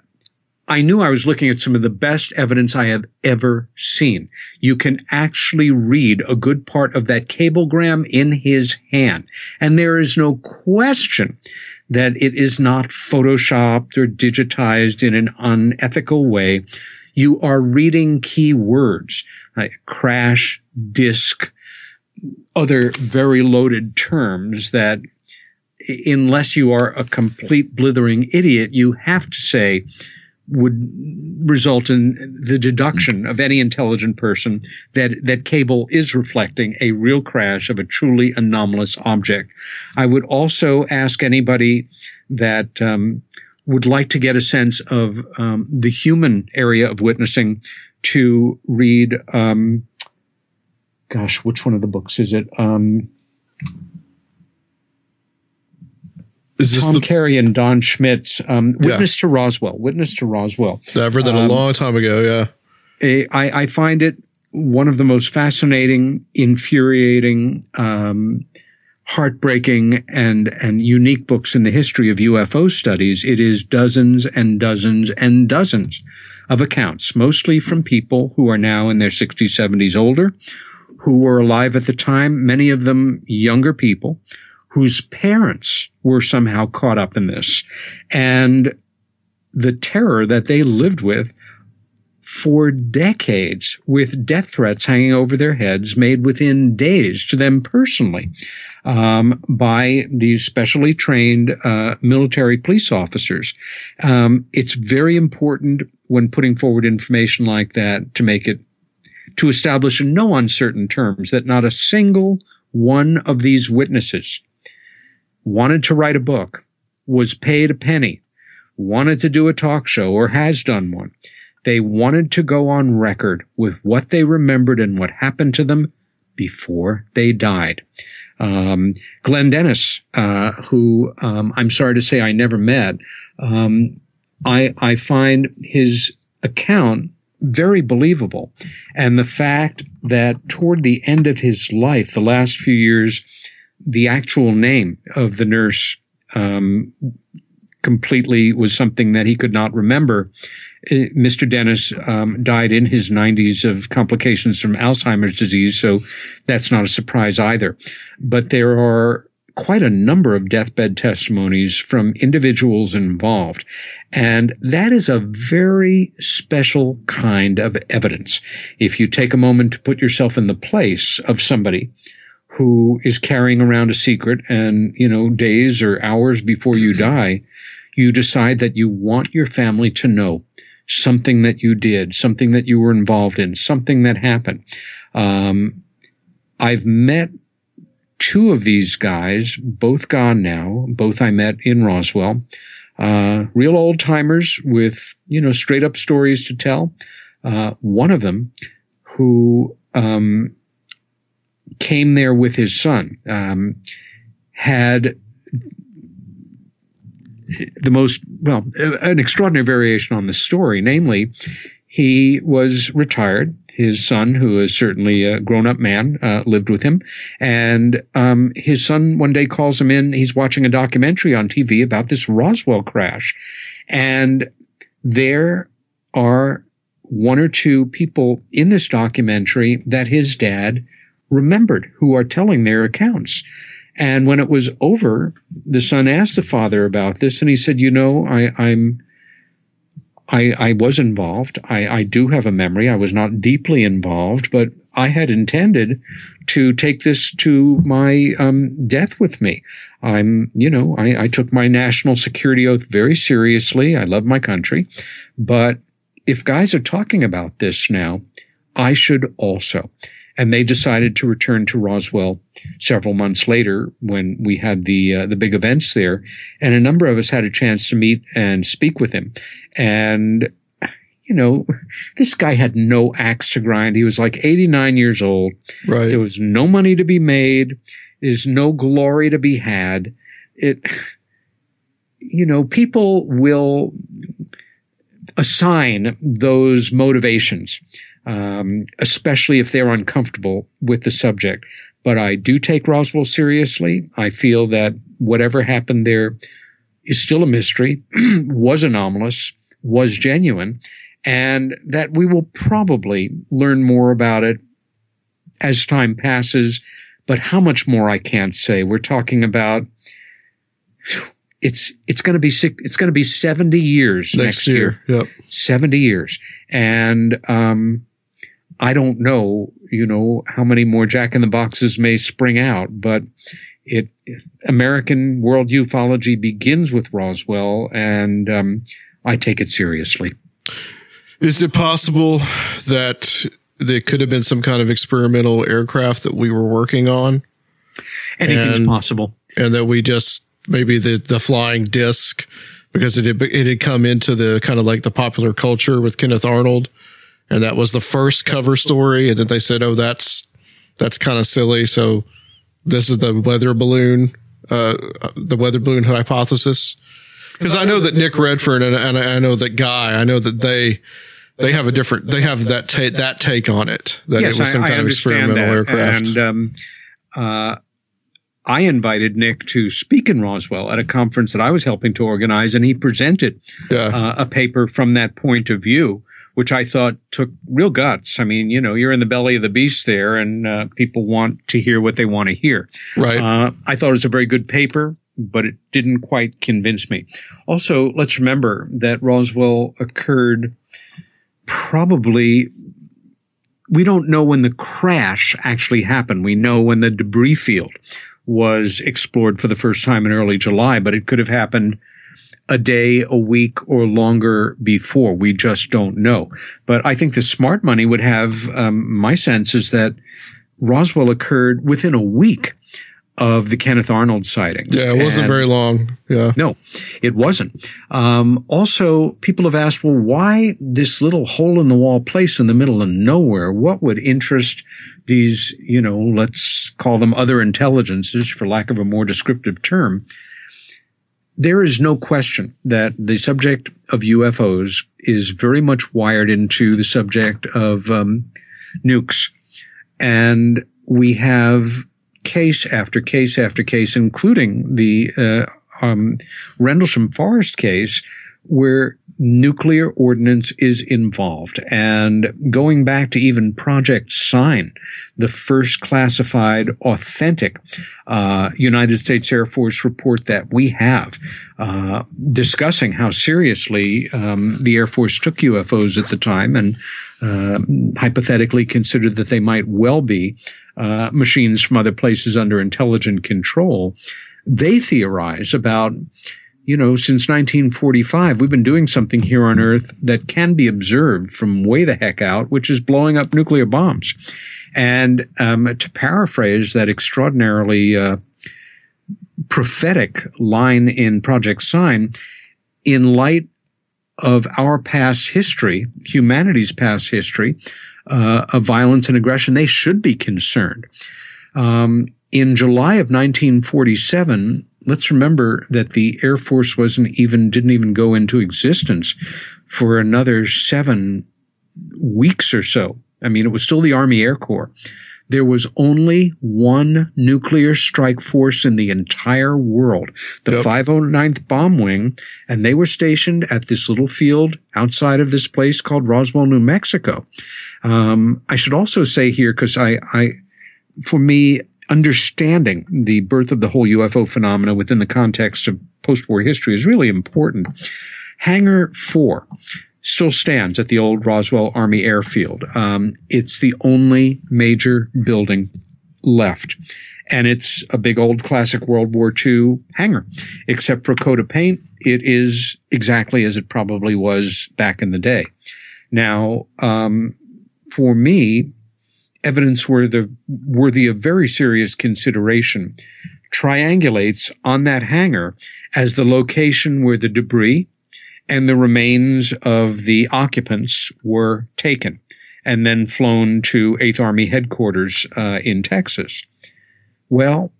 I knew I was looking at some of the best evidence I have ever seen. You can actually read a good part of that cablegram in his hand. And there is no question that it is not photoshopped or digitized in an unethical way. You are reading key words like crash, disk, other very loaded terms that unless you are a complete blithering idiot, you have to say, would result in the deduction of any intelligent person that that cable is reflecting a real crash of a truly anomalous object. I would also ask anybody that um, would like to get a sense of um, the human area of witnessing to read. Um, gosh, which one of the books is it? Um, Is Tom the- Carey and Don Schmitt's um, Yeah. Witness to Roswell. Witness to Roswell. I've read that a Um, long time ago. Yeah. Eh, I, I find it one of the most fascinating, infuriating, um, heartbreaking, and and unique books in the history of UFO studies. It is dozens and dozens and dozens of accounts, mostly from people who are now in their 60s, 70s, older, who were alive at the time. Many of them younger people whose parents were somehow caught up in this, and the terror that they lived with for decades with death threats hanging over their heads made within days to them personally um, by these specially trained uh, military police officers. Um, it's very important when putting forward information like that to make it to establish in no uncertain terms that not a single one of these witnesses wanted to write a book, was paid a penny, wanted to do a talk show, or has done one. They wanted to go on record with what they remembered and what happened to them before they died. Um, Glenn Dennis, uh, who um, I'm sorry to say I never met, um, I, I find his account very believable. And the fact that toward the end of his life, the last few years, the actual name of the nurse um, completely was something that he could not remember. Uh, Mr. Dennis um, died in his 90s of complications from Alzheimer's disease, so that's not a surprise either. But there are quite a number of deathbed testimonies from individuals involved. And that is a very special kind of evidence. If you take a moment to put yourself in the place of somebody who is carrying around a secret and, you know, days or hours before you die, you decide that you want your family to know something that you did, something that you were involved in, something that happened. Um, I've met two of these guys, both gone now, both I met in Roswell. Uh, real old timers with, you know, straight up stories to tell. Uh, one of them who, um, came there with his son, um, had the most, well, an extraordinary variation on the story. Namely, he was retired. His son, who is certainly a grown up man, uh, lived with him. And um, his son one day calls him in. He's watching a documentary on TV about this Roswell crash. And there are one or two people in this documentary that his dad remembered who are telling their accounts. And when it was over, the son asked the father about this, and he said, "You know, I, I'm, I, I was involved. I, I do have a memory. I was not deeply involved, but I had intended to take this to my um, death with me. I'm, you know, I, I took my national security oath very seriously. I love my country, but if guys are talking about this now, I should also." And they decided to return to Roswell several months later when we had the uh, the big events there, and a number of us had a chance to meet and speak with him, and you know, this guy had no axe to grind. He was like 89 years old. Right. There was no money to be made. There's no glory to be had. It, you know, people will assign those motivations um, especially if they're uncomfortable with the subject. But I do take Roswell seriously. I feel that whatever happened there is still a mystery, was anomalous, was genuine, and that we will probably learn more about it as time passes. But how much more I can't say. We're talking about it's it's going to be six, it's going to be 70 years next, Next year. Yep. 70 years. And um, I don't know, you know, how many more Jack in the Boxes may spring out, but it American world ufology begins with Roswell, and um, I take it seriously. Is it possible that there could have been some kind of experimental aircraft that we were working on? Anything's And- possible. And that we just maybe the the flying disc because it had, it had come into the kind of like the popular culture with Kenneth Arnold, and that was the first cover story, and then they said, "Oh, that's that's kind of silly." So this is the weather balloon uh, the weather balloon hypothesis? Because I know that Nick Redfern and, and I know that Guy, I know that they they have a different they have that ta- that take on it that yes, it was some I, I kind of understand experimental that. aircraft. And um, uh, I invited Nick to speak in Roswell at a conference that I was helping to organize, and he presented uh, a paper from that point of view, which I thought took real guts. I mean, you know, you're in the belly of the beast there, and uh, people want to hear what they want to hear. Right. Uh, I thought it was a very good paper, but it didn't quite convince me. Also, let's remember that Roswell occurred probably we don't know when the crash actually happened. We know when the debris field was explored for the first time in early July, but it could have happened a day, a week, or longer before. We just don't know. But I think the smart money would have, um, my sense is that Roswell occurred within a week of the Kenneth Arnold sightings. yeah, it wasn't And- very long. Yeah. no, it wasn't. Um, also, people have asked, well, why this little hole in the wall place in the middle of nowhere? What would interest these, you know, let's call them other intelligences, for lack of a more descriptive term? There is no question that the subject of UFOs is very much wired into the subject of um, nukes. And we have case after case after case, including the uh, um, Rendlesham Forest case, where nuclear ordnance is involved. And going back to even Project Sign, the first classified, authentic uh, United States Air Force report that we have, uh, discussing how seriously um, the Air Force took UFOs at the time and uh, hypothetically considered that they might well be uh, machines from other places under intelligent control. They theorize about, you know, since 1945, we've been doing something here on Earth that can be observed from way the heck out, which is blowing up nuclear bombs. And um, to paraphrase that extraordinarily uh, prophetic line in Project Sign, in light of our past history, humanity's past history uh, of violence and aggression, they should be concerned. Um, in July of 1947, let's remember that the Air Force wasn't even didn't even go into existence for another seven weeks or so. I mean, it was still the Army Air Corps. There was only one nuclear strike force in the entire world, the 509th Bomb Wing, and they were stationed at this little field outside of this place called Roswell, New Mexico. Um, I should also say here, because I, I, for me, understanding the birth of the whole UFO phenomena within the context of post-war history is really important. Hangar 4 still stands at the old Roswell Army Airfield. Um, it's the only major building left. And it's a big old classic World War II hangar. Except for coat of paint, it is exactly as it probably was back in the day. Now, um, for me, evidence worthy, worthy of very serious consideration triangulates on that hangar as the location where the debris and the remains of the occupants were taken and then flown to 8th Army headquarters uh, in Texas. Well,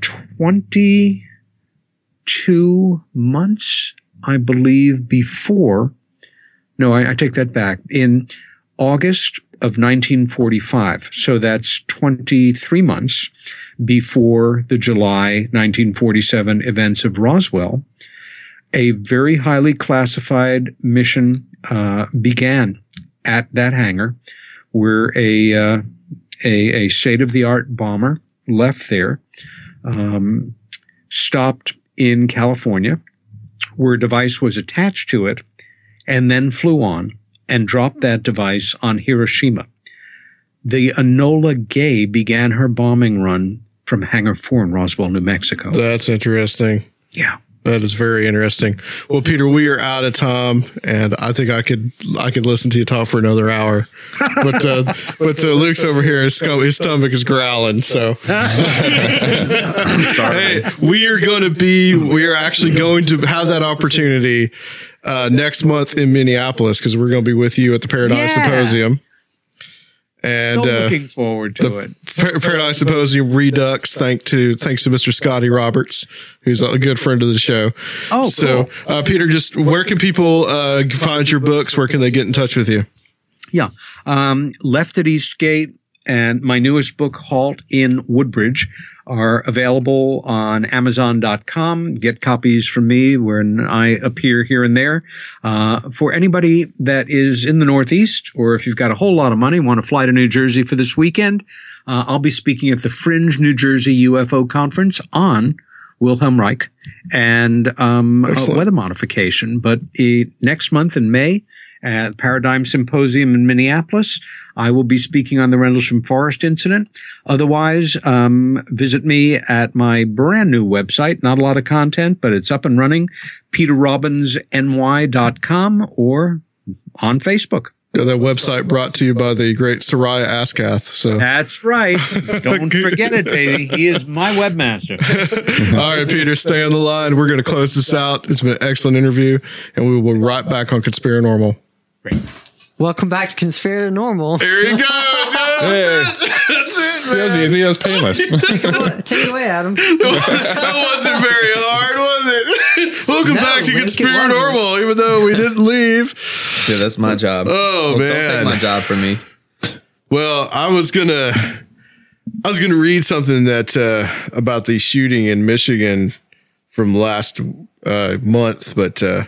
22 months, I believe, before. No, I, I take that back. In August of 1945, so that's 23 months before the July 1947 events of Roswell, a very highly classified mission uh, began at that hangar, where a uh, a, a state of the art bomber left there, um, stopped in California, where a device was attached to it, and then flew on and dropped that device on Hiroshima. The Enola Gay began her bombing run from Hangar 4 in Roswell, New Mexico. That's interesting. Yeah. That is very interesting. Well, Peter, we are out of time, and I think I could I could listen to you talk for another hour. But uh, but uh, Luke's over here, his, scum- his stomach is growling. So, hey, we are going to be we are actually going to have that opportunity uh, next month in Minneapolis because we're going to be with you at the Paradigm Yeah. Symposium. And so uh, looking forward to it. Par- Paradigm Symposium Redux. Thank to thanks to Mr. Scotty Roberts, who's a good friend of the show. Oh, so cool. uh, Peter, just where can people uh, find your books? Where can they get in touch with you? Yeah. Um, Left at Eastgate and my newest book, Halt in Woodbridge, are available on Amazon.com. Get copies from me when I appear here and there. Uh, for anybody that is in the Northeast, or if you've got a whole lot of money, want to fly to New Jersey for this weekend, uh, I'll be speaking at the Fringe New Jersey UFO Conference on Wilhelm Reich and um, weather modification. But uh, next month in May, at Paradigm Symposium in Minneapolis. I will be speaking on the Rendlesham Forest incident. Otherwise, um, visit me at my brand new website. Not a lot of content, but it's up and running. PeterRobbinsNY.com or on Facebook. Yeah, that website brought to you by the great Soraya Askath. So That's right. Don't forget it, baby. He is my webmaster. All right, Peter, stay on the line. We're going to close this out. It's been an excellent interview, and we will be right back on Conspiranormal. Welcome back to Conspiracy Normal. There you go. Hey. That's it, Man. That was easy. That was painless. Take it away, Adam. that wasn't very hard, was it? Welcome No, back to Rick, it Conspiranormal, even though we didn't leave. Yeah, that's my job. Oh, Well, man. Don't take my job from me. Well, I was gonna, I was gonna read something that uh, about the shooting in Michigan from last uh, month, but uh,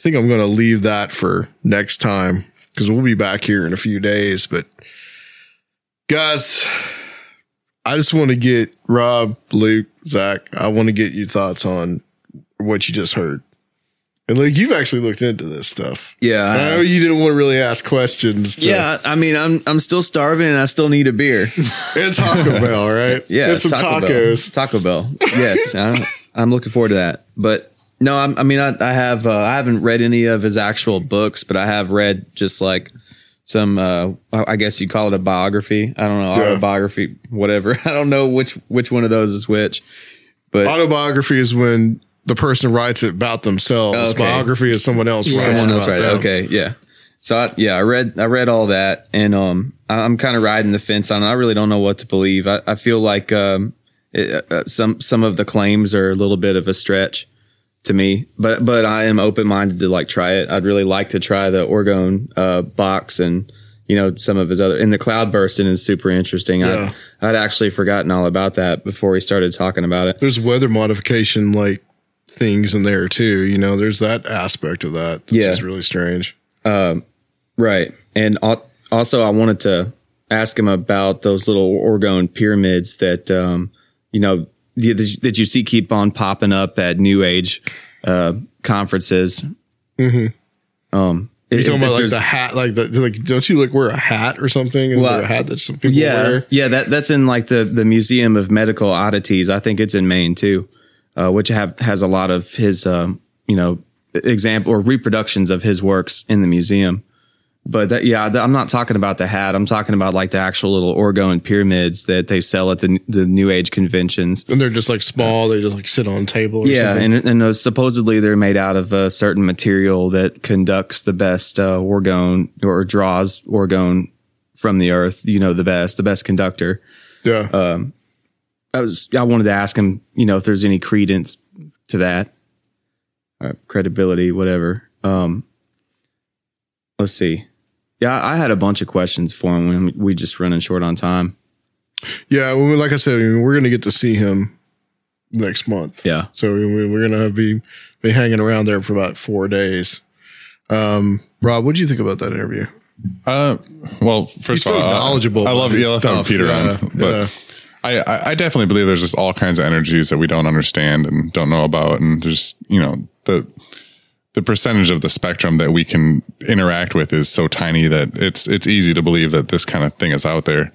I think I'm gonna leave that for next time because we'll be back here in a few days. But guys, I just want to get Rob, Luke, Zach. I want to get your thoughts on what you just heard. And like you've actually looked into this stuff. Yeah, I I know you didn't want to really ask questions. to- Yeah, I mean, I'm I'm still starving and I still need a beer. and Taco Bell, right? Yeah, Get some Taco tacos. Bell. Taco Bell. Yes, I, I'm looking forward to that. But no, I'm, I mean, I, I have uh, I haven't read any of his actual books, but I have read just like some. Uh, I guess you call it a biography. I don't know Yeah. autobiography, whatever. I don't know which which one of those is which. But Autobiography is when the person writes it about themselves. Okay. Biography is someone else. writes someone it else about right them. okay yeah so I, yeah i read i read all that and um I- i'm kind of riding the fence on it i really don't know what to believe i, I feel like um it, uh, some some of the claims are a little bit of a stretch to me but but i am open-minded to like try it i'd really like to try the orgone uh box and you know some of his other and the cloud bursting is super interesting Yeah. I, i'd actually forgotten all about that before we started talking about it There's weather modification like things in there too. You know, there's that aspect of that. Which Yeah. is really strange. Um, right. And also, I wanted to ask him about those little orgone pyramids that, um, you know, that you see keep on popping up at New Age uh, conferences. Mm-hmm. Um, You talking about like the hat, like the like? Don't you like wear a hat or something? Is Well, there a hat that some people yeah, wear? yeah. That that's in like the the Museum of Medical Oddities. I think it's in Maine too, uh, which have has a lot of his, um, you know, example or reproductions of his works in the museum. But that, yeah, th- I'm not talking about the hat. I'm talking about like the actual little orgone pyramids that they sell at the the New Age conventions. And they're just like small. They just like sit on a table. Or Yeah, something. and and uh, supposedly they're made out of a certain material that conducts the best uh, orgone or draws orgone from the earth. You know, the best, the best conductor. yeah. Um, I was I wanted to ask him, you know, if there's any credence to that, or credibility, whatever. Um, let's see. Yeah, I had a bunch of questions for him when we just running short on time. Yeah, well, like I said, I mean, we're gonna get to see him next month. Yeah. so we- we're gonna be be hanging around there for about four days. Um, Rob, what do you think about that interview? Uh, well, He's first so of all, knowledgeable I love about his stuff. Peter Yeah, on, but yeah. I, I, I definitely believe there's just all kinds of energies that we don't understand and don't know about, and just you know the the percentage of the spectrum that we can interact with is so tiny that it's it's easy to believe that this kind of thing is out there.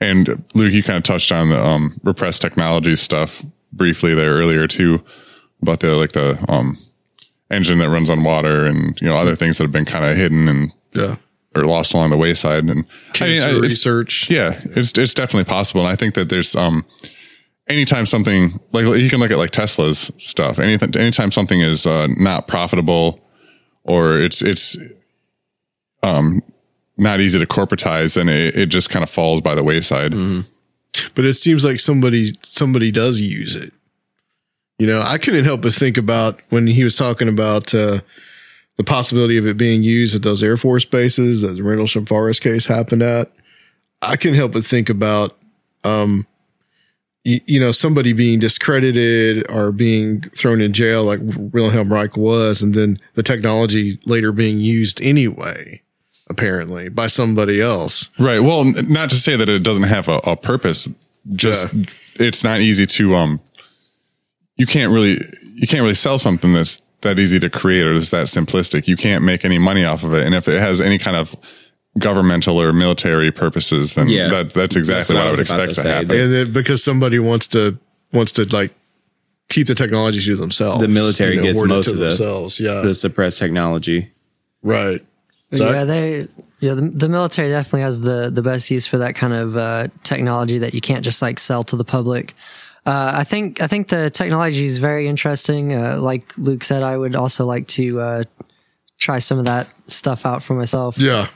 And Luke, you kind of touched on the um, repressed technology stuff briefly there earlier too, about the like the um, engine that runs on water and you know other things that have been kind of hidden and Yeah. or lost along the wayside. And Cancer it's- research. yeah, it's it's definitely possible, and I think that there's um anytime something like you can look at like Tesla's stuff. Anything anytime something is uh, not profitable or it's it's um not easy to corporatize, then it, it just kind of falls by the wayside. But it seems like somebody somebody does use it. You know, I couldn't help but think about when he was talking about uh, the possibility of it being used at those Air Force bases that the Rendlesham Forest case happened at. I couldn't help but think about, um, you, you know, somebody being discredited or being thrown in jail like Wilhelm Reich was, and then the technology later being used anyway, apparently by somebody else. Right. Well, not to say that it doesn't have a, a purpose. Just it's not easy to um. You can't really you can't really sell something that's that easy to create or is that simplistic. You can't make any money off of it, and if it has any kind of governmental or military purposes, then Yeah. that that's exactly what, I would expect to, happen. and then because somebody wants to wants to like keep the technology to themselves. The military you know, gets most of the themselves. Yeah, the suppressed technology. right. yeah, they yeah the, the military definitely has the the best use for that kind of uh, technology that you can't just like sell to the public. Uh, I think I think the technology is very interesting. Uh, like Luke said, I would also like to uh, try some of that stuff out for myself. Yeah.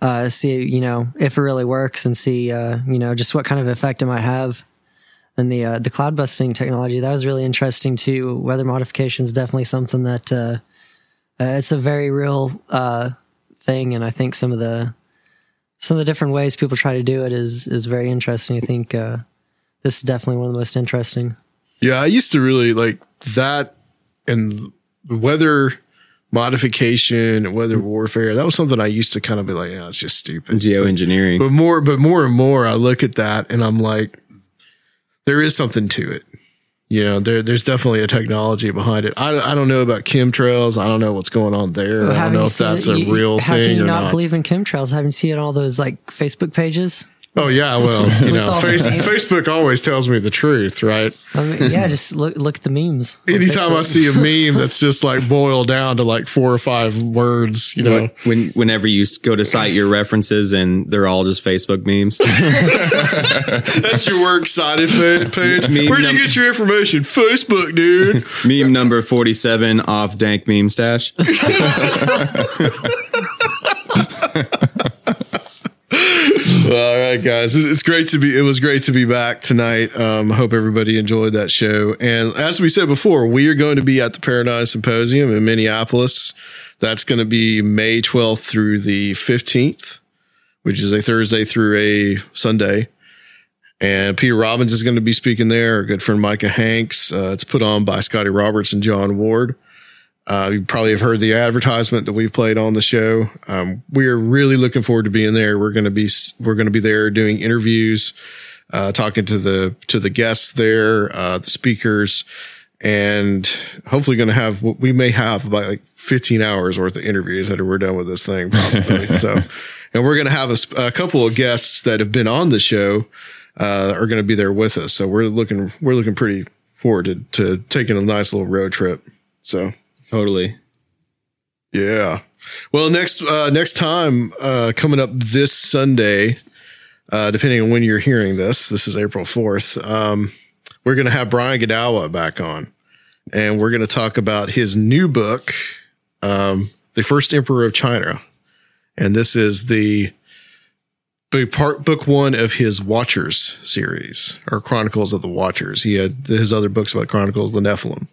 Uh, see, you know, if it really works, and see, uh, you know, just what kind of effect it might have. And the uh, the cloud busting technology that was really interesting too. Weather modification is definitely something that uh, uh, it's a very real uh, thing, and I think some of the some of the different ways people try to do it is is very interesting. I think uh, this is definitely one of the most interesting. Yeah, I used to really like that and weather modification weather warfare. That was something I used to kind of be like, yeah, it's just stupid. Geoengineering. But more, but more and more, I look at that and I'm like, there is something to it. You know, there, there's definitely a technology behind it. I, I don't know about chemtrails. I don't know what's going on there. I don't Haven't know you if seen that's it? a You- real How can you or not, not. believe in chemtrails? Haven't you seen all those like Facebook pages? Oh yeah, well, you know, face. Facebook always tells me the truth, right? I mean, yeah, just look look at the memes. Anytime I see a meme that's just like boiled down to like four or five words, you know, when whenever you go to cite your references and they're all just Facebook memes. that's your works cited page. Meme Where'd num- you get your information? Facebook, dude. Meme number forty seven off dank meme stash. All right, guys. It's great to be. It was great to be back tonight. Um, I hope everybody enjoyed that show. And as we said before, we are going to be at the Paradigm Symposium in Minneapolis. That's going to be May 12th through the 15th, which is a Thursday through a Sunday. And Peter Robbins is going to be speaking there. Our good friend Micah Hanks. Uh, it's put on by Scotty Roberts and John Ward. Uh, you probably have heard the advertisement that we've played on the show. Um, we're really looking forward to being there. We're going to be we're going to be there doing interviews, uh, talking to the to the guests there, uh, the speakers, and hopefully going to have what we may have about like 15 hours worth of interviews after we're done with this thing, possibly. so, and we're going to have a, a couple of guests that have been on the show uh, are going to be there with us. So we're looking we're looking pretty forward to, to taking a nice little road trip. So totally. Yeah. Well, next uh, next time uh, coming up this Sunday, uh, depending on when you're hearing this, this is April fourth. Um, we're going to have Brian Godawa back on, and we're going to talk about his new book, um, "The First Emperor of China," and this is the part book one of his Watchers series or Chronicles of the Watchers. He had his other books about Chronicles of the Nephilim.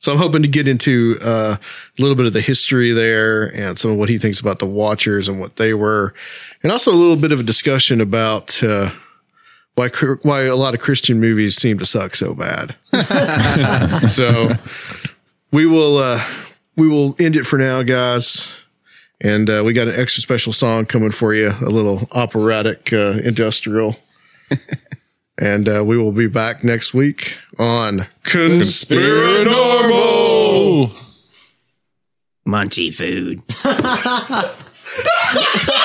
So I'm hoping to get into uh, a little bit of the history there and some of what he thinks about the Watchers and what they were, and also a little bit of a discussion about uh, why why a lot of Christian movies seem to suck so bad. so we will uh, we will end it for now, guys. And uh, we got an extra special song coming for you, a little operatic uh, industrial. And uh, we will be back next week on Conspiranormal. Munchy food.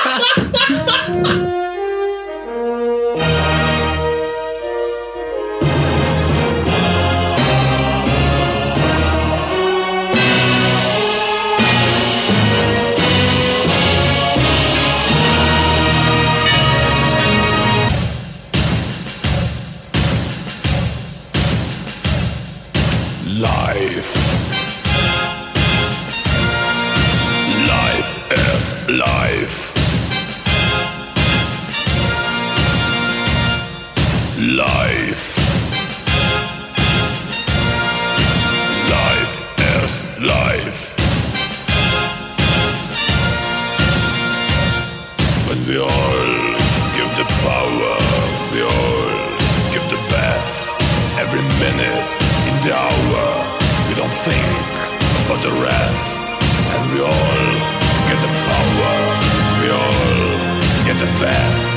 the hour, we don't think about the rest. And we all get the power, we all get the best.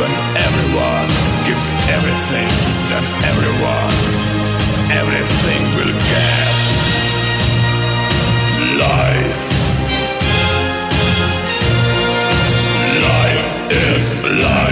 When everyone gives everything, then everyone, everything will get life. Life is life.